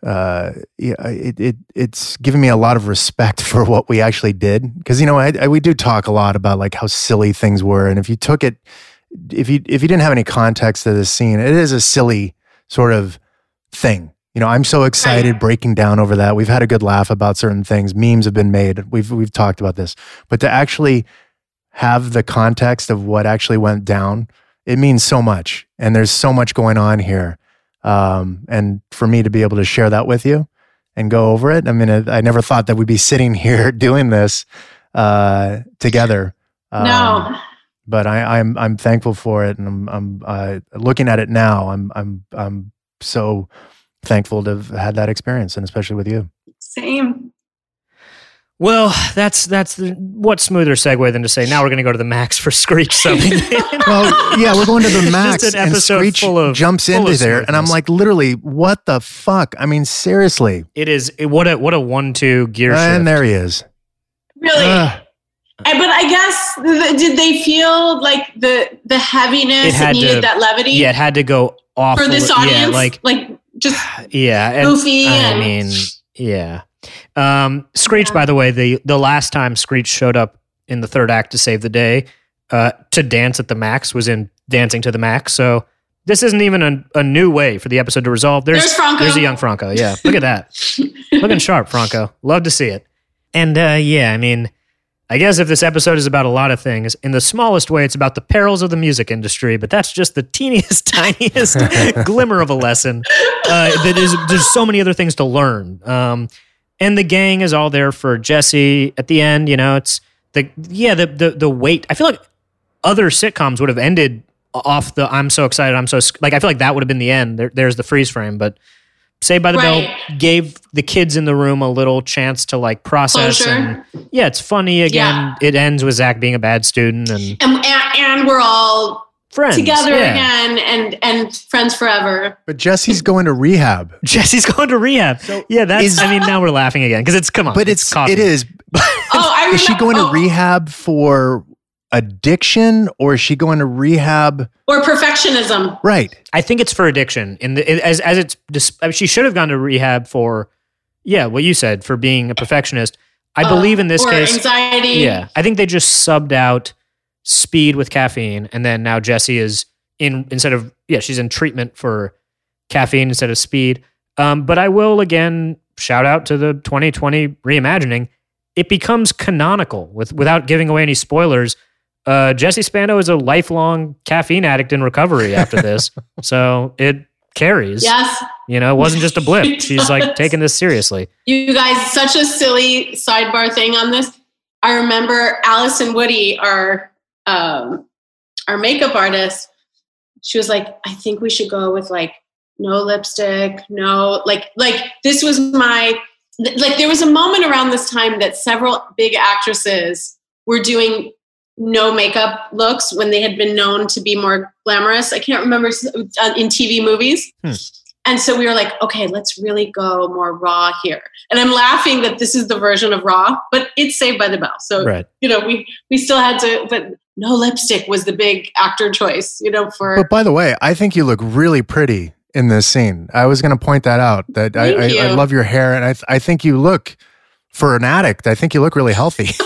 uh yeah it, it it's given me a lot of respect for what we actually did because you know I, I we do talk a lot about like how silly things were and if you took it if you if you didn't have any context to this scene it is a silly sort of thing you know i'm so excited Right. breaking down over that we've had a good laugh about certain things memes have been made we've we've talked about this but to actually have the context of what actually went down it means so much and there's so much going on here um, and for me to be able to share that with you and go over it. I mean, I, I never thought that we'd be sitting here doing this uh, together. Um, no but I, I'm I'm thankful for it, and I'm I'm uh, looking at it now. I'm I'm I'm so thankful to have had that experience, and especially with you. same well, that's that's the, what smoother segue than to say now we're going to go to the max for Screech something. Well, yeah, we're going to the max, an and Screech full of- jumps full into of there, and I'm like, literally, what the fuck? I mean, seriously. it is it, what a what a one two gear shift. And there he is. really Ugh. And- but I guess th- did they feel like the the It heaviness had needed to- that levity Yeah, it had to go off for this audience? Yeah, like like just yeah, and, goofy I and mean, yeah. Um, Screech, Yeah. by the way, the the last time Screech showed up in the third act to save the day, uh, to dance at the max was in Dancing to the Max. So this isn't even a, a new way for the episode to resolve. There's There's Franco. there's a young Franco. Yeah, look at that, looking sharp, Franco. Love to see it. And uh, yeah, I mean, I guess if this episode is about a lot of things, in the smallest way, it's about the perils of the music industry. But that's just the teeniest, tiniest glimmer of a lesson. Uh, that is, there's so many other things to learn. Um, and the gang is all there for Jessie at the end. You know, it's the yeah the the the weight. I feel like other sitcoms would have ended off the "I'm so excited, I'm so like." I feel like that would have been the end. There, there's the freeze frame, but. Saved by the Right. Bell gave the kids in the room a little chance to like process Closure. and yeah, it's funny again. It ends with Zack being a bad student and and, and, and we're all friends together yeah. again and and friends forever. But Jessie's going to rehab. Jessie's going to rehab. So yeah, that's. is- I mean, now we're laughing again because it's come on. But it's, coffee. it is. Oh, I Is she remember- going to oh, rehab for addiction or is she going to rehab? or perfectionism. Right. I think it's for addiction. In the it- as as it's I mean, she should have gone to rehab for yeah, what you said for being a perfectionist. I Uh, believe in this or case. anxiety. Yeah, I think they just subbed out speed with caffeine, and then now jessie is in instead of yeah, she's in treatment for caffeine instead of speed. Um, but I will again shout out to the 2020 reimagining. It becomes canonical with without giving away any spoilers. Uh, Jessie Spano is a lifelong caffeine addict in recovery after this, so it carries. Yes. You know, it wasn't just a blip. It She's like taking this seriously. You guys, such a silly sidebar thing on this. I remember Alice and Woody, our um, our makeup artist. She was like, "I think we should go with like no lipstick, no like like this was my like there was a moment around this time that several big actresses were doing no makeup looks when they had been known to be more glamorous. I can't remember uh, in TV movies. Hmm. And so we were like, okay, let's really go more raw here. And I'm laughing that this is the version of raw, but it's Saved by the Bell. So Right. you know, we we still had to, but no lipstick was the big actor choice. You know, for But by the way, I think you look really pretty in this scene. I was going to point that out. That I, I, I love your hair, and I, th- I think you look for an addict. I think you look really healthy.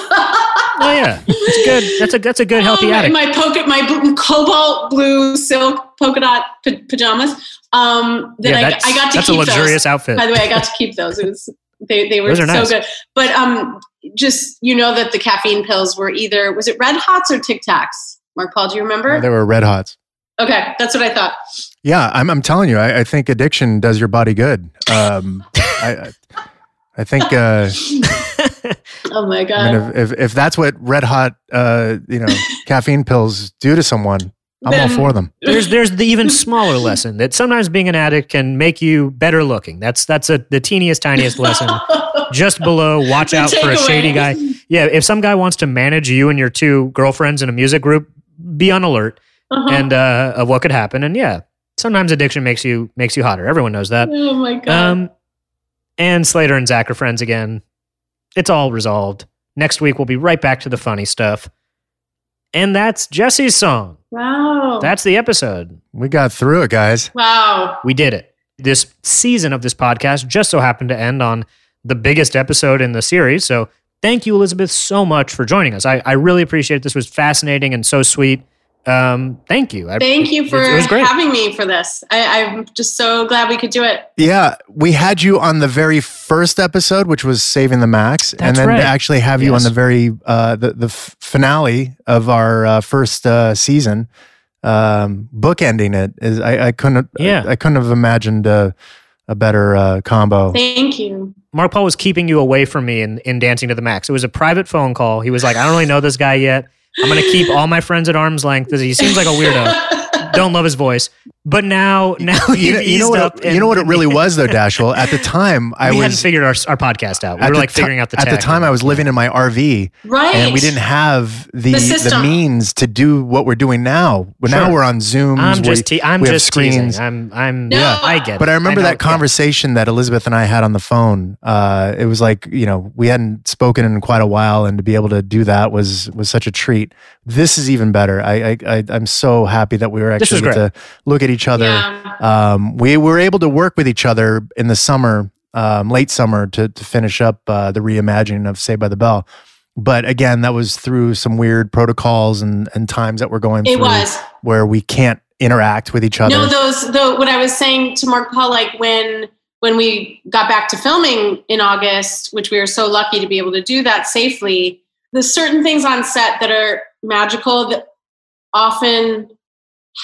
Oh yeah, it's good. That's a that's a good healthy Oh, my, addict. my polka, my blue, cobalt blue silk polka dot pa- pajamas. Um, that yeah, I, I got to that's a keep luxurious those. outfit. By the way, I got to keep those. It was they they were so nice. good. But um, just you know that the caffeine pills were either was it Red Hots or Tic Tacs? Mark Paul, do you remember? they were red hots. Okay, that's what I thought. Yeah, I'm, I'm telling you, I, I think addiction does your body good. Um, I, I- I think, uh, Oh my I god. mean, if, if, if that's what red hot, uh, you know, caffeine pills do to someone, I'm all for them. there's there's the even smaller lesson that sometimes being an addict can make you better looking. That's that's a the teeniest tiniest lesson. Just below, watch out for a shady guy. Yeah, if some guy wants to manage you and your two girlfriends in a music group, be on alert Uh-huh. and uh, of what could happen. And yeah, sometimes addiction makes you makes you hotter. Everyone knows that. oh my god. Um, and Slater and Zack are friends again. It's all resolved. Next week we'll be right back to the funny stuff. And that's Jesse's song. wow. That's the episode. We got through it, guys. wow. We did it. This season of this podcast just so happened to end on the biggest episode in the series. So thank you, Elizabeth, so much for joining us. I, I really appreciate it. This was fascinating and so sweet. Um, thank you. I- Thank you for it was great. having me for this. I, I'm just so glad we could do it. Yeah, we had you on the very first episode, which was saving the max, and then right. to actually have you on the very uh, the the f- finale of our uh, first uh, season, um, bookending it is I, I couldn't Yeah. I, I couldn't have imagined a, a better uh, combo. Thank you. Mark Paul was keeping you away from me in, in Dancing to the Max. It was a private phone call. He was like, I don't really know this guy yet. I'm going to keep all my friends at arm's length. He seems like a weirdo. Don't love his voice. But now, now you know, you know what? It, you know what it really was though, Dashiell. At the time, I we was hadn't figured our, our podcast out. We were like ti- figuring out the at the time and- I was living in my RV, Right. and we didn't have the The the, means to do what we're doing now. But Sure. now we're on Zoom. I'm we- just, te- I'm we have just screens. teasing. I'm, I'm, No. yeah, I get it. But I remember know- that conversation that Elizabeth and I had on the phone. Uh, it was like you know we hadn't spoken in quite a while, and to be able to do that was was such a treat. This is even better. I, I, I I'm so happy that we were actually able to look at each other. Yeah. Um, we were able to work with each other in the summer, um, late summer, to to finish up uh, the reimagining of Saved by the Bell. But again, that was through some weird protocols and and times that we're going It through was. where we can't interact with each other. No, those though what I was saying to Mark Paul, like when when we got back to filming in August, which we were so lucky to be able to do that safely, there's certain things on set that are magical that often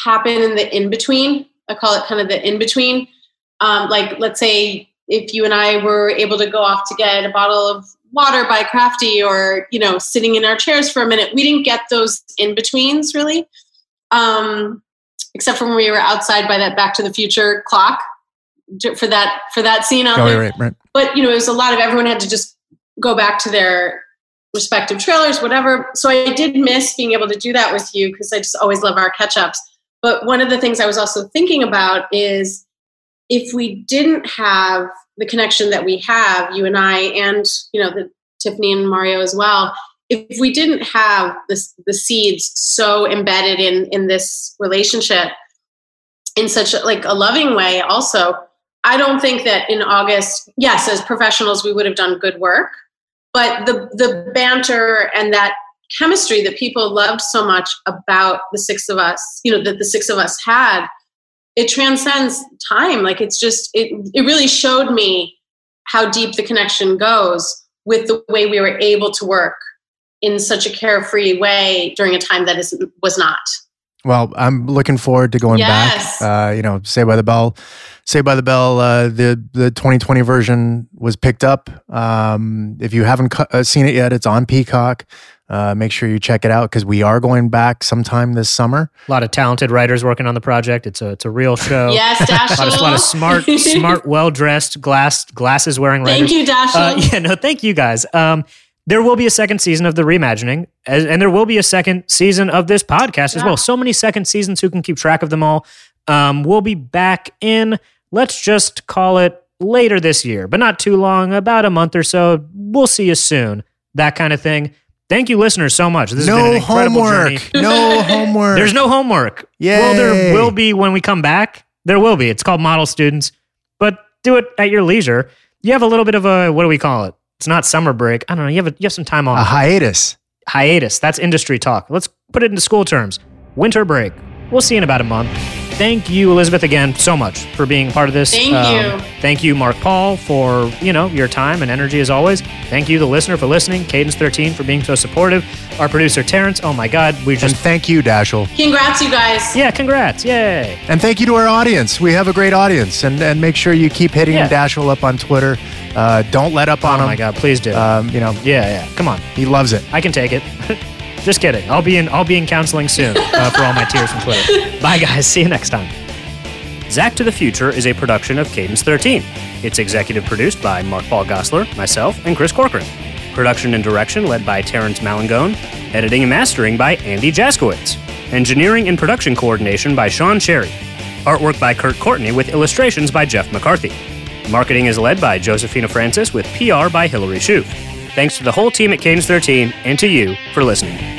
happen in the in between. I call it kind of the in between. Um, like let's say if you and I were able to go off to get a bottle of water by Crafty or you know sitting in our chairs for a minute, we didn't get those in betweens really. Um, except for when we were outside by that Back to the Future clock for that for that scene out Oh, there. right, right. But you know, it was a lot of everyone had to just go back to their respective trailers, whatever. So I did miss being able to do that with you because I just always love our catch ups. But one of the things I was also thinking about is if we didn't have the connection that we have, you and I, and you know, the Tiffani and Mario as well, if we didn't have this, the seeds so embedded in in this relationship in such a, like a loving way, also, I don't think that in August, yes, as professionals, we would have done good work, but the the banter and that chemistry that people loved so much about the six of us, you know, that the six of us had, it transcends time. Like it's just it it really showed me how deep the connection goes with the way we were able to work in such a carefree way during a time that is was not. Well, I'm looking forward to going Yes. back. Uh, you know, Saved by the Bell, Saved by the Bell. Uh, the the 2020 version was picked up. Um, if you haven't cu- uh, seen it yet, it's on Peacock. Uh, make sure you check it out because we are going back sometime this summer. a lot of talented writers working on the project. It's a, it's a real show. Yes, A lot, of, a lot of smart, smart, well dressed, glass glasses wearing writers. Thank you, Dashiell. Uh, yeah, no, thank you guys. Um, there will be a second season of the reimagining, as, and there will be a second season of this podcast as well. So many second seasons, who can keep track of them all? Um, we'll be back in, let's just call it later this year, but not too long, about a month or so. We'll see you soon. That kind of thing. Thank you, listeners, so much. This has been an no incredible homework. journey. No homework. There's no homework. Yeah. Well, there will be when we come back. There will be. It's called Model Students, but do it at your leisure. You have a little bit of a what do we call it? It's not summer break. I don't know. You have a, you have some time off. a hiatus. Hiatus. That's industry talk. Let's put it into school terms. Winter break. We'll see you in about a month. Thank you, Elizabeth, again so much for being part of this. Um, Thank you. Thank you, Mark Paul, for you know your time and energy as always. Thank you, the listener, for listening. Cadence 13 for being so supportive. Our producer Terrence. Oh my God, we just And just thank you, Dashiell. Congrats, you guys. yeah, congrats, yay. And thank you to our audience. We have a great audience. And, and make sure you keep hitting Yeah. Dashiell up on Twitter. Uh, don't let up on Oh him. Oh my God, please do. Um, you know, yeah, yeah. Come on, he loves it. I can take it. Just kidding. I'll be in. I'll be in counseling soon uh, for all my tears from Twitter. Bye, guys. See you next time. Zack to the Future is a production of Cadence 13. It's executive produced by Mark Paul Gosselaar, myself, and Chris Corcoran. Production and direction led by Terrence Malangone. Editing and mastering by Andy Jaskowitz. Engineering and production coordination by Sean Cherry. Artwork by Kurt Courtney with illustrations by Jeff McCarthy. Marketing is led by Josephina Francis with PR by Hillary Shue. Thanks to the whole team at Cadence 13 and to you for listening.